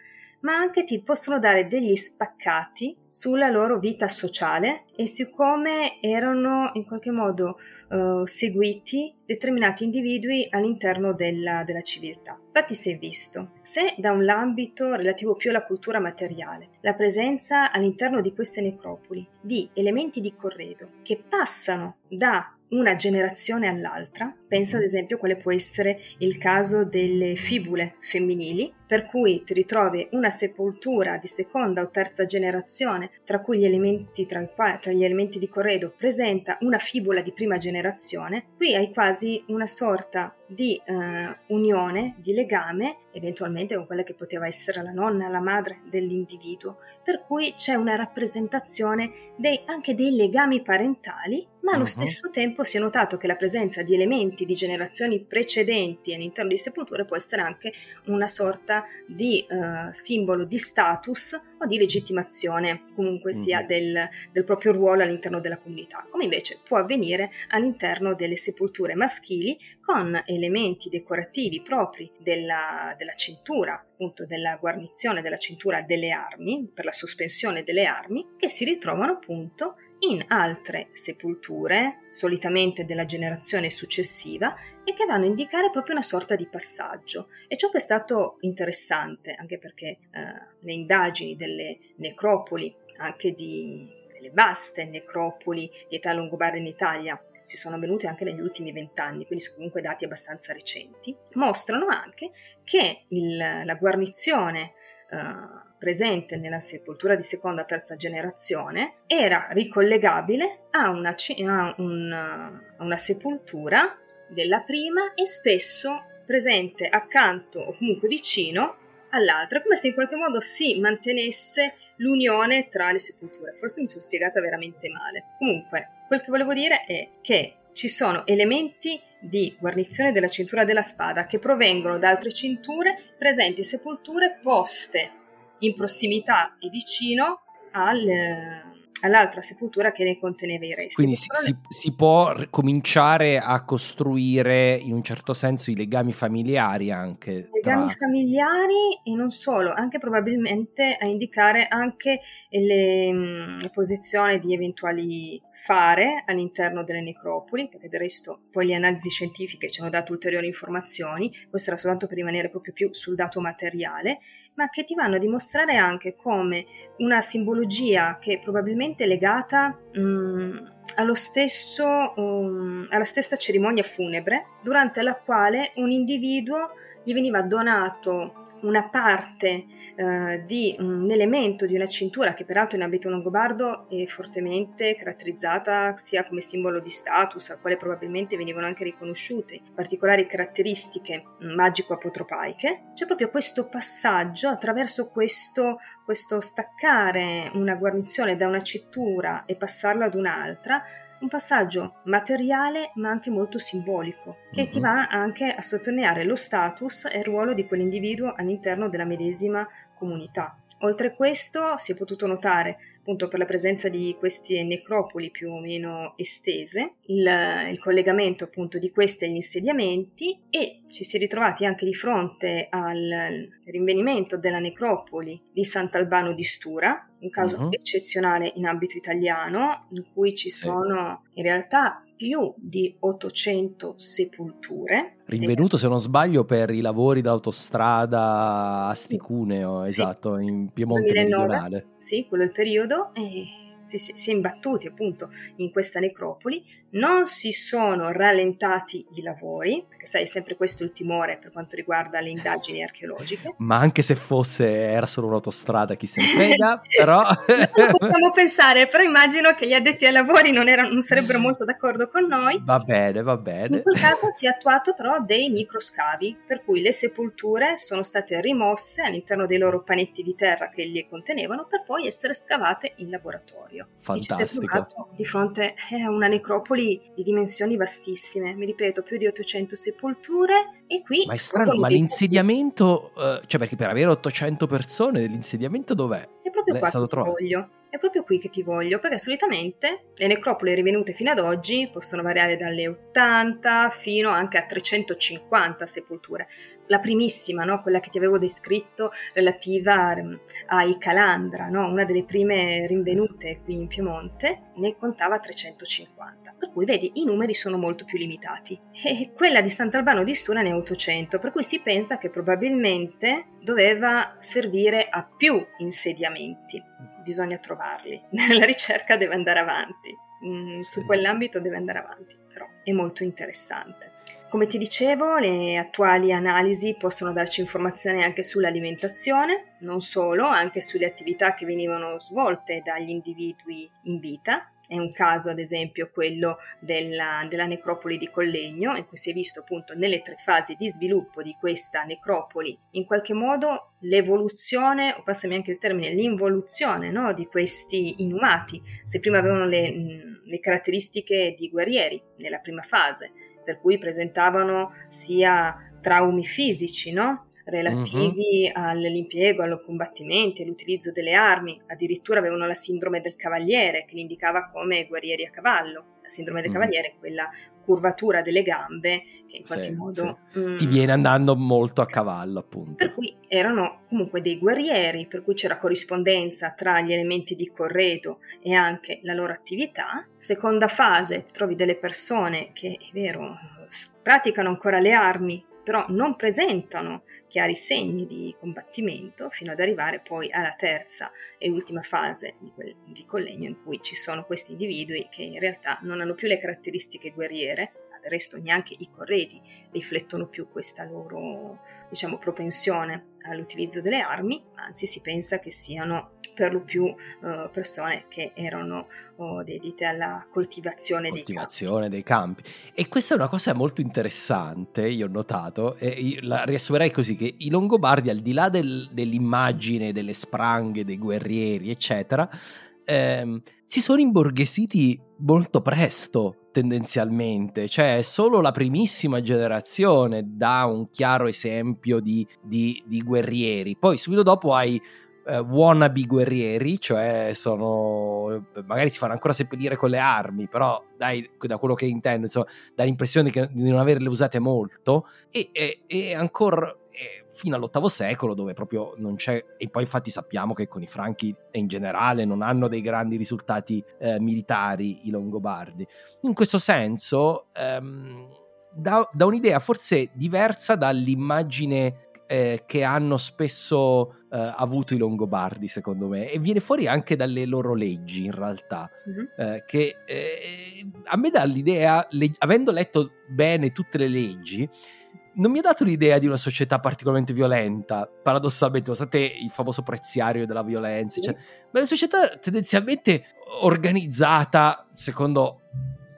ma anche ti possono dare degli spaccati sulla loro vita sociale e su come erano in qualche modo uh, seguiti determinati individui all'interno della, della civiltà. Infatti si è visto, se da un ambito relativo più alla cultura materiale, la presenza all'interno di queste necropoli di elementi di corredo che passano da una generazione all'altra. Pensa ad esempio quale può essere il caso delle fibule femminili, per cui ti ritrovi una sepoltura di seconda o terza generazione, tra cui gli elementi, tra, tra gli elementi di corredo presenta una fibula di prima generazione. Qui hai quasi una sorta di uh, unione, di legame, eventualmente con quella che poteva essere la nonna, la madre dell'individuo, per cui c'è una rappresentazione dei, anche dei legami parentali, ma allo uh-huh. stesso tempo si è notato che la presenza di elementi di generazioni precedenti all'interno di sepolture può essere anche una sorta di uh, simbolo di status o di legittimazione, comunque sia uh-huh. del, del proprio ruolo all'interno della comunità, come invece può avvenire all'interno delle sepolture maschili con elementi decorativi propri della, della cintura, appunto della guarnizione della cintura delle armi, per la sospensione delle armi, che si ritrovano appunto in altre sepolture, solitamente della generazione successiva, e che vanno a indicare proprio una sorta di passaggio. E ciò che è stato interessante, anche perché eh, le indagini delle necropoli, anche di, delle vaste necropoli di età longobarda in Italia, si sono avvenute anche negli ultimi vent'anni, quindi sono comunque dati abbastanza recenti, mostrano anche che il, la guarnizione eh, presente nella sepoltura di seconda o terza generazione era ricollegabile a una, a una, a una sepoltura della prima e spesso presente accanto o comunque vicino all'altra, come se in qualche modo si mantenesse l'unione tra le sepolture. Forse mi sono spiegata veramente male. Comunque, quel che volevo dire è che ci sono elementi di guarnizione della cintura della spada che provengono da altre cinture presenti in sepolture poste in prossimità e vicino al, all'altra sepoltura che ne conteneva i resti. Quindi si, si, si, può cominciare a costruire in un certo senso i legami familiari anche. Legami tra... familiari e non solo, anche probabilmente a indicare anche le, mm, le posizioni di eventuali fare all'interno delle necropoli, perché del resto poi le analisi scientifiche ci hanno dato ulteriori informazioni, questo era soltanto per rimanere proprio più sul dato materiale, ma che ti vanno a dimostrare anche come una simbologia che è probabilmente legata mh, mm, stesso, um, alla stessa cerimonia funebre, durante la quale un individuo gli veniva donato una parte eh, di un elemento di una cintura che peraltro in abito longobardo è fortemente caratterizzata sia come simbolo di status al quale probabilmente venivano anche riconosciute particolari caratteristiche magico-apotropaiche, c'è proprio questo passaggio attraverso questo, questo staccare una guarnizione da una cintura e passarla ad un'altra un passaggio materiale ma anche molto simbolico, che uh-huh. ti mhm. va anche a sottolineare lo status e il ruolo di quell'individuo all'interno della medesima comunità. Oltre a questo si è potuto notare, appunto per la presenza di queste necropoli più o meno estese, il, il collegamento appunto di queste agli insediamenti e ci si è ritrovati anche di fronte al rinvenimento della necropoli di Sant'Albano di Stura, un caso uh-huh. eccezionale in ambito italiano, in cui ci sono in realtà più di 800 sepolture. Rinvenuto, se non sbaglio, per i lavori d'autostrada a Sticuneo, sì. esatto, in Piemonte 2009. meridionale. Sì, quello è il periodo. E si, si, è imbattuti appunto in questa necropoli, non si sono rallentati i lavori, perché sai, è sempre questo il timore per quanto riguarda le indagini archeologiche. Ma anche se fosse, era solo un'autostrada, chi se ne frega, però... non possiamo pensare, però immagino che gli addetti ai lavori non, erano, non sarebbero molto d'accordo con noi. Va bene, va bene. In quel caso si è attuato però dei microscavi, per cui le sepolture sono state rimosse all'interno dei loro panetti di terra che li contenevano, per poi essere scavate in laboratorio. Fantastico. di fronte a una necropoli di dimensioni vastissime, mi ripeto, più di 800 sepolture e qui... Ma è strano, ma l'insediamento, uh, cioè perché per avere 800 persone, l'insediamento dov'è? È proprio L'è qua stato trovato. voglio. È proprio qui che ti voglio, perché solitamente le necropoli rivenute fino ad oggi possono variare dalle 80 fino anche a 350 sepolture. La primissima, no? quella che ti avevo descritto relativa mm, ai Calandra, no? una delle prime rinvenute qui in Piemonte, ne contava 350. Per cui vedi, i numeri sono molto più limitati. E quella di Sant'Albano di Stura ne ha 800, per cui si pensa che probabilmente doveva servire a più insediamenti bisogna trovarli, la ricerca deve andare avanti, mm, su quell'ambito deve andare avanti, però è molto interessante. Come ti dicevo, le attuali analisi possono darci informazioni anche sull'alimentazione, non solo, anche sulle attività che venivano svolte dagli individui in vita, è un caso, ad esempio, quello della, della, necropoli di Collegno, in cui si è visto appunto nelle tre fasi di sviluppo di questa necropoli, in qualche modo l'evoluzione, o passami anche il termine, l'involuzione no, di questi inumati. Se prima avevano le, le caratteristiche di guerrieri nella prima fase, per cui presentavano sia traumi fisici, no? Relativi uh-huh. all'impiego, ai combattimenti, all'utilizzo delle armi, addirittura avevano la sindrome del cavaliere che li indicava come guerrieri a cavallo. La sindrome del mm. cavaliere è quella curvatura delle gambe che in qualche sì, modo sì. mm, ti viene andando molto a cavallo appunto per cui erano comunque dei guerrieri per cui c'era corrispondenza tra gli elementi di corredo e anche la loro attività seconda fase trovi delle persone che è vero praticano ancora le armi però non presentano chiari segni di combattimento fino ad arrivare poi alla terza e ultima fase di, quel, di collegno in cui ci sono questi individui che in realtà non hanno più le caratteristiche guerriere, resto neanche i corredi riflettono più questa loro diciamo, propensione all'utilizzo delle armi, anzi si pensa che siano per lo più uh, persone che erano uh, dedite alla coltivazione, coltivazione dei, campi. dei, campi. E questa è una cosa molto interessante, io ho notato, e la riassumerei così, che i Longobardi, al di là del, dell'immagine delle spranghe, dei guerrieri, eccetera, ehm, si sono imborghesiti molto presto tendenzialmente, cioè solo la primissima generazione dà un chiaro esempio di, di, di guerrieri, poi subito dopo hai eh, wannabe guerrieri, cioè sono magari si fanno ancora seppellire con le armi, però dai, da quello che intendo, insomma, dà l'impressione di, non averle usate molto. E, e, e ancora fino all'VIII secolo dove proprio non c'è e poi infatti sappiamo che con i franchi in generale non hanno dei grandi risultati eh, militari i longobardi in questo senso ehm, da, da, un'idea forse diversa dall'immagine eh, che hanno spesso eh, avuto i Longobardi, secondo me, e viene fuori anche dalle loro leggi, in realtà, mm-hmm. eh, che eh, a me dà l'idea, le, avendo letto bene tutte le leggi, non mi ha dato l'idea di una società particolarmente violenta, paradossalmente, nonostante il famoso preziario della violenza, cioè, ma una società tendenzialmente organizzata secondo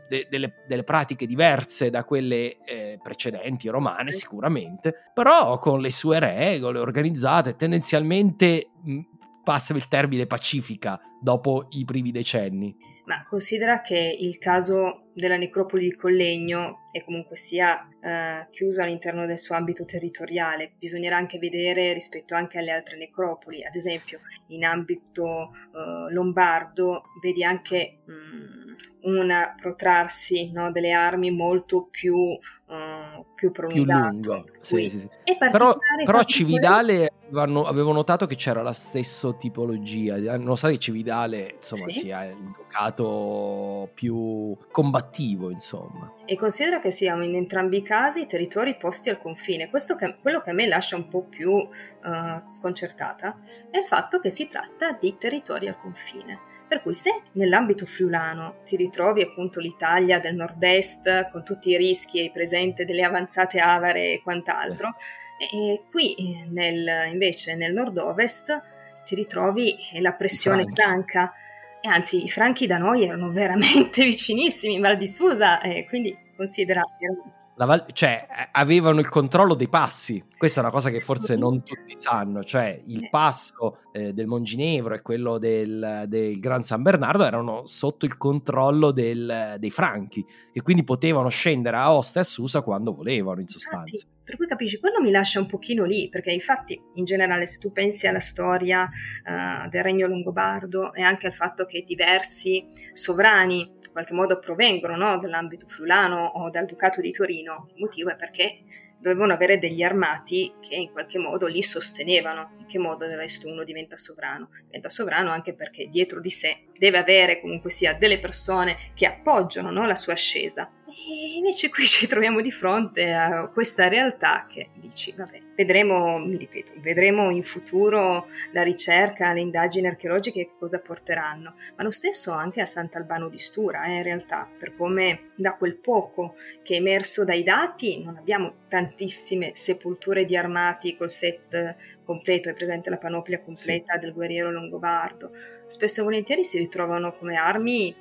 de- delle, delle, pratiche diverse da quelle eh, precedenti romane sicuramente, però con le sue regole organizzate, tendenzialmente mh, passami il termine pacifica dopo i primi decenni. Ma considera che il caso della necropoli di Collegno è comunque sia eh, chiuso all'interno del suo ambito territoriale, bisognerà anche vedere rispetto anche alle altre necropoli, ad esempio in ambito eh, lombardo vedi anche mh, mm, un protrarsi no, delle armi molto più, uh, più prolungato. Più lungo, sì, sì, sì. Però, però Cividale avevano, avevo notato che c'era la stessa tipologia, nonostante Cividale insomma sia il ducato più combattivo insomma. E considera che siamo in entrambi i casi territori posti al confine. Questo che, quello che a me lascia un po' più uh, sconcertata è il fatto che si tratta di territori al confine. Per cui se nell'ambito friulano ti ritrovi appunto l'Italia del nord-est con tutti i rischi e presente delle avanzate avare e quant'altro, e qui nel, invece nel nord-ovest ti ritrovi la pressione franca. E anzi, i franchi da noi erano veramente vicinissimi in Val di Susa, e quindi considera Val- cioè, avevano il controllo dei passi. Questa è una cosa che forse non tutti sanno, cioè il passo eh, del Monginevro e quello del, del, Gran San Bernardo erano sotto il controllo del, dei Franchi, che quindi potevano scendere a Osta e a Susa quando volevano, in sostanza. Ah, per cui capisci, quello mi lascia un pochino lì, perché infatti in generale se tu pensi alla storia uh, del regno longobardo e anche al fatto che diversi sovrani in qualche modo provengono no, dall'ambito friulano o dal Ducato di Torino. Il motivo è perché dovevano avere degli armati che in qualche modo li sostenevano. In che modo del resto uno diventa sovrano? Diventa sovrano anche perché dietro di sé deve avere comunque sia delle persone che appoggiano no, la sua ascesa. E invece qui ci troviamo di fronte a questa realtà che dici, vabbè, vedremo, mi ripeto, vedremo in futuro la ricerca, le indagini archeologiche cosa porteranno, ma lo stesso anche a Sant'Albano di Stura, eh, in realtà, per come da quel poco che è emerso dai dati non abbiamo tantissime sepolture di armati col set completo, è presente la panoplia completa sì. del guerriero longobardo. Spesso e volentieri si ritrovano come armi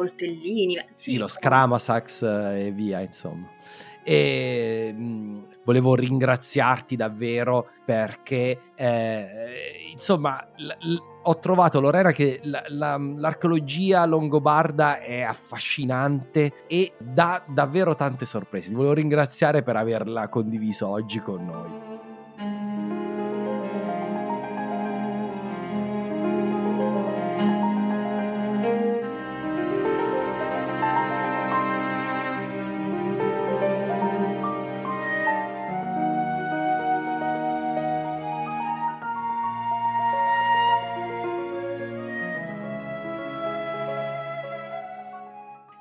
coltellini. Sì, lo scramasax eh, e via, insomma. E mh, volevo ringraziarti davvero perché, eh, insomma, l- l- ho trovato Lorena che la- la- l'archeologia longobarda è affascinante e dà davvero tante sorprese. Ti volevo ringraziare per averla condiviso oggi con noi.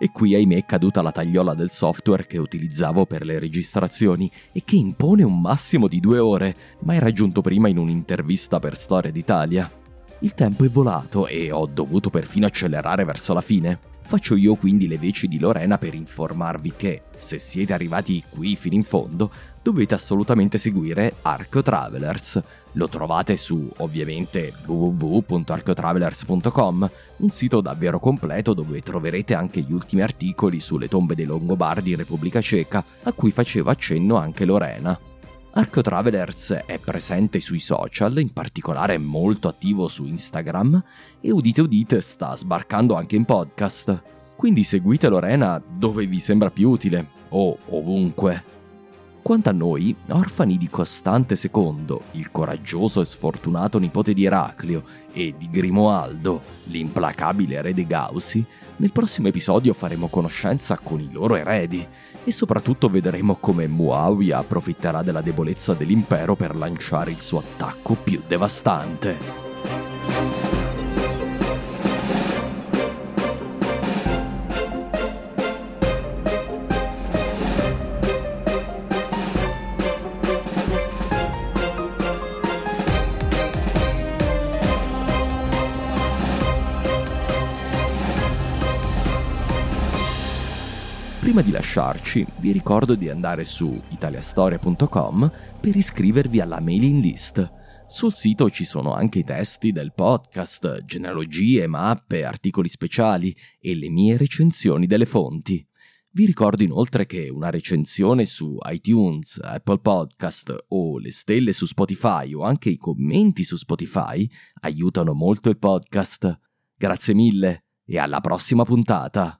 E qui ahimè è caduta la tagliola del software che utilizzavo per le registrazioni e che impone un massimo di due ore, ma hai raggiunto prima in un'intervista per Storia d'Italia. Il tempo è volato e ho dovuto perfino accelerare verso la fine. Faccio io quindi le veci di Lorena per informarvi che, se siete arrivati qui fino in fondo, dovete assolutamente seguire Arco Travelers. Lo trovate su, ovviamente, www.arcotravelers.com, un sito davvero completo dove troverete anche gli ultimi articoli sulle tombe dei Longobardi in Repubblica Ceca, a cui faceva accenno anche Lorena. Arco Travelers è presente sui social, in particolare è molto attivo su Instagram e udite udite sta sbarcando anche in podcast. Quindi seguite Lorena dove vi sembra più utile o ovunque. Quanto a noi, orfani di Costante II, il coraggioso e sfortunato nipote di Eraclio, e di Grimoaldo, l'implacabile erede Gausi, nel prossimo episodio faremo conoscenza con i loro eredi e soprattutto vedremo come Muawiyah approfitterà della debolezza dell'impero per lanciare il suo attacco più devastante. Prima di lasciarci, vi ricordo di andare su italiastoria.com per iscrivervi alla mailing list. Sul sito ci sono anche i testi del podcast, genealogie, mappe, articoli speciali e le mie recensioni delle fonti. Vi ricordo inoltre che una recensione su iTunes, Apple Podcast o le stelle su Spotify o anche i commenti su Spotify aiutano molto il podcast. Grazie mille e alla prossima puntata.